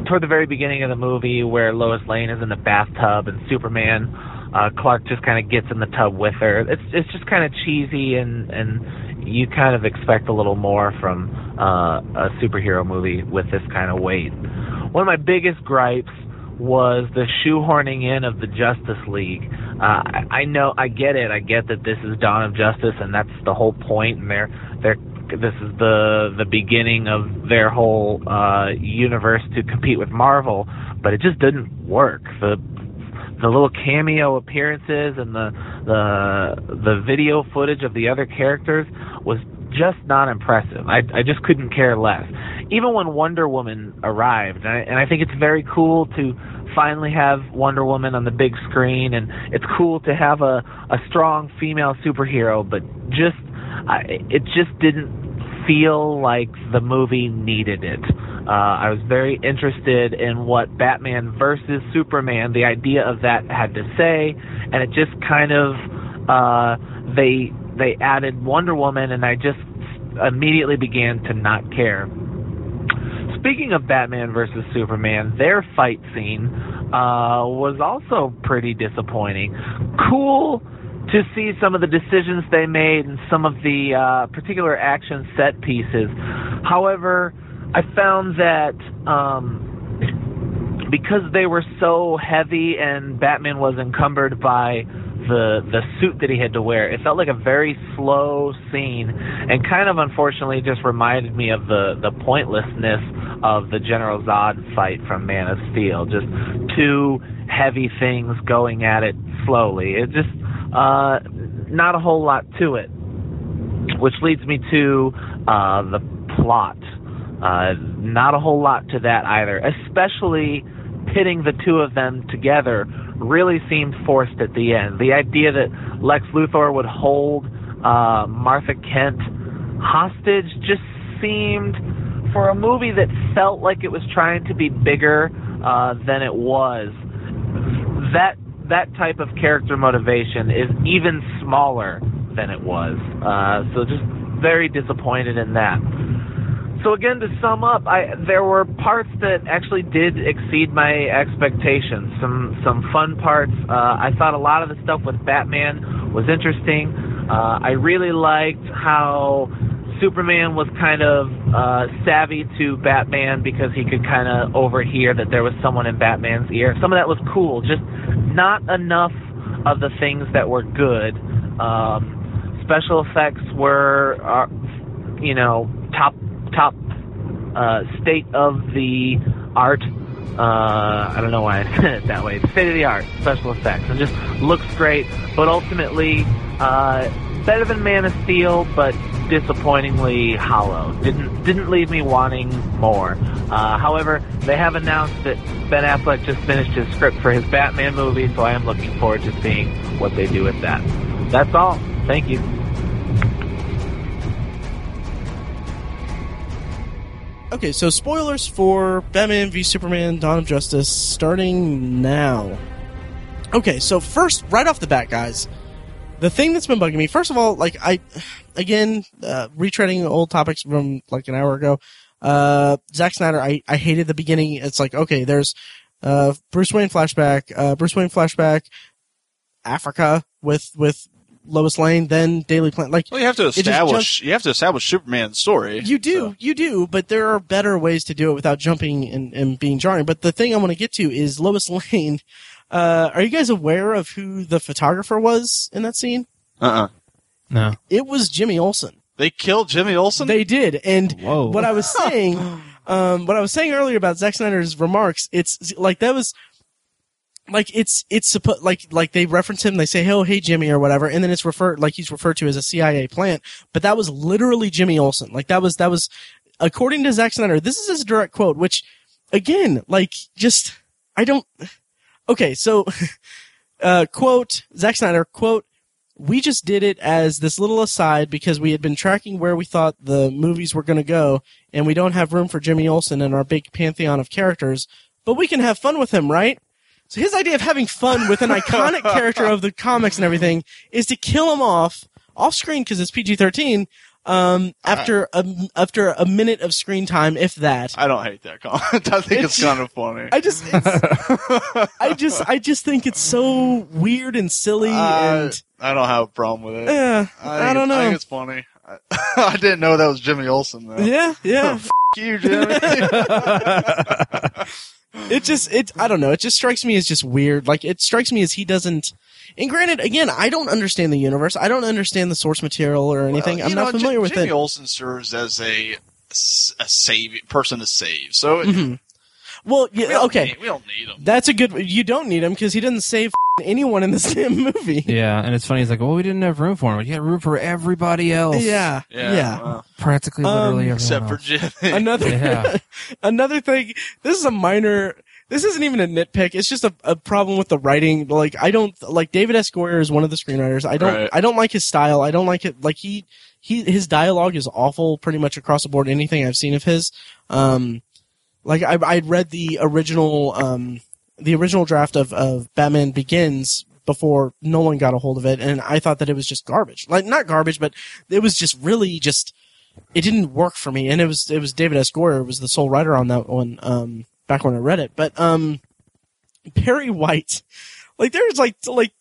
[SPEAKER 4] toward the very beginning of the movie where Lois Lane is in the bathtub and Superman uh, Clark just kind of gets in the tub with her. It's it's just kind of cheesy and and you kind of expect a little more from uh, a superhero movie with this kind of weight. One of my biggest gripes was the shoehorning in of the Justice League. Uh, I, I know, I get it. I get that this is Dawn of Justice, and that's the whole point, and they're they're this is the the beginning of their whole uh, universe to compete with Marvel, but it just didn't work. The the little cameo appearances and the the the video footage of the other characters was just not impressive. I I just couldn't care less. Even when Wonder Woman arrived, and I, and I think it's very cool to finally have Wonder Woman on the big screen, and it's cool to have a a strong female superhero, but just I, it just didn't feel like the movie needed it. Uh, I was very interested in what Batman versus Superman, the idea of that had to say, and it just kind of uh, they they added Wonder Woman, and I just immediately began to not care. Speaking of Batman versus Superman, their fight scene uh, was also pretty disappointing. Cool to see some of the decisions they made and some of the uh, particular action set pieces. However, I found that um, because they were so heavy and Batman was encumbered by the the suit that he had to wear, it felt like a very slow scene, and kind of unfortunately just reminded me of the the pointlessness of the General Zod fight from Man of Steel. Just two heavy things going at it slowly. It just uh, not a whole lot to it, which leads me to uh, the plot. Uh, not a whole lot to that either, especially pitting the two of them together really seemed forced at the end. The idea that Lex Luthor would hold uh, Martha Kent hostage just seemed, for a movie that felt like it was trying to be bigger uh, than it was, that that type of character motivation is even smaller than it was. Uh, so just very disappointed in that. So again, to sum up, I, there were parts that actually did exceed my expectations. Some some fun parts. Uh, I thought a lot of the stuff with Batman was interesting. Uh, I really liked how Superman was kind of uh, savvy to Batman because he could kind of overhear that there was someone in Batman's ear. Some of that was cool. Just not enough of the things that were good. Um, special effects were, uh, you know, top top uh, state of the art. Uh, I don't know why I [LAUGHS] said it that way. State of the art special effects, It just looks great. But ultimately, uh, better than Man of Steel, but disappointingly hollow. Didn't didn't leave me wanting more. Uh, however, they have announced that Ben Affleck just finished his script for his Batman movie, so I am looking forward to seeing what they do with that. That's all. Thank you.
[SPEAKER 1] Okay, so spoilers for Batman v Superman: Dawn of Justice starting now. Okay, so first, right off the bat, guys, the thing that's been bugging me, first of all, like I, again, uh, retreading old topics from like an hour ago. Uh, Zack Snyder, I, I hated the beginning. It's like, okay, there's, uh, Bruce Wayne flashback, uh, Bruce Wayne flashback, Africa with, with Lois Lane, then Daily Planet. Like,
[SPEAKER 3] Well, you have to
[SPEAKER 1] just
[SPEAKER 3] establish. You have to establish Superman's story.
[SPEAKER 1] you do,
[SPEAKER 3] So-
[SPEAKER 1] you do, but there are better ways to do it without jumping and, and being jarring. But the thing I want to get to is Lois [LAUGHS] Lane. Uh, are you guys aware of who the photographer was in that scene?
[SPEAKER 3] Uh-uh.
[SPEAKER 2] No.
[SPEAKER 1] It was Jimmy Olsen.
[SPEAKER 3] They killed Jimmy Olsen.
[SPEAKER 1] They did, and
[SPEAKER 2] Whoa.
[SPEAKER 1] what I was saying, [LAUGHS] um, what I was saying earlier about Zack Snyder's remarks, it's like that was like it's it's supposed like like they reference him, they say, "Oh, hey Jimmy" or whatever, and then it's referred like he's referred to as a CIA plant, but that was literally Jimmy Olsen. Like that was that was according to Zack Snyder. This is his direct quote, which again, like just I don't. Okay, so [LAUGHS] uh, quote Zack Snyder quote we just did it as this little aside because we had been tracking where we thought the movies were going to go, and we don't have room for Jimmy Olsen in our big pantheon of characters. but we can have fun with him, right? So his idea of having fun with an iconic [LAUGHS] character of the comics and everything is to kill him off off screen because it's PG thirteen. Um, after a after a minute of screen time, if that.
[SPEAKER 3] I don't hate that comment. [LAUGHS] I think it's,
[SPEAKER 1] It's-
[SPEAKER 3] kind of funny.
[SPEAKER 1] I just, [LAUGHS] I just, I just think it's so weird and silly,
[SPEAKER 3] Uh,
[SPEAKER 1] and
[SPEAKER 3] I don't have a problem with it.
[SPEAKER 1] eh,
[SPEAKER 3] think
[SPEAKER 1] I don't
[SPEAKER 3] know. I think it's funny. I, I didn't know that was Jimmy Olsen though.
[SPEAKER 1] Yeah, yeah.
[SPEAKER 3] F- you, Jimmy.
[SPEAKER 1] It just it I don't know. It just strikes me as just weird. Like it strikes me as he doesn't. And granted, again, I don't understand the universe. I don't understand the source material or anything.
[SPEAKER 3] Well,
[SPEAKER 1] I'm
[SPEAKER 3] you
[SPEAKER 1] not familiar
[SPEAKER 3] J-
[SPEAKER 1] with
[SPEAKER 3] Jimmy
[SPEAKER 1] it.
[SPEAKER 3] Olsen serves as a a save person to save. So
[SPEAKER 1] Mhm. Well, yeah,
[SPEAKER 3] don't
[SPEAKER 1] okay,
[SPEAKER 3] need- we don't need him.
[SPEAKER 1] that's a good. You don't need him because he doesn't save anyone in this [LAUGHS] damn movie.
[SPEAKER 2] Yeah, and it's funny. He's like, well, we didn't have room for him. You had room for everybody else.
[SPEAKER 1] Yeah,
[SPEAKER 3] Yeah,
[SPEAKER 1] yeah.
[SPEAKER 3] well,
[SPEAKER 2] practically
[SPEAKER 1] Um,
[SPEAKER 2] literally everyone
[SPEAKER 3] except for
[SPEAKER 2] else.
[SPEAKER 3] Jimmy.
[SPEAKER 1] Another
[SPEAKER 2] Yeah. [LAUGHS]
[SPEAKER 1] another thing. This is a minor. This isn't even a nitpick. It's just a, a problem with the writing. Like I don't like David S. Goyer is one of the screenwriters. I don't.
[SPEAKER 3] Right.
[SPEAKER 1] I don't like his style. I don't like it. Like he he his dialogue is awful pretty much across the board. Anything I've seen of his. Um, like I I'd read the original um the original draft of of Batman Begins before Nolan got a hold of it, and I thought that it was just garbage. Like not garbage, but it was just really just it didn't work for me. And it was it was David S. Goyer was the sole writer on that one. Um, back when I read it, but um, Perry White, like there's like like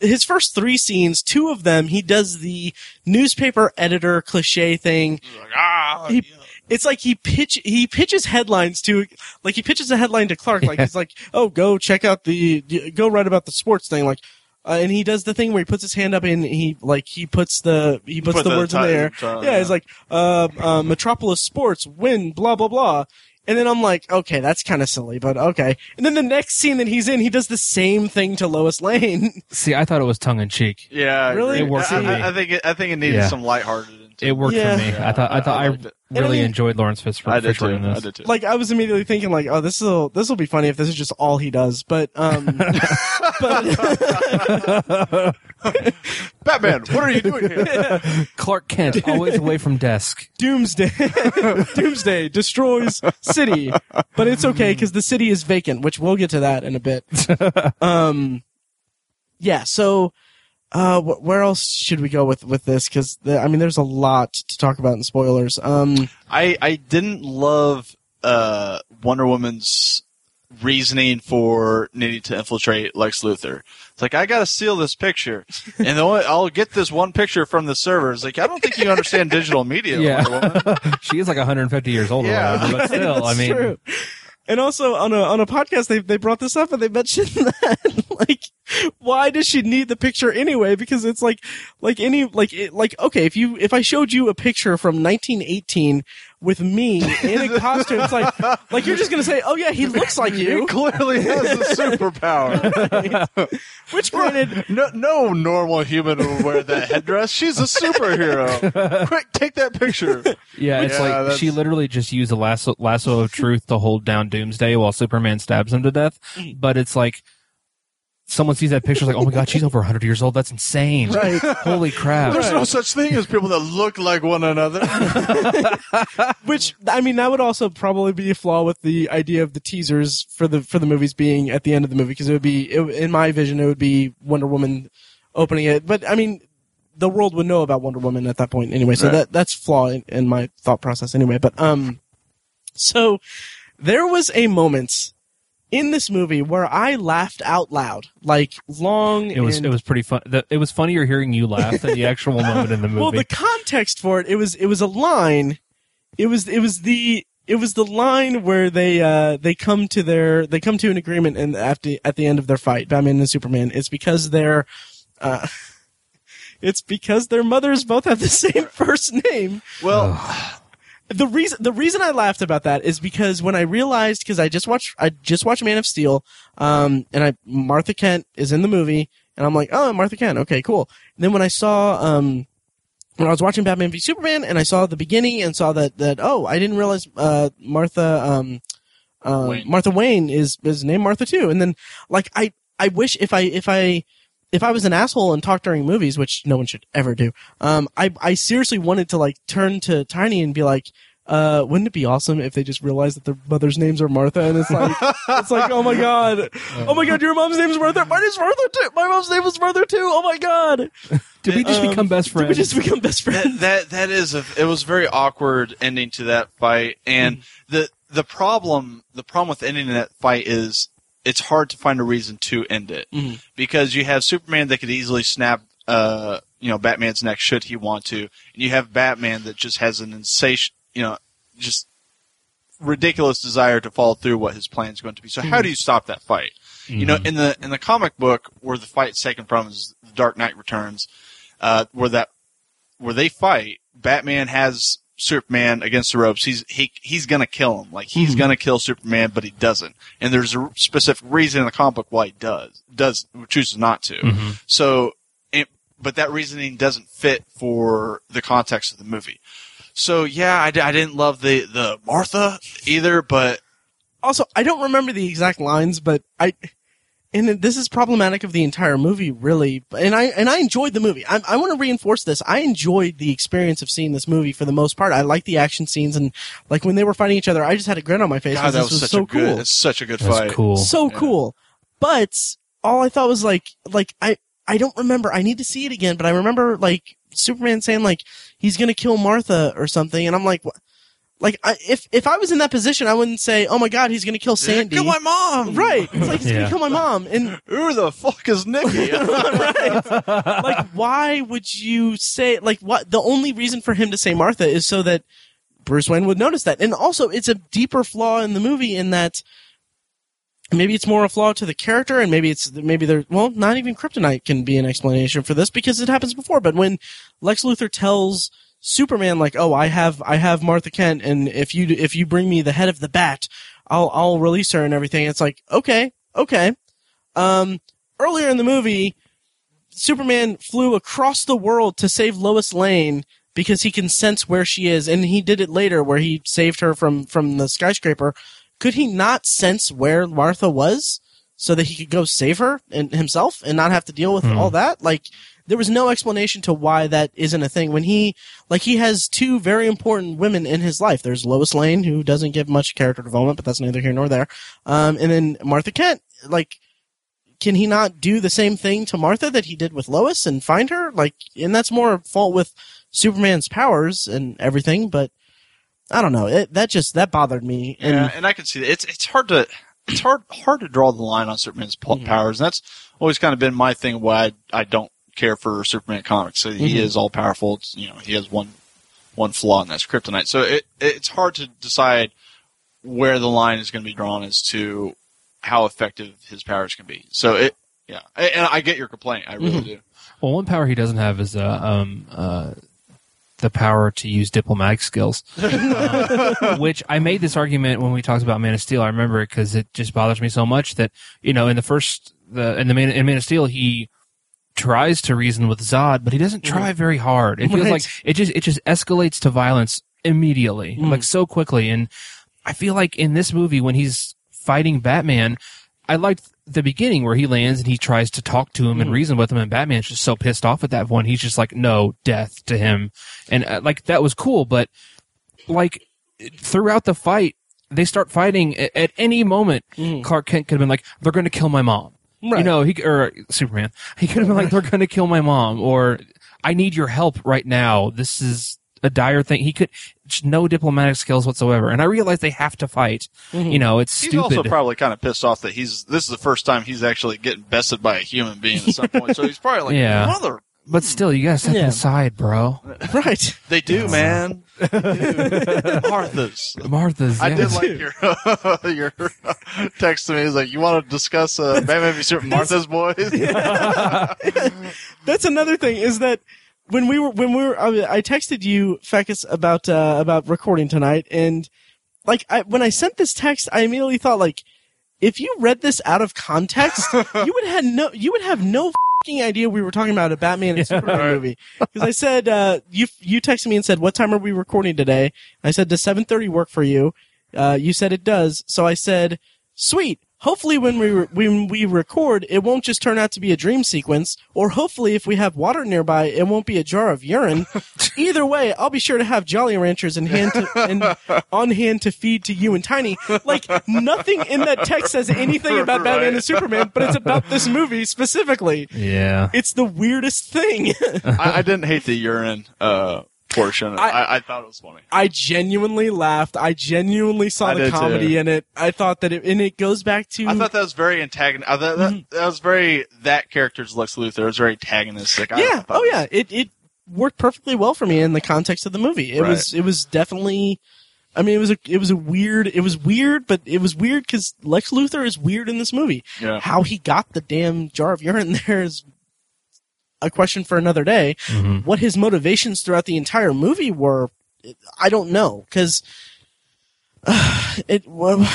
[SPEAKER 1] his first three scenes, two of them he does the newspaper editor cliche thing.
[SPEAKER 3] He's like, ah,
[SPEAKER 1] He-
[SPEAKER 3] yeah.
[SPEAKER 1] It's like he pitch he pitches headlines to like he pitches a headline to Clark like
[SPEAKER 2] Yeah.
[SPEAKER 1] he's like oh go check out the go write about the sports thing like. Uh, and he does the thing where he puts his hand up and he like he puts the he puts
[SPEAKER 3] Put
[SPEAKER 1] the, words in
[SPEAKER 3] ti-
[SPEAKER 1] the air.
[SPEAKER 3] ti-
[SPEAKER 1] Yeah, it's like uh, uh, Metropolis Sports win blah blah blah. And then I'm like, okay, that's kind of silly, but okay. And then the next scene that he's in, he does the same thing to Lois Lane.
[SPEAKER 2] See, I thought it was tongue in cheek.
[SPEAKER 3] yeah,
[SPEAKER 1] Really?
[SPEAKER 2] It worked
[SPEAKER 3] I,
[SPEAKER 2] for
[SPEAKER 3] I-
[SPEAKER 2] me.
[SPEAKER 3] I think it, I think it needed
[SPEAKER 2] Yeah.
[SPEAKER 3] some lighthearted.
[SPEAKER 2] It worked
[SPEAKER 1] Yeah.
[SPEAKER 2] for me. I thought I thought I,
[SPEAKER 3] liked it.
[SPEAKER 1] And I
[SPEAKER 2] really
[SPEAKER 1] mean-
[SPEAKER 2] enjoyed Laurence Fishburne,
[SPEAKER 3] I did too.
[SPEAKER 2] In this.
[SPEAKER 3] I did too.
[SPEAKER 1] like I was immediately thinking like, oh, this will this will be funny if this is just all he does. But um, [LAUGHS] but [LAUGHS]
[SPEAKER 3] Batman, what are you doing here? [LAUGHS]
[SPEAKER 2] Clark Kent, always away from desk.
[SPEAKER 1] Doomsday, Doomsday destroys city, but it's okay because the city is vacant, which we'll get to that in a bit. Um, yeah. So, uh, wh- where else should we go with with this? Because I mean, there's a lot to talk about in spoilers. Um,
[SPEAKER 3] I I didn't love uh, Wonder Woman's reasoning for needing to infiltrate Lex Luthor. It's like I got to steal this picture, and the only, I'll get this one picture from the server. It's like I don't think you understand digital media,
[SPEAKER 2] Yeah.
[SPEAKER 3] Wonder Woman. [LAUGHS]
[SPEAKER 2] she is like 150 years old
[SPEAKER 3] Yeah.
[SPEAKER 2] or but still, [LAUGHS] I mean,
[SPEAKER 1] true. And also on a on a podcast they they brought this up and they mentioned [LAUGHS] that like why does she need the picture anyway? Because it's like like any like it, like okay if you if I showed you a picture from 1918 with me in a [LAUGHS] costume, it's like like you're just gonna say oh yeah he looks like you."
[SPEAKER 3] He
[SPEAKER 1] you.
[SPEAKER 3] clearly has a [LAUGHS] superpower.
[SPEAKER 1] Which granted
[SPEAKER 3] No, no normal human would wear that headdress. She's a superhero. Quick, take that picture.
[SPEAKER 2] yeah, it's
[SPEAKER 3] Yeah,
[SPEAKER 2] like
[SPEAKER 3] that's-
[SPEAKER 2] she literally just used a lasso, lasso of truth to hold down Doomsday while Superman stabs him to death.
[SPEAKER 1] Mm.
[SPEAKER 2] But it's like someone sees that picture, like, oh my god, she's over 100 years old. That's insane.
[SPEAKER 1] right
[SPEAKER 2] Holy crap.
[SPEAKER 3] There's no such thing as people that look like one another. [LAUGHS]
[SPEAKER 1] Which I mean, that would also probably be a flaw with the idea of the teasers for the for the movies being at the end of the movie because it would be it, in my vision it would be Wonder Woman opening it. But I mean, the world would know about Wonder Woman at that point anyway, so
[SPEAKER 3] Right.
[SPEAKER 1] that that's flaw in, in my thought process anyway. But um, so there was a moment in this movie where I laughed out loud, like long.
[SPEAKER 2] It was
[SPEAKER 1] and-
[SPEAKER 2] it was pretty fun. The, it was funnier hearing you laugh than the actual [LAUGHS] moment in the movie.
[SPEAKER 1] Well, the context for it, it was it was a line. It was it was the it was the line where they uh they come to their they come to an agreement and after at the end of their fight, Batman and Superman. It's because they're uh [LAUGHS] it's because their mothers both have the [LAUGHS] same first name.
[SPEAKER 3] Well,
[SPEAKER 1] The reason the reason I laughed about that is because when I realized because I just watched I just watched Man of Steel, um, and I Martha Kent is in the movie, and I'm like, oh, Martha Kent, okay, cool. And then when I saw um, when I was watching Batman v Superman, and I saw the beginning and saw that that oh, I didn't realize uh, Martha um, uh,
[SPEAKER 3] Wayne.
[SPEAKER 1] Martha Wayne is is named Martha too, and then like I I wish if I if I if I was an asshole and talked during movies, which no one should ever do, um, I I seriously wanted to like turn to Tiny and be like, uh, wouldn't it be awesome if they just realized that their mother's names are Martha and it's like, it's like, oh my god, oh my god, your mom's name is Martha, my name's Martha too, my mom's name is Martha too, oh my god.
[SPEAKER 2] Did we just
[SPEAKER 1] Um,
[SPEAKER 2] become best friends?
[SPEAKER 1] Did we just become best friends?
[SPEAKER 3] that that that is a it was a very awkward ending to that fight and
[SPEAKER 1] Mm-hmm.
[SPEAKER 3] the the problem the problem with ending that fight is it's hard to find a reason to end it.
[SPEAKER 1] Mhm.
[SPEAKER 3] because you have Superman that could easily snap uh you know Batman's neck should he want to. And you have Batman that just has an insatiable you know just ridiculous desire to follow through what his plan is going to be. So how do you stop that fight? You know in the in the comic book where the fight's taken from is the Dark Knight Returns uh, where that where they fight, Batman has Superman against the ropes. He's he he's gonna kill him. Like he's hmm. gonna kill Superman, but he doesn't. And there's a specific reason in the comic book why he does does chooses not to. Mm-hmm. So, it, but that reasoning doesn't fit for the context of the movie. So yeah, I, I didn't love the the Martha either, but
[SPEAKER 1] also, I don't remember the exact lines, but I, and this is problematic of the entire movie, really. And I and I enjoyed the movie. I, I want to reinforce this. I enjoyed the experience of seeing this movie for the most part. I like the action scenes and like when they were fighting each other, I just had a grin on my face.
[SPEAKER 3] God,
[SPEAKER 1] 'cause
[SPEAKER 3] that
[SPEAKER 1] this
[SPEAKER 3] was,
[SPEAKER 1] was
[SPEAKER 3] such
[SPEAKER 1] so
[SPEAKER 3] a good,
[SPEAKER 1] cool,
[SPEAKER 3] it's such a good
[SPEAKER 2] That's
[SPEAKER 3] fight.
[SPEAKER 2] cool.
[SPEAKER 1] so
[SPEAKER 3] Yeah.
[SPEAKER 1] cool. But all I thought was like, like I I don't remember. I need to see it again, but I remember like Superman saying like he's gonna kill Martha or something, and I'm like, what? Like I, if if I was in that position, I wouldn't say, "Oh my God, he's gonna kill Sandy."
[SPEAKER 3] Kill my mom.
[SPEAKER 1] Right. It's like he's
[SPEAKER 2] Yeah.
[SPEAKER 1] gonna kill my mom. And
[SPEAKER 3] Who the fuck is Nikki? [LAUGHS]
[SPEAKER 1] right. like why would you say like what the only reason for him to say Martha is so that Bruce Wayne would notice that. And also it's a deeper flaw in the movie in that maybe it's more a flaw to the character and maybe it's maybe there well not even kryptonite can be an explanation for this because it happens before but when lex luthor tells superman like oh i have i have martha kent and if you if you bring me the head of the bat i'll i'll release her and everything it's like okay okay um earlier in the movie superman flew across the world to save lois lane because he can sense where she is and he did it later where he saved her from from the skyscraper could he not sense where Martha was so that he could go save her and himself and not have to deal with
[SPEAKER 2] Hmm.
[SPEAKER 1] all that? Like there was no explanation to why that isn't a thing when he like he has two very important women in his life. There's Lois Lane who doesn't give much character development, but that's neither here nor there. Um, and then Martha Kent. Like, can he not do the same thing to Martha that he did with Lois and find her? Like, and that's more fault with Superman's powers and everything, but. I don't know. It, that just that bothered me. And
[SPEAKER 3] Yeah, and I can see that. It's it's hard to it's hard hard to draw the line on Superman's
[SPEAKER 1] Mhm.
[SPEAKER 3] powers, and that's always kind of been my thing. Why I, I don't care for Superman comics. So he
[SPEAKER 1] Mhm.
[SPEAKER 3] is all powerful. It's, you know, he has one one flaw, and that's kryptonite. So it it's hard to decide where the line is going to be drawn as to how effective his powers can be. So it yeah, A- and I get your complaint. I really
[SPEAKER 1] Mhm.
[SPEAKER 3] do.
[SPEAKER 2] Well, one power he doesn't have is uh, um, uh, the power to use diplomatic skills. Uh, [LAUGHS] which I made this argument when we talked about Man of Steel. I remember it because it just bothers me so much that you know in the first the in the Man, in Man of Steel he tries to reason with Zod, but he doesn't try very hard. It feels
[SPEAKER 1] Right.
[SPEAKER 2] like it just it just escalates to violence immediately,
[SPEAKER 1] Mm.
[SPEAKER 2] like so quickly. And I feel like in this movie when he's fighting Batman, I liked the beginning where he lands and he tries to talk to him and
[SPEAKER 1] Mhm.
[SPEAKER 2] reason with him, and Batman's just so pissed off at that point. He's just like, "No, death to him," and uh, like that was cool. But like throughout the fight, they start fighting at, at any moment.
[SPEAKER 1] Mhm.
[SPEAKER 2] Clark Kent could have been like, "They're going to kill my mom." You
[SPEAKER 1] Right.
[SPEAKER 2] know, he or Superman. He could have been like, "They're going to kill my mom," or "I need your help right now. This is a dire thing." He could just no diplomatic skills whatsoever. And I realize they have to fight.
[SPEAKER 1] Mhm.
[SPEAKER 2] You know, it's
[SPEAKER 3] He's
[SPEAKER 2] stupid.
[SPEAKER 3] also probably kind of pissed off that he's this is the first time he's actually getting bested by a human being at some point. So he's probably like, [LAUGHS]
[SPEAKER 2] Yeah.
[SPEAKER 3] mother.
[SPEAKER 2] But still, you gotta step
[SPEAKER 1] Yeah.
[SPEAKER 2] aside, bro. [LAUGHS]
[SPEAKER 1] right.
[SPEAKER 3] They do, man. They [LAUGHS] do. Martha's.
[SPEAKER 2] Martha's.
[SPEAKER 3] I
[SPEAKER 2] yeah.
[SPEAKER 3] did like your [LAUGHS] your text to me. He's like, "You want to discuss uh, Batman v Superman Martha's Boys?"
[SPEAKER 1] That's another thing is that when we were when we were I, I texted you Fekkes about uh, about recording tonight and like I, when I sent this text I immediately thought like if you read this out of context you would have no you would have no fucking idea we were talking about a Batman and [LAUGHS] Superman
[SPEAKER 3] right.
[SPEAKER 1] movie. Because I said uh, you you texted me and said what time are we recording today? I said does 7:30 work for you? Uh, you said it does. So I said sweet hopefully when we re- when we record, it won't just turn out to be a dream sequence, or hopefully if we have water nearby, it won't be a jar of urine. [LAUGHS] Either way, I'll be sure to have Jolly Ranchers in hand to, and on hand to feed to you and Tiny. Like nothing in that text says anything about Batman
[SPEAKER 3] Right.
[SPEAKER 1] and Superman, but it's about this movie specifically.
[SPEAKER 2] Yeah.
[SPEAKER 1] It's the weirdest thing. [LAUGHS]
[SPEAKER 3] I, I didn't hate the urine uh, portion.
[SPEAKER 1] I-
[SPEAKER 3] I, I, thought it was funny.
[SPEAKER 1] I genuinely laughed. I genuinely saw
[SPEAKER 3] I
[SPEAKER 1] the comedy
[SPEAKER 3] too.
[SPEAKER 1] in it. I thought that it, and it goes back to.
[SPEAKER 3] I thought that was very antagonistic. Uh, that, that, that was very that character's Lex Luthor. It was very antagonistic. I
[SPEAKER 1] yeah. Oh yeah. It it worked perfectly well for me in the context of the movie. It
[SPEAKER 3] Right.
[SPEAKER 1] was it was definitely. I mean, it was a it was a weird. It was weird, but it was weird because Lex Luthor is weird in this movie.
[SPEAKER 3] Yeah.
[SPEAKER 1] How he got the damn jar of urine [LAUGHS] there is a question for another day.
[SPEAKER 2] Mhm.
[SPEAKER 1] What his motivations throughout the entire movie were, I don't know because [SIGHS] it. Well,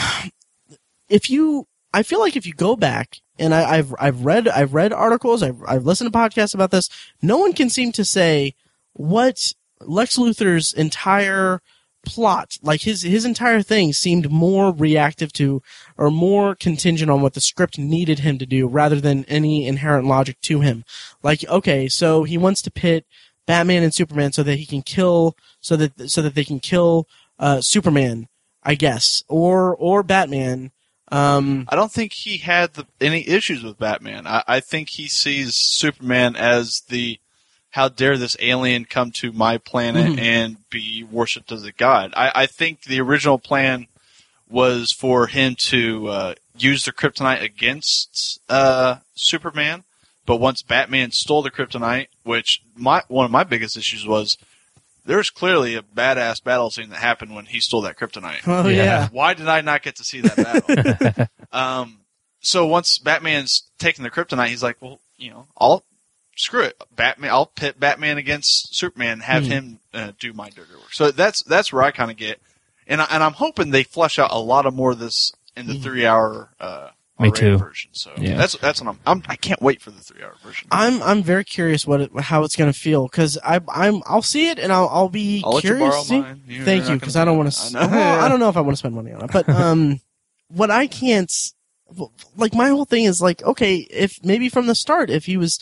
[SPEAKER 1] if you, I feel like if you go back and I, I've I've read I've read articles I've I've listened to podcasts about this. No one can seem to say what Lex Luthor's entire plot, like his his entire thing, seemed more reactive to or more contingent on what the script needed him to do, rather than any inherent logic to him. Like, okay, so he wants to pit Batman and Superman so that he can kill, so that so that they can kill uh, Superman, I guess, or or Batman. Um,
[SPEAKER 3] I don't think he had the, any issues with Batman. I, I think he sees Superman as the how dare this alien come to my planet
[SPEAKER 1] Mhm.
[SPEAKER 3] and be worshipped as a god. I, I think the original plan was for him to uh, use the kryptonite against uh, Superman, but once Batman stole the kryptonite, which my one of my biggest issues was. There's clearly a badass battle scene that happened when he stole that kryptonite.
[SPEAKER 1] oh
[SPEAKER 2] Yeah.
[SPEAKER 1] yeah,
[SPEAKER 3] Why did I not get to see that battle? [LAUGHS] um, so once Batman's taking the kryptonite, he's like, well, you know, I'll screw it. Batman, I'll pit Batman against Superman, have
[SPEAKER 1] Hmm.
[SPEAKER 3] him uh, do my dirty work. So that's that's where I kind of get, and I, and I'm hoping they flesh out a lot of more of this in the
[SPEAKER 1] Hmm.
[SPEAKER 3] three hour. Uh,
[SPEAKER 2] Me too.
[SPEAKER 3] Version. So
[SPEAKER 2] Yeah.
[SPEAKER 3] that's that's what I'm, I'm. I can't wait for the three hour version.
[SPEAKER 1] I'm I'm very curious what it, how it's gonna feel because I I'm I'll see it and I'll I'll be
[SPEAKER 3] I'll you
[SPEAKER 1] curious.
[SPEAKER 3] You're
[SPEAKER 1] Thank you because I don't want to.
[SPEAKER 3] I.
[SPEAKER 1] Well, [LAUGHS] I don't know if I want to spend money on it, but um, what I can't like my whole thing is like okay if maybe from the start if he was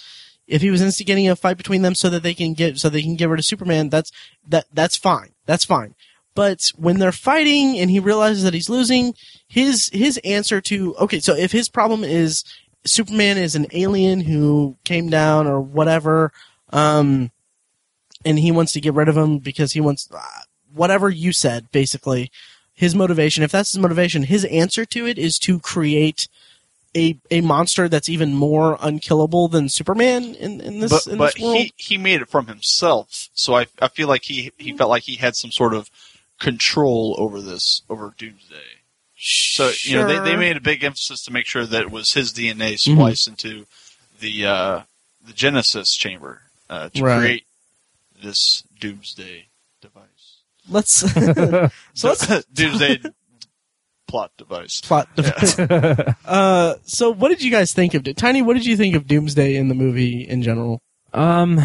[SPEAKER 1] if he was instigating a fight between them so that they can get so they can get rid of Superman that's that that's fine. That's fine. But when they're fighting and he realizes that he's losing his his answer to okay so if his problem is Superman is an alien who came down or whatever um and he wants to get rid of him because he wants uh, whatever you said basically his motivation if that's his motivation his answer to it is to create a a monster that's even more unkillable than Superman in, in this
[SPEAKER 3] but
[SPEAKER 1] in
[SPEAKER 3] but
[SPEAKER 1] this world.
[SPEAKER 3] he he made it from himself. So I I feel like he he felt like he had some sort of control over this over Doomsday. So you know they, they made a big emphasis to make sure that it was his DNA
[SPEAKER 1] Mm-hmm.
[SPEAKER 3] into the uh, the Genesis chamber uh, to
[SPEAKER 1] Right.
[SPEAKER 3] create this Doomsday device.
[SPEAKER 1] let's [LAUGHS] [LAUGHS] so let's [LAUGHS]
[SPEAKER 3] Doomsday plot device.
[SPEAKER 1] plot. [LAUGHS] uh, so what did you guys think of? Tiny, what did you think of Doomsday in the movie in general?
[SPEAKER 2] Um,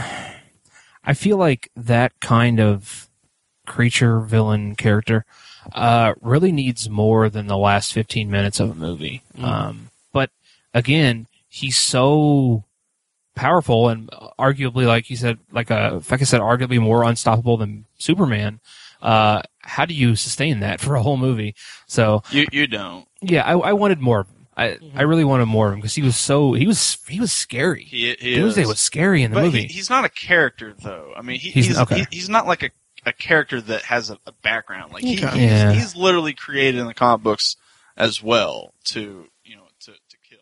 [SPEAKER 2] I feel like that kind of creature villain character uh, really needs more than the last 15 minutes of a movie.
[SPEAKER 1] Mm.
[SPEAKER 2] Um, but again, he's so powerful and arguably, like you said, like a, like I said, arguably more unstoppable than Superman. Uh, how do you sustain that for a whole movie? So
[SPEAKER 3] You you don't.
[SPEAKER 2] yeah, I, I wanted more of him. I, I really wanted more of him because he was so he was he was scary.
[SPEAKER 3] He, he
[SPEAKER 2] Doomsday
[SPEAKER 3] is.
[SPEAKER 2] was scary in the
[SPEAKER 3] but
[SPEAKER 2] movie.
[SPEAKER 3] He, he's not a character though. I mean, he,
[SPEAKER 2] He's-
[SPEAKER 3] he's
[SPEAKER 2] okay.
[SPEAKER 3] he- he's not like a, a character that has a, a background. Like he,
[SPEAKER 1] Okay.
[SPEAKER 3] he's,
[SPEAKER 2] Yeah.
[SPEAKER 3] he's literally created in the comic books as well to you know to, to kill.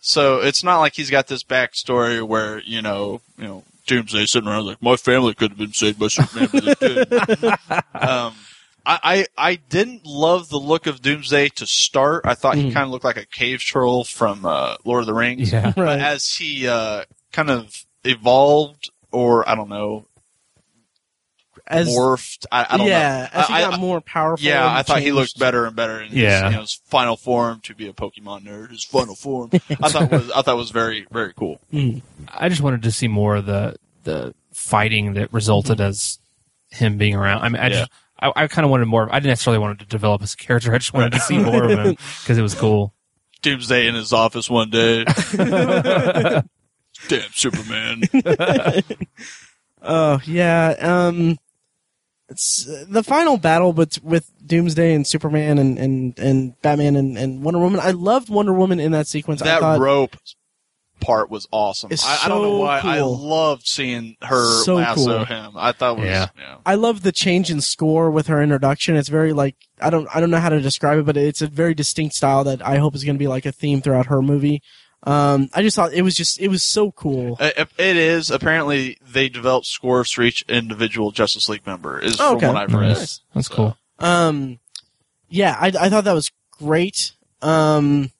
[SPEAKER 3] So it's not like he's got this backstory where you know you know Doomsday sitting around like my family could have been saved by Superman, but they didn't. um, I, I I didn't love the look of Doomsday to start. I thought he
[SPEAKER 1] Mhm.
[SPEAKER 3] kind of looked like a cave troll from uh, Lord of the Rings.
[SPEAKER 2] yeah.
[SPEAKER 3] But as he uh, kind of evolved, or I don't know,
[SPEAKER 1] As
[SPEAKER 3] morphed, I, I don't
[SPEAKER 1] yeah,
[SPEAKER 3] know.
[SPEAKER 1] as he
[SPEAKER 3] I-
[SPEAKER 1] got
[SPEAKER 3] I-
[SPEAKER 1] more powerful.
[SPEAKER 3] yeah, I thought he looked better and better in his, you know, his final form to be a Pokemon nerd. His final form, I thought was I thought was very very cool. [LAUGHS]
[SPEAKER 1] Mm.
[SPEAKER 2] I just wanted to see more of the the fighting that resulted as him being around. I mean, I
[SPEAKER 3] Yeah.
[SPEAKER 2] just I, I kind of wanted more. I didn't necessarily want to develop as a character. I just wanted to see more of him [LAUGHS] because it was cool.
[SPEAKER 3] Doomsday in his office one day. [LAUGHS] Damn Superman.
[SPEAKER 1] Oh yeah. Um, it's Uh, the final battle with with Doomsday and Superman and and, and Batman and, and Wonder Woman. I loved Wonder Woman in that sequence. I
[SPEAKER 3] that
[SPEAKER 1] thought,
[SPEAKER 3] rope part was awesome.
[SPEAKER 1] It's
[SPEAKER 3] I, I don't know
[SPEAKER 1] so
[SPEAKER 3] why. I loved seeing her
[SPEAKER 1] So
[SPEAKER 3] lasso
[SPEAKER 1] cool.
[SPEAKER 3] him. I thought it was
[SPEAKER 2] Yeah.
[SPEAKER 3] yeah.
[SPEAKER 1] I love the change in score with her introduction. It's very like I don't I don't know how to describe it, but it's a very distinct style that I hope is going to be like a theme throughout her movie. Um, I just thought it was just it was so cool.
[SPEAKER 3] It, it is apparently they developed scores for each individual Justice League member. Is
[SPEAKER 1] Oh,
[SPEAKER 3] from what I've read.
[SPEAKER 2] Nice. That's
[SPEAKER 3] So-
[SPEAKER 2] cool.
[SPEAKER 1] Um, yeah, I, I thought that was great. Um,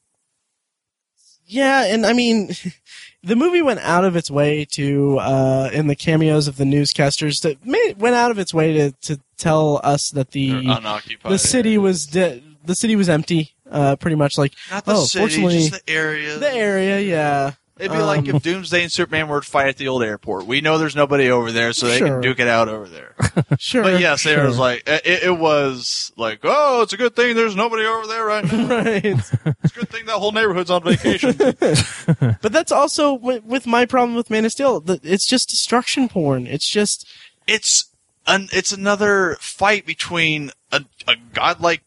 [SPEAKER 1] yeah, and I mean, [LAUGHS] the movie went out of its way to, uh, in the cameos of the newscasters, to made, went out of its way to, to tell us that
[SPEAKER 3] They're
[SPEAKER 1] the
[SPEAKER 3] unoccupied.
[SPEAKER 1] the city
[SPEAKER 3] areas.
[SPEAKER 1] was de- the city was empty. Uh, pretty much like
[SPEAKER 3] not the
[SPEAKER 1] oh,
[SPEAKER 3] city,
[SPEAKER 1] fortunately-
[SPEAKER 3] just the area.
[SPEAKER 1] the area. Yeah,
[SPEAKER 3] It'd be like
[SPEAKER 1] Um,
[SPEAKER 3] if Doomsday and Superman were to fight at the old airport. We know there's nobody over there, so they
[SPEAKER 1] Sure.
[SPEAKER 3] can duke it out over there. [LAUGHS]
[SPEAKER 1] sure.
[SPEAKER 3] But yes, there
[SPEAKER 1] sure.
[SPEAKER 3] was like it, it was like, oh, it's a good thing there's nobody over there right now. [LAUGHS]
[SPEAKER 1] right.
[SPEAKER 3] It's a good thing that whole neighborhood's on vacation. [LAUGHS]
[SPEAKER 1] But that's also with, with my problem with Man of Steel. The, it's just destruction porn. It's just
[SPEAKER 3] it's an it's another fight between a, a godlike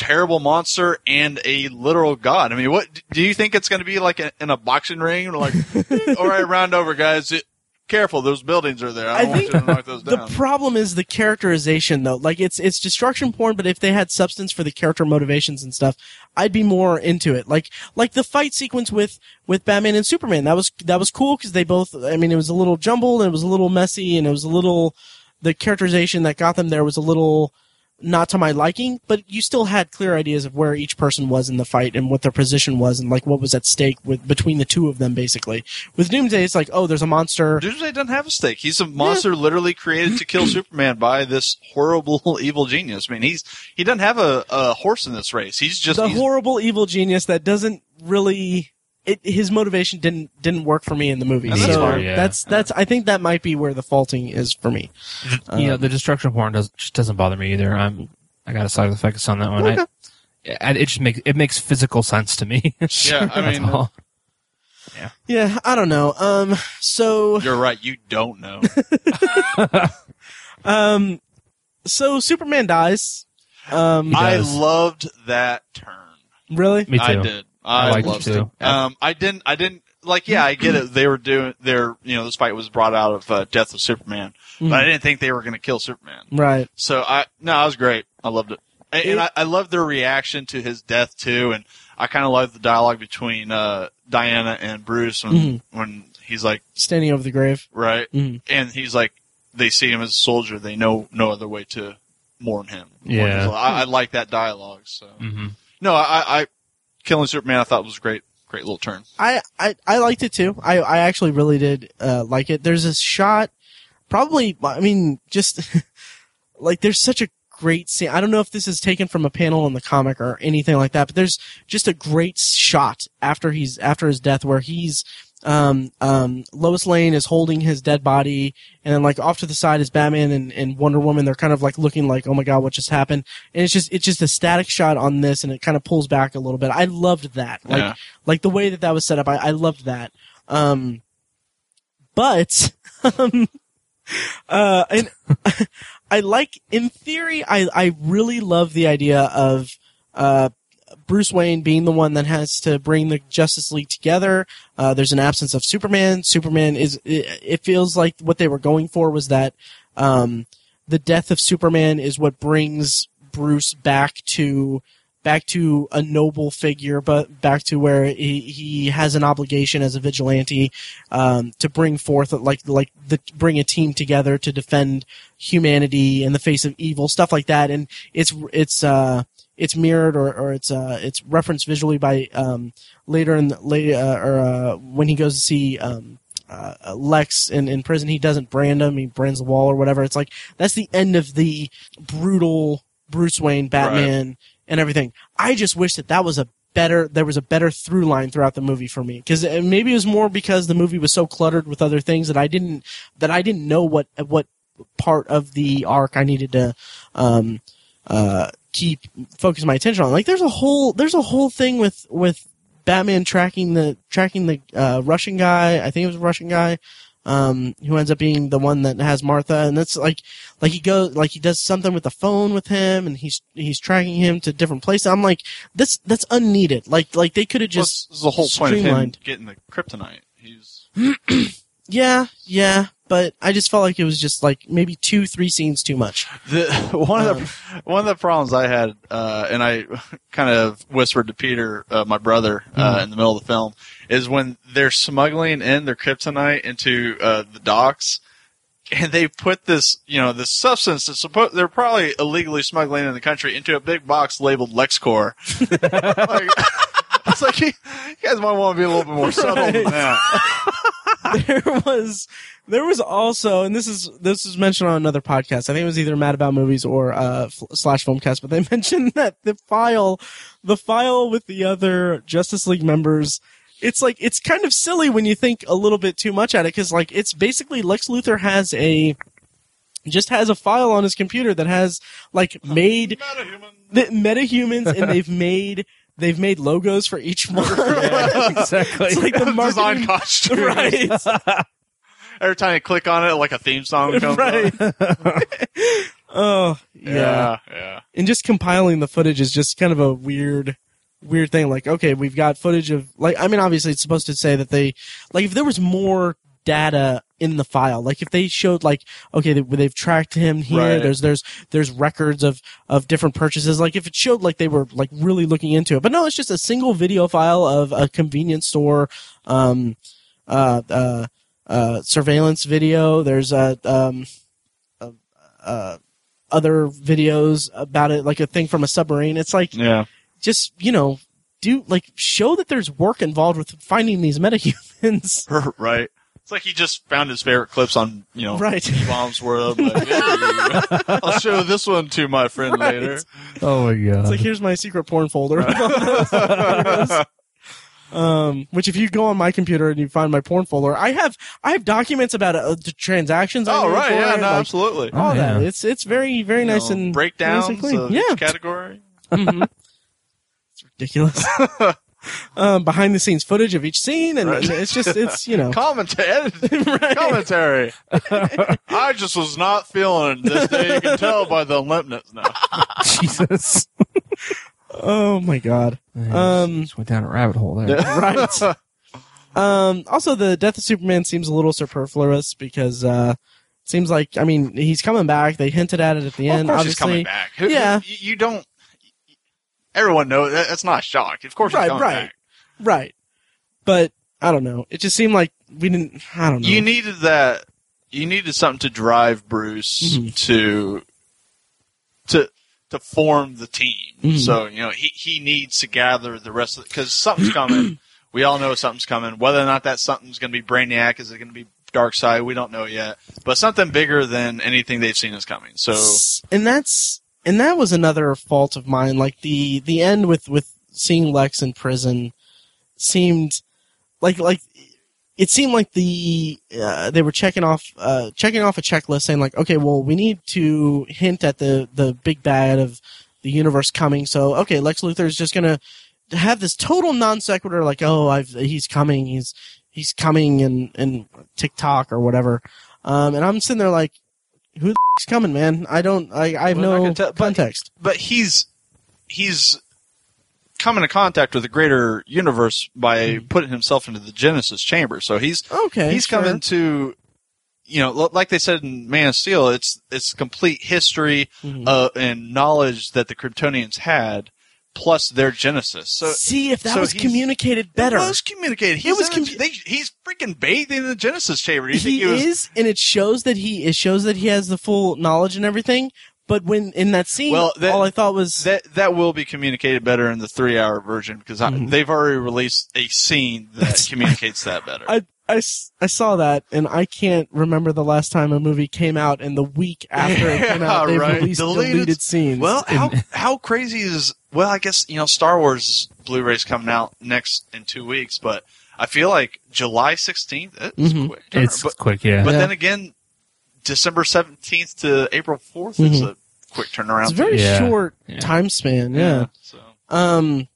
[SPEAKER 3] terrible monster and a literal god. I mean, what do you think it's going to be like in, in a boxing ring? Like, [LAUGHS] all right, round over, guys. It, careful, those buildings are there. I
[SPEAKER 1] I think
[SPEAKER 3] you to knock those
[SPEAKER 1] The problem is the characterization, though. Like it's it's destruction porn, but if they had substance for the character motivations and stuff, I'd be more into it. Like like the fight sequence with with Batman and Superman. That was that was cool because they both. I mean, it was a little jumbled and it was a little messy and it was a little. The characterization that got them there was a little not to my liking, but you still had clear ideas of where each person was in the fight and what their position was and like what was at stake with between the two of them. Basically, with Doomsday, it's like oh, there's a monster.
[SPEAKER 3] Doomsday doesn't have a stake. He's a monster literally created to kill [CLEARS THROAT] Superman by this horrible [LAUGHS] evil genius. I mean, he's he doesn't have a, a horse in this race. He's just
[SPEAKER 1] the
[SPEAKER 3] he's-
[SPEAKER 1] horrible evil genius that doesn't really it his motivation didn't didn't work for me in the movie.
[SPEAKER 3] And that's
[SPEAKER 1] so
[SPEAKER 3] fine.
[SPEAKER 2] Yeah.
[SPEAKER 1] that's that's I think that might be where the faulting is for me.
[SPEAKER 2] you know,
[SPEAKER 1] Um,
[SPEAKER 2] the destruction porn does just doesn't bother me either. I'm I got to side with the focus on that one.
[SPEAKER 1] Okay.
[SPEAKER 2] I, I- it just makes it makes physical sense to me. [LAUGHS]
[SPEAKER 3] yeah. I mean,
[SPEAKER 2] all.
[SPEAKER 1] Yeah, I don't know. Um so
[SPEAKER 3] you're right. You don't know. [LAUGHS]
[SPEAKER 1] um so Superman dies. Um
[SPEAKER 3] I
[SPEAKER 2] does.
[SPEAKER 3] loved that turn.
[SPEAKER 1] really?
[SPEAKER 2] Me too.
[SPEAKER 3] I did. I,
[SPEAKER 2] I
[SPEAKER 3] loved
[SPEAKER 2] it too.
[SPEAKER 3] Um, I didn't. I didn't like. Yeah, I get it. They were doing their. You know, this fight was brought out of uh, Death of Superman,
[SPEAKER 1] Mhm.
[SPEAKER 3] but I didn't think they were going to kill Superman.
[SPEAKER 1] Right.
[SPEAKER 3] So I no, it was great. I loved it, and, and I, I loved their reaction to his death too. And I kind of loved the dialogue between uh, Diana and Bruce when
[SPEAKER 1] Mhm.
[SPEAKER 3] when he's like,
[SPEAKER 1] Standing over the grave.
[SPEAKER 3] right,
[SPEAKER 1] Mhm.
[SPEAKER 3] and he's like, they see him as a soldier. They know no other way to mourn him.
[SPEAKER 2] Yeah.
[SPEAKER 3] I, I like that dialogue. So
[SPEAKER 2] hmm
[SPEAKER 3] no, I, I killing Superman. I thought was a great. Great little turn.
[SPEAKER 1] I, I, I liked it too. I, I actually really did uh, like it. There's a shot, probably. I mean, just [LAUGHS] like there's such a great scene. I don't know if this is taken from a panel in the comic or anything like that, but there's just a great shot after he's after his death where he's um um Lois Lane is holding his dead body and then like off to the side is Batman and, and Wonder Woman. They're kind of like looking like, oh my god, what just happened? And it's just it's just a static shot on this and it kind of pulls back a little bit. I loved that. Like
[SPEAKER 3] Yeah.
[SPEAKER 1] like the way that that was set up. I, I loved that. Um, but, [LAUGHS] um, uh, and [LAUGHS] I like, in theory, I, I really love the idea of, uh, Bruce Wayne being the one that has to bring the Justice League together. Uh, there's an absence of Superman. Superman is, it, it feels like what they were going for was that, um, the death of Superman is what brings Bruce back to, back to a noble figure, but back to where he, he has an obligation as a vigilante um, to bring forth like like the bring a team together to defend humanity in the face of evil, stuff like that. And it's it's uh it's mirrored or, or it's uh it's referenced visually by um later in the, later uh, or uh, when he goes to see um uh, Lex in, in prison, he doesn't brand him. He brands the wall or whatever. It's like that's the end of the brutal Bruce Wayne Batman and everything. I just wish that that was a better there was a better through line throughout the movie for me because maybe it was more because the movie was so cluttered with other things that I didn't that I didn't know what what part of the arc I needed to um uh keep focus my attention on like there's a whole there's a whole thing with with Batman tracking the tracking the uh, Russian guy. I think it was a Russian guy. Um, who ends up being the one that has Martha, and that's like, like he goes, like he does something with the phone with him, and he's he's tracking him to different places. I'm like, this that's unneeded. Like like they could have
[SPEAKER 3] Well,
[SPEAKER 1] just
[SPEAKER 3] this is the whole point of him getting the kryptonite. He's [CLEARS THROAT]
[SPEAKER 1] Yeah, yeah, but I just felt like it was just like maybe two, three scenes too much.
[SPEAKER 3] the [LAUGHS] one of
[SPEAKER 1] Um,
[SPEAKER 3] the one of the problems I had, uh, and I [LAUGHS] kind of whispered to Peter, uh, my brother, uh,
[SPEAKER 1] Mhm.
[SPEAKER 3] in the middle of the film, is when they're smuggling in their kryptonite into uh, the docks, and they put this, you know, this substance that's supposed they're probably illegally smuggling in the country into a big box labeled LexCorp. [LAUGHS] like, it's like you, you guys might want to be a little bit more subtle than that. [LAUGHS]
[SPEAKER 1] there was there was also and this is this was mentioned on another podcast i think it was either mad about movies or uh f- slash filmcast but they [LAUGHS] mentioned that the file the file with the other justice league members it's like it's kind of silly when you think a little bit too much at it because like it's basically lex luthor has a just has a file on his computer that has like [LAUGHS] made
[SPEAKER 3] Metahuman.
[SPEAKER 1] the metahumans and they've [LAUGHS] made they've made logos for each [LAUGHS] one
[SPEAKER 2] exactly.
[SPEAKER 1] it's like the
[SPEAKER 3] Design costume.
[SPEAKER 1] right
[SPEAKER 3] Every time you click on it, like a theme song comes
[SPEAKER 1] right. oh yeah.
[SPEAKER 3] Yeah, yeah.
[SPEAKER 1] and just compiling the footage is just kind of a weird, weird thing. Like, okay, we've got footage of like, I mean, obviously it's supposed to say that they, like, if there was more data in the file, like if they showed like, okay, they, they've tracked him here.
[SPEAKER 3] Right.
[SPEAKER 1] There's there's there's records of of different purchases. Like if it showed like they were like really looking into it, but no, it's just a single video file of a convenience store. Um, uh, uh, uh, surveillance video. There's a, um, a, uh, other videos about it, like a thing from a submarine. It's like
[SPEAKER 3] Yeah.
[SPEAKER 1] Just you know, do like show that there's work involved with finding these metahumans. [LAUGHS]
[SPEAKER 3] right. It's like he just found his favorite clips on, you know,
[SPEAKER 1] Right.
[SPEAKER 3] Bombs World. Like, [LAUGHS] "Hey, I'll show this one to my friend
[SPEAKER 1] Right.
[SPEAKER 3] later.
[SPEAKER 2] oh my god.
[SPEAKER 1] It's like here's my secret porn folder. [LAUGHS] um, which if you go on my computer and you find my porn folder, I have I have documents about uh, the transactions.
[SPEAKER 3] Oh,
[SPEAKER 1] made
[SPEAKER 3] right. Yeah, no,
[SPEAKER 1] like,
[SPEAKER 3] absolutely.
[SPEAKER 1] all
[SPEAKER 2] Oh,
[SPEAKER 1] that. It's it's very very
[SPEAKER 3] You
[SPEAKER 1] nice
[SPEAKER 3] know,
[SPEAKER 1] and
[SPEAKER 3] breakdowns
[SPEAKER 1] nice and clean.
[SPEAKER 3] of
[SPEAKER 1] yeah,
[SPEAKER 3] each category.
[SPEAKER 1] Mhm. It's ridiculous. um, [LAUGHS] behind the scenes footage of each scene, and,
[SPEAKER 3] Right.
[SPEAKER 1] it's just it's you know [LAUGHS]
[SPEAKER 3] Commentary. [LAUGHS]
[SPEAKER 1] Right.
[SPEAKER 3] Commentary. I just was not feeling this day. You can tell by the limpness now.
[SPEAKER 2] Jesus.
[SPEAKER 1] Oh my god.
[SPEAKER 2] Man,
[SPEAKER 1] Um,
[SPEAKER 2] just went down a rabbit hole there.
[SPEAKER 1] Right. Um, also, the death of Superman seems a little superfluous because uh, it seems like I mean he's coming back. They hinted at it at the
[SPEAKER 3] Well, of
[SPEAKER 1] end.
[SPEAKER 3] course he's coming back. Who-
[SPEAKER 1] Yeah.
[SPEAKER 3] You, you don't. Everyone knows that- that's not a shock. Of course
[SPEAKER 1] Right, right.
[SPEAKER 3] back.
[SPEAKER 1] right? But I don't know. It just seemed like we didn't. I don't know.
[SPEAKER 3] You needed that. You needed something to drive Bruce
[SPEAKER 1] Mhm.
[SPEAKER 3] to to to form the team.
[SPEAKER 1] Mhm.
[SPEAKER 3] So you know he he needs to gather the rest of because something's coming. [CLEARS THROAT] we all know something's coming. Whether or not that something's going to be Brainiac, is it going to be Darkseid? We don't know yet. But something bigger than anything they've seen is coming. So
[SPEAKER 1] and that's and that was another fault of mine. Like the the end with with seeing Lex in prison seemed like like it seemed like the uh, they were checking off uh, checking off a checklist saying like okay well we need to hint at the the big bad of the universe coming so okay Lex Luthor is just gonna have this total non sequitur like oh I've he's coming he's he's coming and and TikTok or whatever um, and I'm sitting there like who the f- is coming man I don't I I have
[SPEAKER 3] I
[SPEAKER 1] no
[SPEAKER 3] tell- but-
[SPEAKER 1] context
[SPEAKER 3] but he's he's come into contact with the greater universe by putting himself into the Genesis chamber. So he's
[SPEAKER 1] okay
[SPEAKER 3] he's
[SPEAKER 1] sure.
[SPEAKER 3] coming to you know like they said in Man of Steel it's it's complete history
[SPEAKER 1] Mhm.
[SPEAKER 3] uh, and knowledge that the Kryptonians had plus their Genesis. So
[SPEAKER 1] see if that
[SPEAKER 3] so
[SPEAKER 1] was communicated better
[SPEAKER 3] It was communicated. He
[SPEAKER 1] It was
[SPEAKER 3] was in the-
[SPEAKER 1] commu-
[SPEAKER 3] they, he's freaking bathed in the Genesis chamber. Do you
[SPEAKER 1] he
[SPEAKER 3] think he was
[SPEAKER 1] is, and it shows that he it shows that he has the full knowledge and everything. But when in that scene,
[SPEAKER 3] Well, that-
[SPEAKER 1] all I thought was
[SPEAKER 3] that that will be communicated better in the three hour version because I,
[SPEAKER 1] Mhm.
[SPEAKER 3] they've already released a scene that
[SPEAKER 1] That's-
[SPEAKER 3] communicates that better.
[SPEAKER 1] I, I, I saw that, and I can't remember the last time a movie came out, and the week after it came [LAUGHS] out, they
[SPEAKER 3] right.
[SPEAKER 1] released
[SPEAKER 3] Deleted-
[SPEAKER 1] deleted, scenes.
[SPEAKER 3] Well, how how crazy is well? I guess you know Star Wars Blu-ray's coming out next in two weeks, but I feel like July sixteenth. It's
[SPEAKER 1] Mhm.
[SPEAKER 3] quick,
[SPEAKER 2] It's
[SPEAKER 3] but
[SPEAKER 2] quick, yeah.
[SPEAKER 3] but
[SPEAKER 1] Yeah.
[SPEAKER 3] then again, December seventeenth to April 4th is
[SPEAKER 1] Mhm.
[SPEAKER 3] a quick turnaround.
[SPEAKER 1] it's a very
[SPEAKER 2] Yeah.
[SPEAKER 1] short
[SPEAKER 2] Yeah.
[SPEAKER 1] time span. Yeah.
[SPEAKER 3] So
[SPEAKER 1] Um.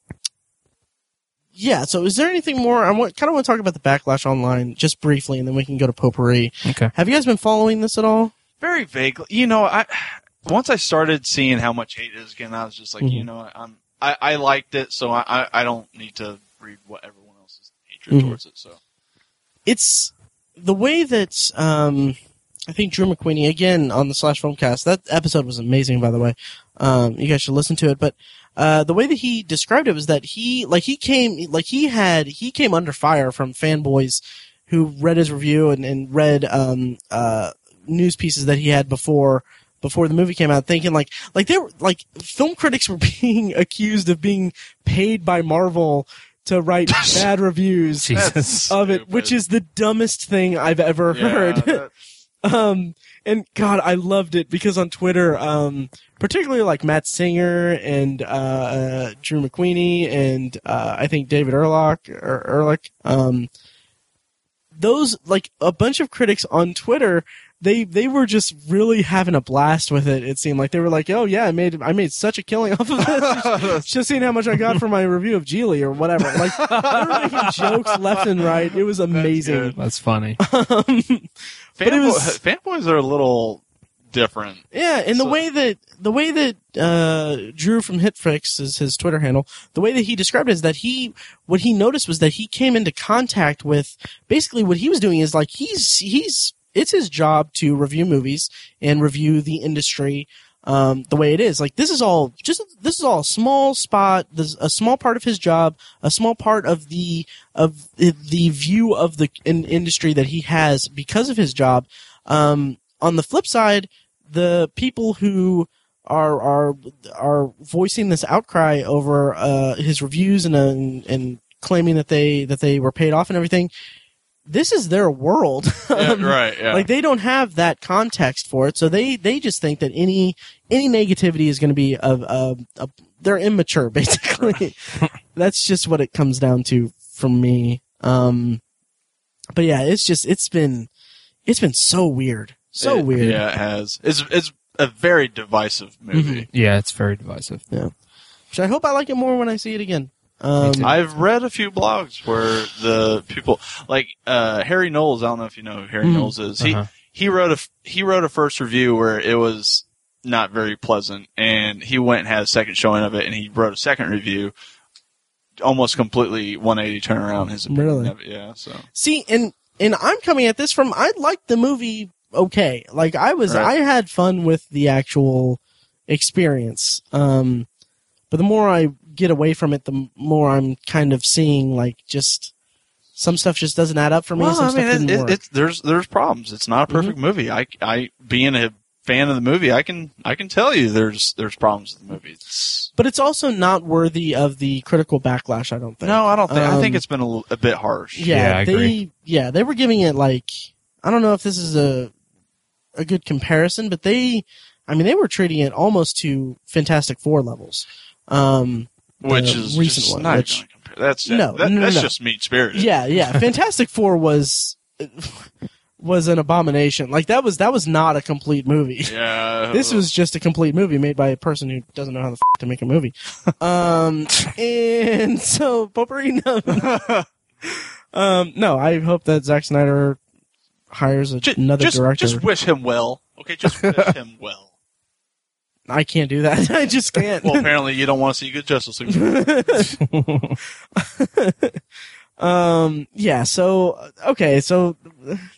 [SPEAKER 1] yeah. So, is there anything more? I want, kind of want to talk about the backlash online just briefly, and then we can go to potpourri.
[SPEAKER 2] Okay.
[SPEAKER 1] Have you guys been following this at all?
[SPEAKER 3] Very vaguely. You know, I once I started seeing how much hate is again, I was just like,
[SPEAKER 1] Mhm.
[SPEAKER 3] you know, I'm I, I liked it, so I, I don't need to read what everyone else's hatred
[SPEAKER 1] Mhm.
[SPEAKER 3] towards it. So
[SPEAKER 1] it's the way that um, I think Drew McWeeny again on the Slash Filmcast. That episode was amazing, by the way. Um, you guys should listen to it. But uh, the way that he described it was that he like he came like he had he came under fire from fanboys who read his review and, and read um, uh, news pieces that he had before before the movie came out thinking like like they were like film critics were [LAUGHS] being accused of being paid by Marvel to write [LAUGHS] bad reviews
[SPEAKER 2] Jesus.
[SPEAKER 1] of it, which is the dumbest thing I've ever
[SPEAKER 3] Yeah,
[SPEAKER 1] heard. [LAUGHS] um, and God, I loved it because on Twitter, um, particularly like Matt Singer and uh, uh, Drew McWeeny and uh, I think David Erlock or Ehrlich, um, those like a bunch of critics on Twitter. They they were just really having a blast with it. It seemed like they were like, "Oh yeah, I made I made such a killing off of this." [LAUGHS] just seeing how much I got for my review of Gigli or whatever. Like they were making [LAUGHS] jokes left and right. It was amazing.
[SPEAKER 3] good.
[SPEAKER 2] That's funny. [LAUGHS]
[SPEAKER 1] Um, but it
[SPEAKER 3] Fanboy-
[SPEAKER 1] was-
[SPEAKER 3] fanboys are a little different.
[SPEAKER 1] Yeah, and the way that the way that uh, Drew from Hitfix is his Twitter handle, the way that he described it is that he what he noticed was that he came into contact with basically what he was doing is like he's he's it's his job to review movies and review the industry um, the way it is. Like this is all just this is all a small spot, this, a small part of his job, a small part of the of the, view of the in, industry that he has because of his job. Um, on the flip side, the people who are are are voicing this outcry over uh, his reviews and, uh, and and claiming that they that they were paid off and everything. This is their world. [LAUGHS]
[SPEAKER 3] Yeah,
[SPEAKER 1] Um,
[SPEAKER 3] right. Yeah.
[SPEAKER 1] like they don't have that context for it, so they they just think that any any negativity is going to be of a, a they're immature [LAUGHS] basically. [LAUGHS] That's just what it comes down to from me. Um, but yeah, it's just it's been it's been so weird, so
[SPEAKER 3] It-
[SPEAKER 1] weird.
[SPEAKER 3] Yeah, it has. It's it's a very divisive movie.
[SPEAKER 2] Yeah, it's very divisive. Yeah.
[SPEAKER 1] Which I hope I like it more when I see it again. Um.
[SPEAKER 3] I've read a few blogs where the people like uh, Harry Knowles. I don't know if you know who Harry
[SPEAKER 1] Mhm.
[SPEAKER 3] Knowles is. He
[SPEAKER 2] Uh-huh.
[SPEAKER 3] he wrote a he wrote a first review where it was not very pleasant, and he went and had a second showing of it, and he wrote a second review, almost completely 180 turnaround his opinion
[SPEAKER 1] Really?
[SPEAKER 3] of it. Yeah, so
[SPEAKER 1] see, and and I'm coming at this from I liked the movie okay. Like I was,
[SPEAKER 3] Right.
[SPEAKER 1] I had fun with the actual experience. Um, but the more I get away from it, the more I'm kind of seeing like just some stuff just doesn't add up for me.
[SPEAKER 3] well,
[SPEAKER 1] some
[SPEAKER 3] I
[SPEAKER 1] stuff
[SPEAKER 3] mean,
[SPEAKER 1] didn't
[SPEAKER 3] it,
[SPEAKER 1] work.
[SPEAKER 3] it, it's there's there's problems. It's not a perfect movie. I I being a fan of the movie, I can I can tell you there's there's problems with the movie. It's,
[SPEAKER 1] but it's also not worthy of the critical backlash. I don't think.
[SPEAKER 3] no, I don't think. I think
[SPEAKER 1] Um,
[SPEAKER 3] it's been a, little- a bit harsh.
[SPEAKER 1] Yeah,
[SPEAKER 2] Yeah, I
[SPEAKER 1] they
[SPEAKER 2] agree.
[SPEAKER 1] yeah they were giving it like I don't know if this is a a good comparison, but they I mean they were treating it almost to Fantastic Four levels. Um,
[SPEAKER 3] which is
[SPEAKER 1] recent
[SPEAKER 3] just
[SPEAKER 1] one,
[SPEAKER 3] not
[SPEAKER 1] which-
[SPEAKER 3] compare. That's
[SPEAKER 1] No,
[SPEAKER 3] that,
[SPEAKER 1] no,
[SPEAKER 3] that's
[SPEAKER 1] no.
[SPEAKER 3] just mean spirited.
[SPEAKER 1] yeah, yeah, [LAUGHS] Fantastic Four was was an abomination. Like that was that was not a complete movie. [LAUGHS]
[SPEAKER 3] yeah.
[SPEAKER 1] This was just a complete movie made by a person who doesn't know how the f- to make a movie. [LAUGHS] Um, and so Potpourri, no. um, no, I hope that Zack Snyder hires a,
[SPEAKER 3] just,
[SPEAKER 1] another
[SPEAKER 3] just,
[SPEAKER 1] director.
[SPEAKER 3] Just wish him well. Okay, just wish him well.
[SPEAKER 1] I can't do that. [LAUGHS] I just can't.
[SPEAKER 3] Well, apparently you don't want to see good Justice League. [LAUGHS]
[SPEAKER 1] um, yeah. So okay. So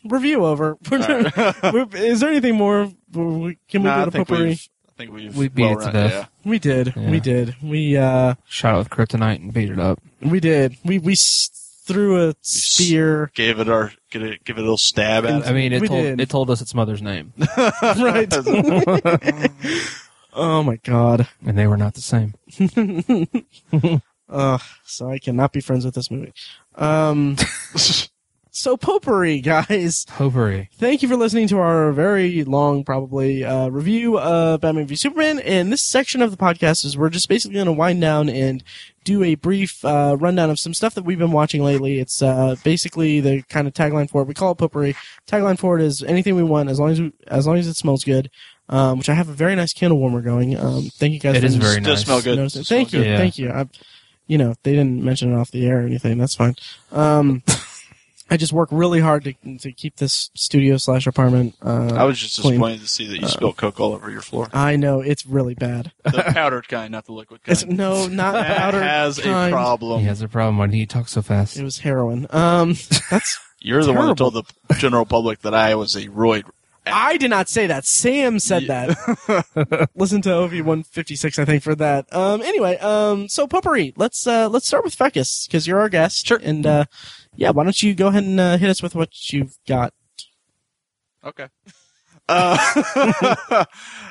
[SPEAKER 1] review over. [LAUGHS] We're- Is there anything more? Can we
[SPEAKER 3] Nah,
[SPEAKER 1] go
[SPEAKER 3] I
[SPEAKER 1] to
[SPEAKER 3] think
[SPEAKER 1] potpourri?
[SPEAKER 3] I think we've
[SPEAKER 2] We beat
[SPEAKER 3] well
[SPEAKER 2] it to death.
[SPEAKER 3] Yeah.
[SPEAKER 1] We did.
[SPEAKER 2] Yeah.
[SPEAKER 1] We did. We uh,
[SPEAKER 2] Shot it with kryptonite and beat it up.
[SPEAKER 1] we did. We we s- threw a spear.
[SPEAKER 3] Gave it our give it, give it a little stab at
[SPEAKER 2] I
[SPEAKER 3] it.
[SPEAKER 2] mean, it
[SPEAKER 1] We
[SPEAKER 2] told
[SPEAKER 1] did.
[SPEAKER 2] it told us its mother's name,
[SPEAKER 1] right. Oh my god.
[SPEAKER 2] and they were not the same. [LAUGHS]
[SPEAKER 1] Ugh, so I cannot be friends with this movie. Um, [LAUGHS] so potpourri, guys.
[SPEAKER 2] Potpourri.
[SPEAKER 1] Thank you for listening to our very long, probably, uh, review of Batman v Superman. And this section of the podcast is we're just basically going to wind down and do a brief uh, rundown of some stuff that we've been watching lately. It's uh, basically the kind of tagline for it. We call it potpourri. Tagline for it is anything we want as long as we, as long as it smells good. Um, which I have a very nice candle warmer going. Um, thank you guys.
[SPEAKER 2] It
[SPEAKER 1] for
[SPEAKER 2] is very
[SPEAKER 3] Does smell good. Does
[SPEAKER 1] Thank
[SPEAKER 3] smell
[SPEAKER 1] you,
[SPEAKER 2] good.
[SPEAKER 1] thank you. I, you know, they didn't mention it off the air or anything. That's fine. Um, [LAUGHS] I just work really hard to to keep this studio slash apartment. Uh,
[SPEAKER 3] I was just
[SPEAKER 1] clean.
[SPEAKER 3] disappointed to see that you spilled Coke all over your floor.
[SPEAKER 1] I know it's really bad.
[SPEAKER 3] The powdered kind, not the liquid kind.
[SPEAKER 1] It's no, not
[SPEAKER 3] That [LAUGHS]
[SPEAKER 1] powder.
[SPEAKER 3] has
[SPEAKER 1] kind.
[SPEAKER 3] a problem.
[SPEAKER 2] He has a problem when he talks so fast.
[SPEAKER 1] It was heroin. Um, [LAUGHS] that's
[SPEAKER 3] You're the one that
[SPEAKER 1] Terrible.
[SPEAKER 3] told the general public that I was a roid.
[SPEAKER 1] I did not say that. Sam said that. [LAUGHS] Listen to OV one fifty six, I think, for that. Um, anyway, um, so potpourri. Let's uh, let's start with Fekkes because you're our guest.
[SPEAKER 3] Sure.
[SPEAKER 1] And uh, yeah, why don't you go ahead and uh, hit us with what you've got?
[SPEAKER 3] Okay. [LAUGHS] Uh, [LAUGHS]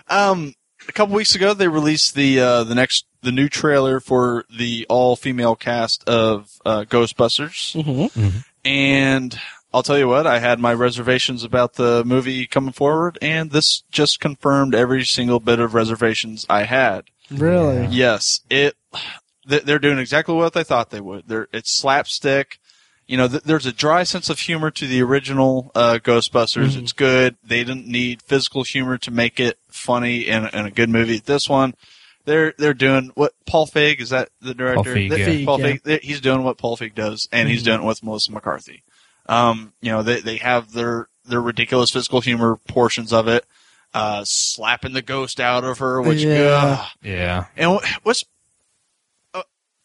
[SPEAKER 3] um, a couple weeks ago, they released the uh, the next the new trailer for the all female cast of uh, Ghostbusters,
[SPEAKER 1] Mm-hmm.
[SPEAKER 3] and I'll tell you what, I had my reservations about the movie coming forward, and this just confirmed every single bit of reservations I had.
[SPEAKER 1] Really?
[SPEAKER 3] Yes, it. They're doing exactly what they thought they would. They're it's slapstick. You know, th- there's a dry sense of humor to the original uh, Ghostbusters.
[SPEAKER 1] Mhm.
[SPEAKER 3] It's good. They didn't need physical humor to make it funny and, and a good movie. This one, they're they're doing what Paul Feig is that the director?
[SPEAKER 2] Feig,
[SPEAKER 3] That-
[SPEAKER 2] yeah.
[SPEAKER 1] Feig,
[SPEAKER 3] Paul
[SPEAKER 1] yeah.
[SPEAKER 3] Feig. they- He's doing what Paul Feig does, and he's
[SPEAKER 1] Mhm.
[SPEAKER 3] doing it with Melissa McCarthy. Um, you know, they they have their their ridiculous physical humor portions of it. Uh, slapping the ghost out of her, which
[SPEAKER 1] Yeah.
[SPEAKER 3] ugh.
[SPEAKER 2] Yeah.
[SPEAKER 3] And what's uh,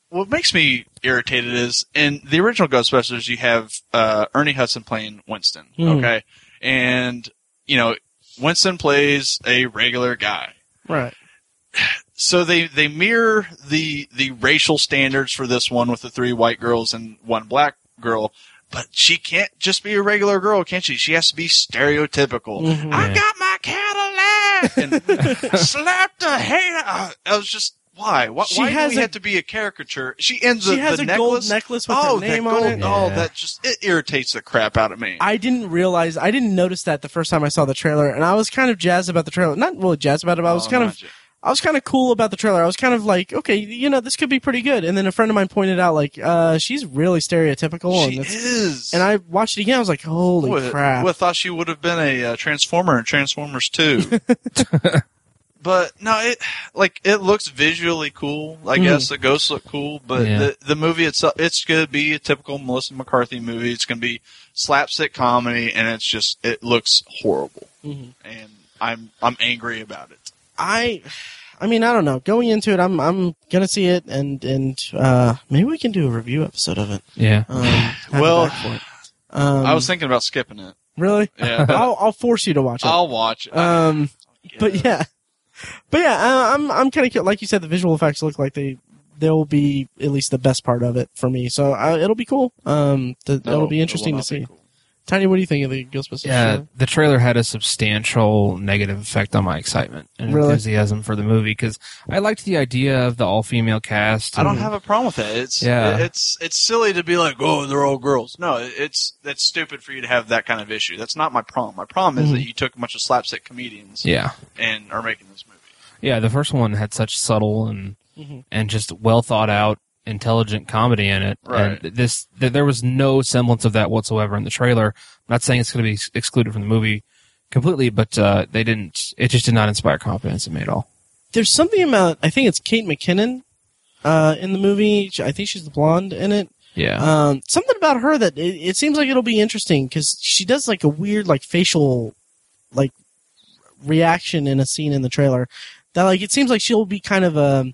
[SPEAKER 3] what makes me irritated is in the original Ghostbusters, you have uh, Ernie Hudson playing Winston.
[SPEAKER 1] Hmm.
[SPEAKER 3] Okay, and you know Winston plays a regular guy.
[SPEAKER 1] Right.
[SPEAKER 3] So they, they mirror the the racial standards for this one with the three white girls and one black girl, but she can't just be a regular girl, can she? She has to be stereotypical.
[SPEAKER 1] Mhm.
[SPEAKER 3] I got my Cadillac and [LAUGHS] slapped the hater. I was just why? Why,
[SPEAKER 1] She
[SPEAKER 3] why
[SPEAKER 1] has
[SPEAKER 3] do we
[SPEAKER 1] a-
[SPEAKER 3] have to be a caricature? She ends
[SPEAKER 1] She
[SPEAKER 3] the,
[SPEAKER 1] has
[SPEAKER 3] the
[SPEAKER 1] a
[SPEAKER 3] necklace.
[SPEAKER 1] gold necklace with
[SPEAKER 3] oh,
[SPEAKER 1] her name
[SPEAKER 3] that
[SPEAKER 1] on
[SPEAKER 3] gold,
[SPEAKER 1] it.
[SPEAKER 3] Oh,
[SPEAKER 2] Yeah.
[SPEAKER 3] that just it irritates the crap out of me.
[SPEAKER 1] I didn't realize, I didn't notice that the first time I saw the trailer, and I was kind of jazzed about the trailer. Not really jazzed about it, but I was
[SPEAKER 3] Oh,
[SPEAKER 1] kind of. I was kind of cool about the trailer. I was kind of like, okay, you know, this could be pretty good. And then a friend of mine pointed out, like, uh, she's really stereotypical,
[SPEAKER 3] She
[SPEAKER 1] and
[SPEAKER 3] is.
[SPEAKER 1] and I watched it again. I was like, holy
[SPEAKER 3] would,
[SPEAKER 1] crap!
[SPEAKER 3] have thought she would have been a uh, Transformer in Transformers 2. [LAUGHS] but no, it like it looks visually cool. I
[SPEAKER 1] Mhm.
[SPEAKER 3] guess the ghosts look cool, but
[SPEAKER 2] Yeah.
[SPEAKER 3] the the movie itself, it's gonna be a typical Melissa McCarthy movie. It's gonna be slapstick comedy, and it's just it looks horrible,
[SPEAKER 1] Mhm.
[SPEAKER 3] and I'm I'm angry about it.
[SPEAKER 1] I, I mean, I don't know. Going into it, I'm I'm gonna see it, and and uh, maybe we can do a review episode of it.
[SPEAKER 2] Yeah.
[SPEAKER 1] Um, have it [SIGHS]
[SPEAKER 3] Well,
[SPEAKER 1] back for it. Um,
[SPEAKER 3] I was thinking about skipping it.
[SPEAKER 1] really.
[SPEAKER 3] Yeah, but [LAUGHS]
[SPEAKER 1] I'll I'll force you to watch it.
[SPEAKER 3] I'll watch it.
[SPEAKER 1] Um, but yeah, but yeah, uh, I'm I'm kind of like you said. The visual effects look like they they'll be at least the best part of it for me. So uh, it'll be cool. Um, th-
[SPEAKER 3] No,
[SPEAKER 1] it'll be
[SPEAKER 3] it
[SPEAKER 1] interesting
[SPEAKER 3] will
[SPEAKER 1] to
[SPEAKER 3] not be
[SPEAKER 1] see.
[SPEAKER 3] cool.
[SPEAKER 1] Tiny, what do you think of the Ghostbusters?
[SPEAKER 2] Yeah,
[SPEAKER 1] trailer?
[SPEAKER 2] the trailer had a substantial negative effect on my excitement and
[SPEAKER 1] Really?
[SPEAKER 2] enthusiasm for the movie because I liked the idea of the all-female cast.
[SPEAKER 3] I don't have a problem with that. It's
[SPEAKER 2] Yeah.
[SPEAKER 3] it's it's silly to be like, oh, they're all girls. No, it's that's stupid for you to have that kind of issue. That's not my problem. My problem is
[SPEAKER 1] Mhm.
[SPEAKER 3] that you took a bunch of slapstick comedians
[SPEAKER 2] Yeah,
[SPEAKER 3] and are making this movie.
[SPEAKER 2] yeah. The first one had such subtle and
[SPEAKER 1] Mhm.
[SPEAKER 2] and just well thought out, intelligent comedy in it.
[SPEAKER 3] Right.
[SPEAKER 2] And this th- there was no semblance of that whatsoever in the trailer. I'm not saying it's going to be ex- excluded from the movie completely, but uh, they didn't. It just did not inspire confidence in me at all.
[SPEAKER 1] There's something about I think it's Kate McKinnon uh, in the movie. I think she's the blonde in it.
[SPEAKER 2] Yeah.
[SPEAKER 1] Um, something about her that it, it seems like it'll be interesting because she does like a weird like facial like reaction in a scene in the trailer that like it seems like she'll be kind of a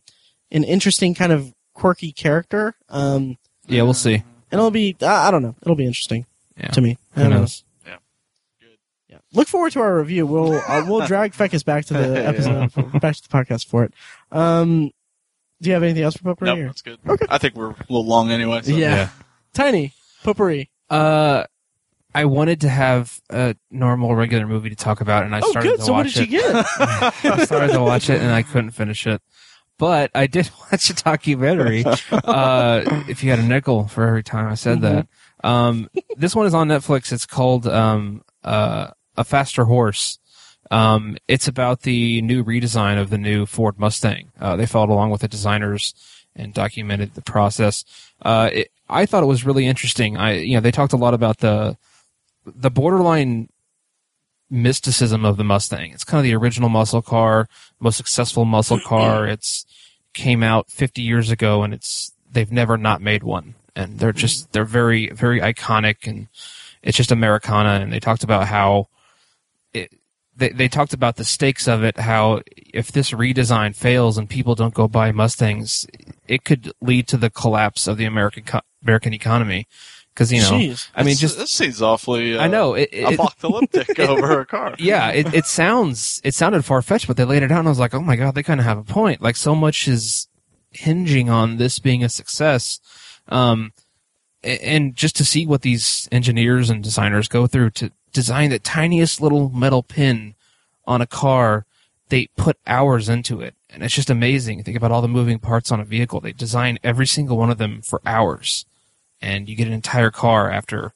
[SPEAKER 1] an interesting kind of quirky character. Um,
[SPEAKER 2] yeah, we'll see.
[SPEAKER 1] and it'll be I, I don't know it'll be interesting
[SPEAKER 2] Yeah.
[SPEAKER 1] to me. I
[SPEAKER 2] Who
[SPEAKER 1] don't know. Yeah. Look forward to our review. We'll uh, we'll drag Fekkes back to the [LAUGHS]
[SPEAKER 3] Yeah.
[SPEAKER 1] episode, back to the podcast for it. Um, do you have anything else for potpourri?
[SPEAKER 3] Nope,
[SPEAKER 1] or-
[SPEAKER 3] that's good.
[SPEAKER 1] Okay.
[SPEAKER 3] I think we're a little long anyway. So.
[SPEAKER 1] Yeah. Tiny potpourri.
[SPEAKER 2] Uh, I wanted to have a normal, regular movie to talk about, and I
[SPEAKER 1] Oh,
[SPEAKER 2] started
[SPEAKER 1] good.
[SPEAKER 2] to
[SPEAKER 1] So what
[SPEAKER 2] watch
[SPEAKER 1] did you
[SPEAKER 2] it.
[SPEAKER 1] get? [LAUGHS]
[SPEAKER 2] I started to watch it, and I couldn't finish it. But I did [LAUGHS] watch a documentary. Uh, if you had a nickel for every time I said that, um, this one is on Netflix. It's called um, uh, "A Faster Horse." Um, it's about the new redesign of the new Ford Mustang. Uh, they followed along with the designers and documented the process. Uh, it, I thought it was really interesting. I, you know, they talked a lot about the the borderline mysticism of the Mustang. It's kind of the original muscle car, most successful muscle car. It's came out 50 years ago, and it's they've never not made one, and they're mm-hmm. just they're very very iconic, and it's just Americana. And they talked about how it, they they talked about the stakes of it. How if this redesign fails and people don't go buy Mustangs, it could lead to the collapse of the American American economy. Because you know,
[SPEAKER 1] Jeez.
[SPEAKER 2] I mean, just
[SPEAKER 3] this seems awfully. Uh,
[SPEAKER 2] I know it, it,
[SPEAKER 3] apocalyptic [LAUGHS] over a car.
[SPEAKER 2] yeah, it, it sounds it sounded far fetched, but they laid it out, and I was like, oh my god, they kind of have a point. Like so much is hinging on this being a success, um, and just to see what these engineers and designers go through to design the tiniest little metal pin on a car, they put hours into it, and it's just amazing. Think about all the moving parts on a vehicle; they design every single one of them for hours, and you get an entire car after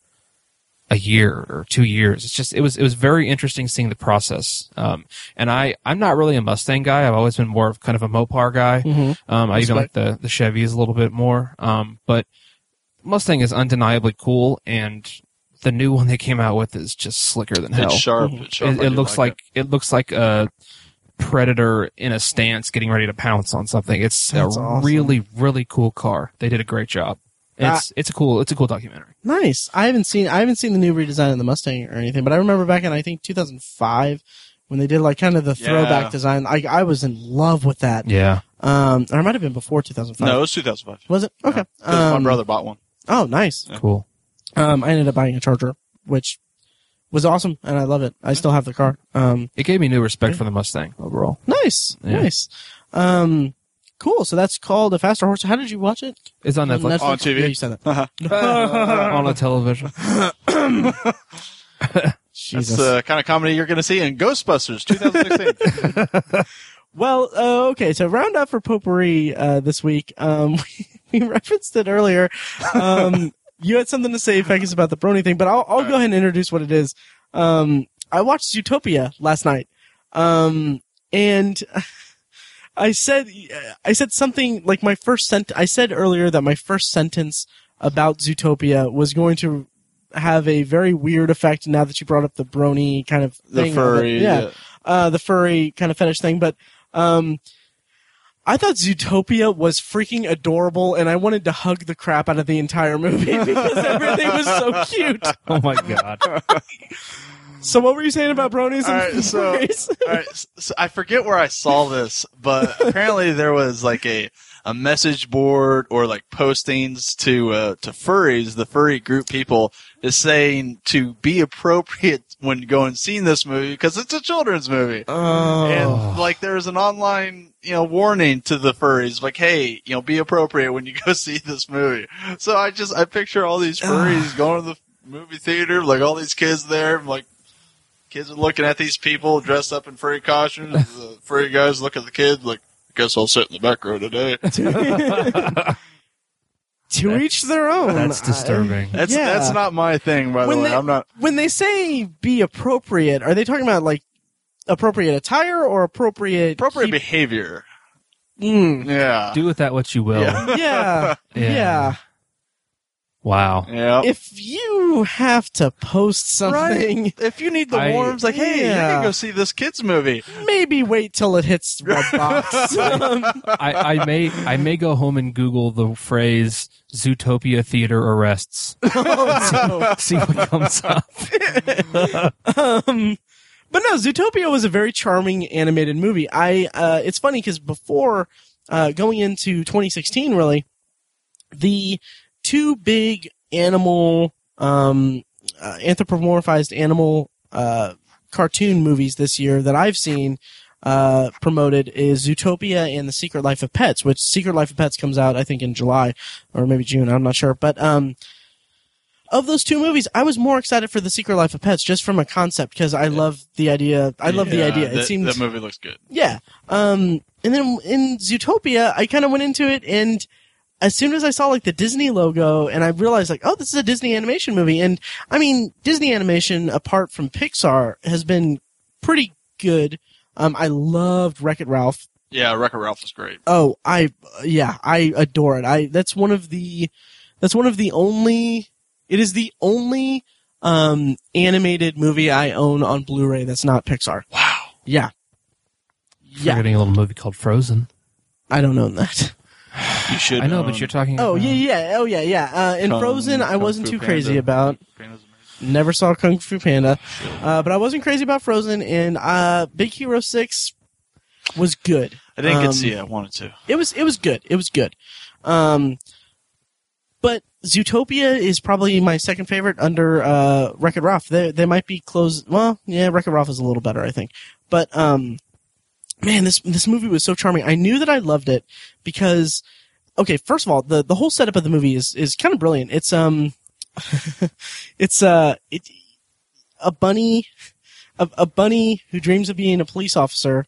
[SPEAKER 2] a year or two years. It's just it was it was very interesting seeing the process. Um, and I I'm not really a Mustang guy. I've always been more of kind of a Mopar guy.
[SPEAKER 1] Mhm.
[SPEAKER 2] Um, I even like the the Chevys a little bit more. Um, but Mustang is undeniably cool, and the new one they came out with is just slicker than hell.
[SPEAKER 3] It's sharp.
[SPEAKER 1] Mhm.
[SPEAKER 3] It's sharp.
[SPEAKER 2] It, it
[SPEAKER 3] do
[SPEAKER 2] looks like
[SPEAKER 3] it.
[SPEAKER 2] it. looks like a predator in a stance getting ready to pounce on something. It's
[SPEAKER 1] That's
[SPEAKER 2] a
[SPEAKER 1] awesome.
[SPEAKER 2] really really cool car. They did a great job.
[SPEAKER 1] Ah.
[SPEAKER 2] It's it's a cool it's a cool documentary.
[SPEAKER 1] Nice. I haven't seen I haven't seen the new redesign of the Mustang or anything, but I remember back in I think 2005 when they did like kind of the throwback
[SPEAKER 3] Yeah.
[SPEAKER 1] design. I I was in love with that.
[SPEAKER 2] Yeah.
[SPEAKER 1] Um, or it might have been before 2005.
[SPEAKER 3] No, it was 2005.
[SPEAKER 1] Was it? Okay.
[SPEAKER 3] my
[SPEAKER 1] Um,
[SPEAKER 3] brother bought one.
[SPEAKER 1] Oh, nice.
[SPEAKER 2] Cool.
[SPEAKER 1] Um, I ended up buying a Charger, which was awesome, and I love it. I still have the car. Um,
[SPEAKER 2] It gave me new respect for the Mustang overall.
[SPEAKER 1] nice,
[SPEAKER 2] Yeah.
[SPEAKER 1] nice. Um, cool. So that's called a faster horse. How did you watch it?
[SPEAKER 2] It's on Netflix.
[SPEAKER 3] On TV?
[SPEAKER 1] Yeah, you said that. [LAUGHS]
[SPEAKER 2] on a television. [LAUGHS]
[SPEAKER 1] Jesus.
[SPEAKER 3] That's the kind of comedy you're going to see in Ghostbusters 2016. [LAUGHS]
[SPEAKER 1] Well, uh, okay. So round up for potpourri uh, this week. Um, we referenced it earlier. Um, you had something to say, Fekkes, about the Brony thing, but I'll, I'll go ahead and introduce what it is. Um, I watched Zootopia last night, um, and I said I said something like my first sent. I said earlier that my first sentence about Zootopia was going to have a very weird effect. Now that you brought up the Brony kind of
[SPEAKER 3] the
[SPEAKER 1] thing,
[SPEAKER 3] furry.
[SPEAKER 1] yeah
[SPEAKER 3] yeah.
[SPEAKER 1] uh, the furry kind of fetish thing, but um, I thought Zootopia was freaking adorable, and I wanted to hug the crap out of the entire movie [LAUGHS] because everything was so [LAUGHS] cute.
[SPEAKER 2] Oh my god. [LAUGHS]
[SPEAKER 1] So, what were you saying about bronies and
[SPEAKER 3] All right, so-? All right, so I forget where I saw this, but [LAUGHS] apparently there was like a a message board or like postings to uh, to furries, the furry group people, is saying to be appropriate when going seeing this movie because it's a children's movie.
[SPEAKER 1] oh,
[SPEAKER 3] And like there's an online, you know, warning to the furries, like, hey, you know, be appropriate when you [LAUGHS] go see this movie. So I just I picture all these furries going to the movie theater, like all these kids there, like kids are looking at these people dressed up in furry costumes. [LAUGHS] the furry guys look at the kids like, I guess I'll sit in the back row today. [LAUGHS] [LAUGHS]
[SPEAKER 1] to each their own.
[SPEAKER 2] That's
[SPEAKER 1] I-
[SPEAKER 2] disturbing.
[SPEAKER 3] That's
[SPEAKER 1] Yeah.
[SPEAKER 3] that's not my thing, by the
[SPEAKER 1] When
[SPEAKER 3] way.
[SPEAKER 1] they-
[SPEAKER 3] I'm not.
[SPEAKER 1] when they say be appropriate, are they talking about like appropriate attire or appropriate
[SPEAKER 3] Appropriate
[SPEAKER 1] keep-
[SPEAKER 3] behavior.
[SPEAKER 1] Mm,
[SPEAKER 3] Yeah.
[SPEAKER 2] Do with that what you will.
[SPEAKER 3] Yeah.
[SPEAKER 1] yeah,
[SPEAKER 2] Yeah.
[SPEAKER 1] yeah.
[SPEAKER 2] Wow.
[SPEAKER 3] Yeah.
[SPEAKER 1] If you have to post something,
[SPEAKER 3] Right. If you need the
[SPEAKER 2] I-
[SPEAKER 3] warms, like, hey, you
[SPEAKER 1] Yeah.
[SPEAKER 3] can go see this kids movie.
[SPEAKER 1] maybe wait till it hits my [LAUGHS] box. Um,
[SPEAKER 2] I, I may I may go home and Google the phrase Zootopia theater arrests. [LAUGHS] [LAUGHS] See what comes up.
[SPEAKER 1] um, but no, Zootopia was a very charming animated movie. I uh, it's funny because before uh, going into 2016, really, the two big animal um, uh, anthropomorphized animal uh, cartoon movies this year that I've seen uh, promoted is Zootopia and The Secret Life of Pets, which Secret Life of Pets comes out I think in July or maybe June. I'm not sure, but um, of those two movies, I was more excited for The Secret Life of Pets just from a concept because I love the idea. I love the idea. It
[SPEAKER 3] that-
[SPEAKER 1] seems
[SPEAKER 3] that movie looks good.
[SPEAKER 1] yeah. Um, and then in Zootopia, I kind of went into it, and as soon as I saw like the Disney logo, and I realized like, oh, this is a Disney animation movie, and I mean, Disney animation apart from Pixar has been pretty good. Um, I loved Wreck It Ralph.
[SPEAKER 3] Yeah, Wreck-It Ralph was great.
[SPEAKER 1] Oh, I yeah, I adore it. I that's one of the that's one of the only it is the only um animated movie I own on Blu-ray that's not Pixar.
[SPEAKER 3] Wow.
[SPEAKER 1] Yeah. Yeah.
[SPEAKER 2] Forgetting a little movie called Frozen.
[SPEAKER 1] I don't own that.
[SPEAKER 3] You should.
[SPEAKER 2] I know,
[SPEAKER 3] own
[SPEAKER 2] but you're talking.
[SPEAKER 1] Oh
[SPEAKER 2] about,
[SPEAKER 1] yeah, yeah, oh yeah, yeah. Uh, in
[SPEAKER 3] Kung-
[SPEAKER 1] Frozen, I wasn't
[SPEAKER 3] Fu
[SPEAKER 1] too crazy about. Never saw Kung Fu Panda, uh, but I wasn't crazy about Frozen. And uh, Big Hero Six was good.
[SPEAKER 3] I didn't get
[SPEAKER 1] Um,
[SPEAKER 3] to see it. I wanted to.
[SPEAKER 1] It was it was good. It was good. Um, but Zootopia is probably my second favorite under uh, Wreck It Ralph. They they might be close. Well, yeah, Wreck It Ralph is a little better, I think. But um, man, this this movie was so charming. I knew that I loved it because okay, first of all, the the whole setup of the movie is is kind of brilliant. It's um, [LAUGHS] it's uh, it a bunny, a, a bunny who dreams of being a police officer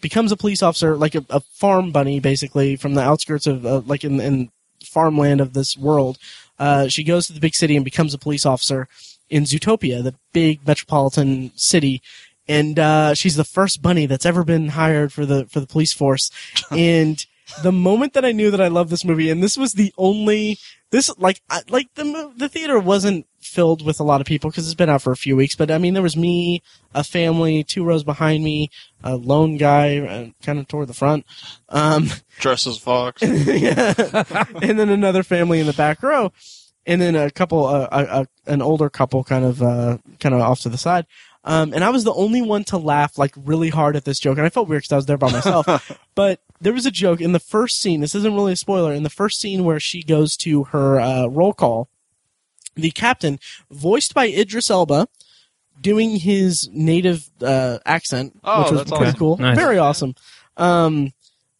[SPEAKER 1] becomes a police officer, like a, a farm bunny, basically from the outskirts of uh, like in, in farmland of this world. Uh, she goes to the big city and becomes a police officer in Zootopia, the big metropolitan city. And uh, she's the first bunny that's ever been hired for the for the police force. [LAUGHS] and the moment that I knew that I loved this movie, and this was the only this like I, like the the theater wasn't filled with a lot of people because it's been out for a few weeks. But I mean, there was me, a family, two rows behind me, a lone guy, uh, kind of toward the front. Um, [LAUGHS]
[SPEAKER 3] Dressed as fox. [LAUGHS]
[SPEAKER 1] yeah. and then another family in the back row, and then a couple, uh, a, a, an older couple, kind of, uh, kind of off to the side. Um, and I was the only one to laugh like really hard at this joke, and I felt weird because I was there by myself. [LAUGHS] but there was a joke in the first scene. This isn't really a spoiler. In the first scene where she goes to her uh, roll call, the captain, voiced by Idris Elba, doing his native uh, accent,
[SPEAKER 3] Oh,
[SPEAKER 1] which was
[SPEAKER 3] that's
[SPEAKER 1] pretty
[SPEAKER 3] awesome.
[SPEAKER 1] cool,
[SPEAKER 2] Nice.
[SPEAKER 1] very awesome. Um,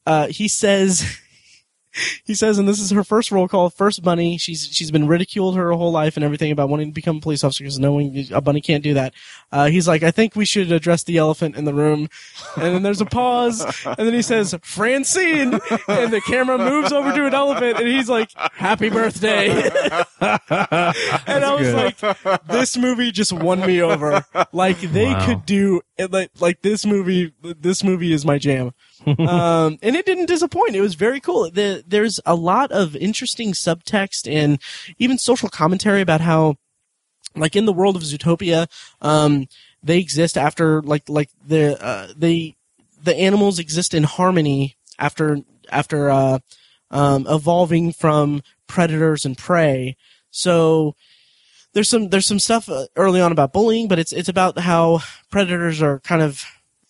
[SPEAKER 1] uh, he says, [LAUGHS] he says, and this is her first roll call, first bunny. She's she's been ridiculed her whole life and everything about wanting to become a police officer because no one, a bunny can't do that. Uh, he's like, I think we should address the elephant in the room. And then there's a pause, and then he says, Francine, and the camera moves over to an elephant, and he's like, Happy birthday. [LAUGHS] and I was like, this movie just won me over. Like they
[SPEAKER 2] Wow.
[SPEAKER 1] could do it, like like this movie. This movie is my jam. um, and it didn't disappoint. It was very cool. The, there's a lot of interesting subtext and even social commentary about how, like in the world of Zootopia, um, they exist after like like the uh, they the animals exist in harmony after after uh, um, evolving from predators and prey. So there's some there's some stuff uh, early on about bullying, but it's it's about how predators are kind of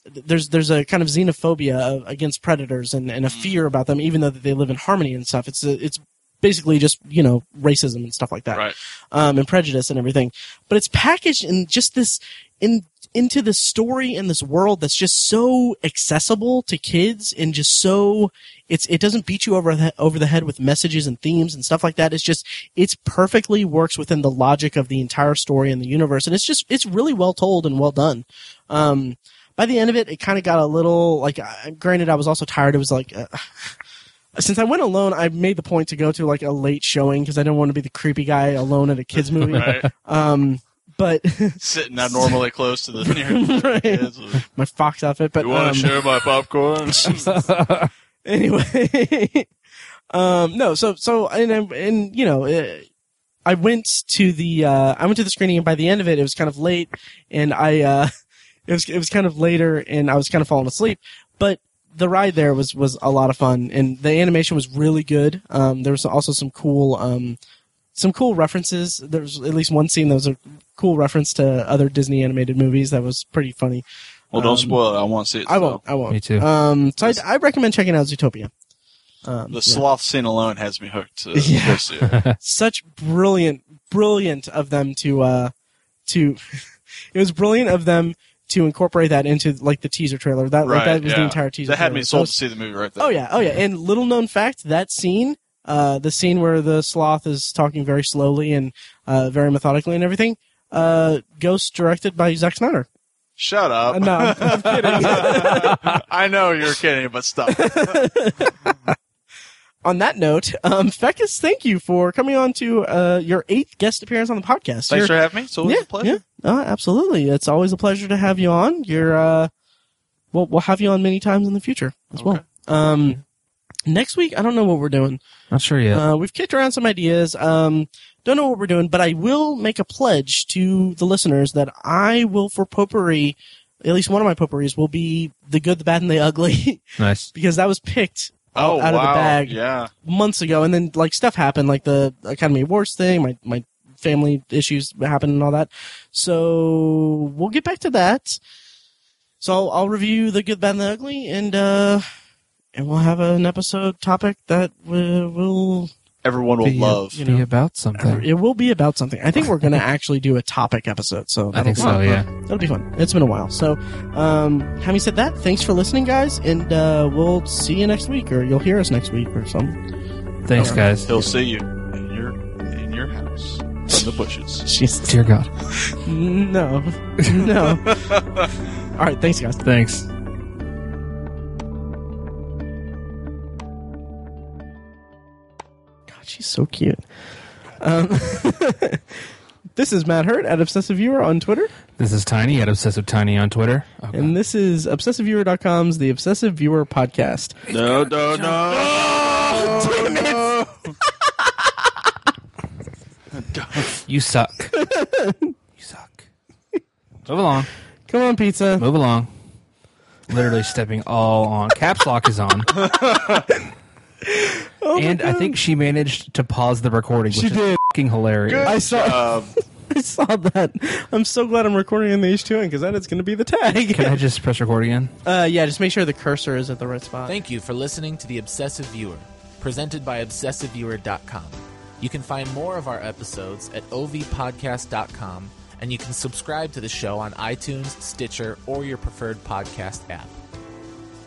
[SPEAKER 1] there's there's a kind of xenophobia of, against predators and, and a fear about them, even though they live in harmony and stuff. It's a, it's basically just you know racism and stuff like that,
[SPEAKER 3] Right.
[SPEAKER 1] um, and prejudice and everything. But it's packaged in just this in into this story and this world that's just so accessible to kids and just so it's it doesn't beat you over the, over the head with messages and themes and stuff like that. It's just it's perfectly works within the logic of the entire story and the universe, and it's just it's really well told and well done. Um, by the end of it, it kind of got a little like. Uh, granted, I was also tired. It was like. Uh, since I went alone, I made the point to go to like a late showing because I didn't want to be the creepy guy alone at a kids [LAUGHS] movie.
[SPEAKER 3] Right.
[SPEAKER 1] Um, but [LAUGHS]
[SPEAKER 3] Sitting abnormally close to the [LAUGHS] nearest
[SPEAKER 1] Right.
[SPEAKER 3] kids.
[SPEAKER 1] my fox outfit. But
[SPEAKER 3] You want
[SPEAKER 1] um,
[SPEAKER 3] to share my popcorn?
[SPEAKER 1] anyway, um, no. So so and and, and you know, uh, I went to the uh, I went to the screening, and by the end of it, it was kind of late, and I uh, it was it was kind of later, and I was kind of falling asleep. But the ride there was was a lot of fun, and the animation was really good. Um, there was also some cool um, some cool references. There was at least one scene that was a cool reference to other Disney animated movies that was pretty funny.
[SPEAKER 3] well, don't
[SPEAKER 1] Um,
[SPEAKER 3] spoil it. I want to see it.
[SPEAKER 1] I
[SPEAKER 3] still.
[SPEAKER 1] won't. I won't.
[SPEAKER 2] Me too.
[SPEAKER 1] Um, so I, I recommend checking out Zootopia. Um,
[SPEAKER 3] The
[SPEAKER 1] yeah.
[SPEAKER 3] sloth scene alone has me hooked. To [LAUGHS]
[SPEAKER 1] Yeah.
[SPEAKER 3] go. [LAUGHS]
[SPEAKER 1] Such brilliant, brilliant of them to, uh, to, [LAUGHS] it was brilliant of them to incorporate that into like the teaser trailer. That, like, that was the entire teaser.
[SPEAKER 3] That had
[SPEAKER 1] trailer.
[SPEAKER 3] me sold
[SPEAKER 1] was-
[SPEAKER 3] to see the movie right there.
[SPEAKER 1] Oh yeah, oh yeah. And little known fact, that scene, uh, the scene where the sloth is talking very slowly and uh, very methodically and everything, uh, Ghost directed by Zack Snyder.
[SPEAKER 3] Shut up.
[SPEAKER 1] Uh, no, I'm, I'm kidding. [LAUGHS]
[SPEAKER 3] I know you're kidding, but stop. [LAUGHS]
[SPEAKER 1] on that note, um, Fekkes, thank you for coming on to uh, your eighth guest appearance on the podcast.
[SPEAKER 3] Thanks
[SPEAKER 1] You're-
[SPEAKER 3] for having me. It's always
[SPEAKER 1] yeah,
[SPEAKER 3] a pleasure.
[SPEAKER 1] Yeah, uh, absolutely. It's always a pleasure to have you on. You're, uh, well, we'll have you on many times in the future as well. Um, next week, I don't know what we're doing.
[SPEAKER 2] Not sure yet.
[SPEAKER 1] Uh, we've kicked around some ideas. Um, don't know what we're doing, but I will make a pledge to the listeners that I will, for potpourri, at least one of my potpourris will be the good, the bad, and the ugly, [LAUGHS]
[SPEAKER 2] nice.
[SPEAKER 1] because that was picked
[SPEAKER 3] Oh,
[SPEAKER 1] out of the
[SPEAKER 3] wow.
[SPEAKER 1] bag
[SPEAKER 3] Yeah.
[SPEAKER 1] months ago, and then like stuff happened, like the Academy Awards thing, my my family issues happened and all that. So we'll get back to that. So I'll, I'll review the good, bad, and the ugly, and uh, and we'll have an episode topic that will, will
[SPEAKER 3] Everyone will
[SPEAKER 2] Be-
[SPEAKER 3] love.
[SPEAKER 1] you
[SPEAKER 2] Be
[SPEAKER 1] know,
[SPEAKER 2] about something.
[SPEAKER 1] it will be about something. I think we're going to actually do a topic episode. So
[SPEAKER 2] I think
[SPEAKER 1] that'll
[SPEAKER 2] so.
[SPEAKER 1] be-
[SPEAKER 2] Yeah.
[SPEAKER 1] That'll be fun. It's been a while. So, um, having said that, thanks for listening, guys, and uh, we'll see you next week, or you'll hear us next week, or something.
[SPEAKER 2] Thanks, guys.
[SPEAKER 3] He'll see you in your in your house in the bushes. [LAUGHS]
[SPEAKER 1] Jesus.
[SPEAKER 2] Dear God. [LAUGHS]
[SPEAKER 1] No. [LAUGHS] No. All right. Thanks, guys.
[SPEAKER 2] Thanks.
[SPEAKER 1] She's so cute. Um, [LAUGHS] this is Matt Hurt at Obsessive Viewer on Twitter,
[SPEAKER 2] This is Tiny at Obsessive Tiny on Twitter. Oh,
[SPEAKER 1] and this is ObsessiveViewer.com's The Obsessive Viewer Podcast.
[SPEAKER 3] No, no, no. [LAUGHS]
[SPEAKER 1] damn it.
[SPEAKER 3] no.
[SPEAKER 2] You suck. you suck. Move along.
[SPEAKER 1] Come on, pizza.
[SPEAKER 2] Move along. Literally stepping all on. Caps lock is on. [LAUGHS]
[SPEAKER 1] Oh my
[SPEAKER 2] and I think she managed to pause the recording, which
[SPEAKER 1] She
[SPEAKER 2] is
[SPEAKER 1] did.
[SPEAKER 2] fucking hilarious.
[SPEAKER 3] Good
[SPEAKER 1] I saw-
[SPEAKER 3] job. [LAUGHS]
[SPEAKER 1] I saw that. I'm so glad I'm recording in the H2N because that is going to be the tag.
[SPEAKER 2] Can I just press record again?
[SPEAKER 1] Uh, yeah, just make sure the cursor is at the right spot.
[SPEAKER 4] Thank you for listening to The Obsessive Viewer, presented by ObsessiveViewer.com. You can find more of our episodes at ovpodcast.com, and you can subscribe to the show on iTunes, Stitcher, or your preferred podcast app.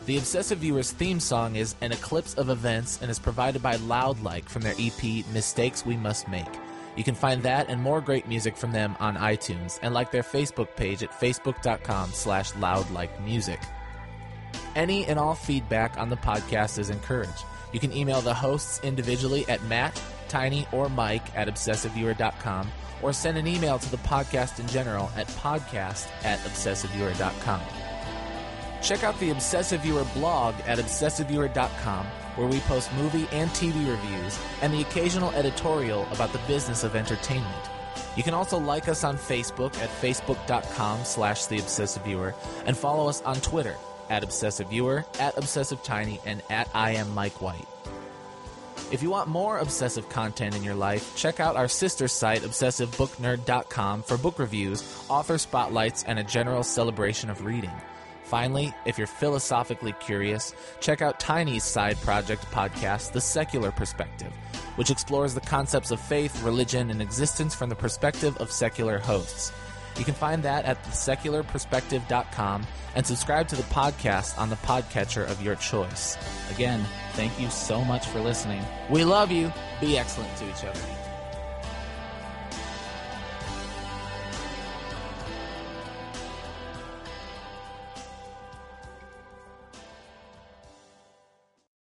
[SPEAKER 4] The Obsessive Viewer's theme song is An Eclipse of Events and is provided by Loudlike from their EP Mistakes We Must Make. You can find that and more great music from them on iTunes and like their Facebook page at facebook.com slash loudlikemusic. Any and all feedback on the podcast is encouraged. You can email the hosts individually at Matt, Tiny, or Mike at obsessiveviewer.com or send an email to the podcast in general at podcast at obsessiveviewer.com. Check out the Obsessive Viewer blog at obsessiveviewer.com where we post movie and TV reviews and the occasional editorial about the business of entertainment. You can also like us on Facebook at facebook.com slash the obsessive viewer and follow us on Twitter at obsessive viewer, at obsessive tiny, and at I am Mike White. If you want more obsessive content in your life, check out our sister site, obsessivebooknerd.com, for book reviews, author spotlights, and a general celebration of reading. Finally, if you're philosophically curious, check out Tiny's side project podcast, The Secular Perspective, which explores the concepts of faith, religion, and existence from the perspective of secular hosts. You can find that at thesecularperspective.com and subscribe to the podcast on the podcatcher of your choice. Again, thank you so much for listening. We love you. Be excellent to each other.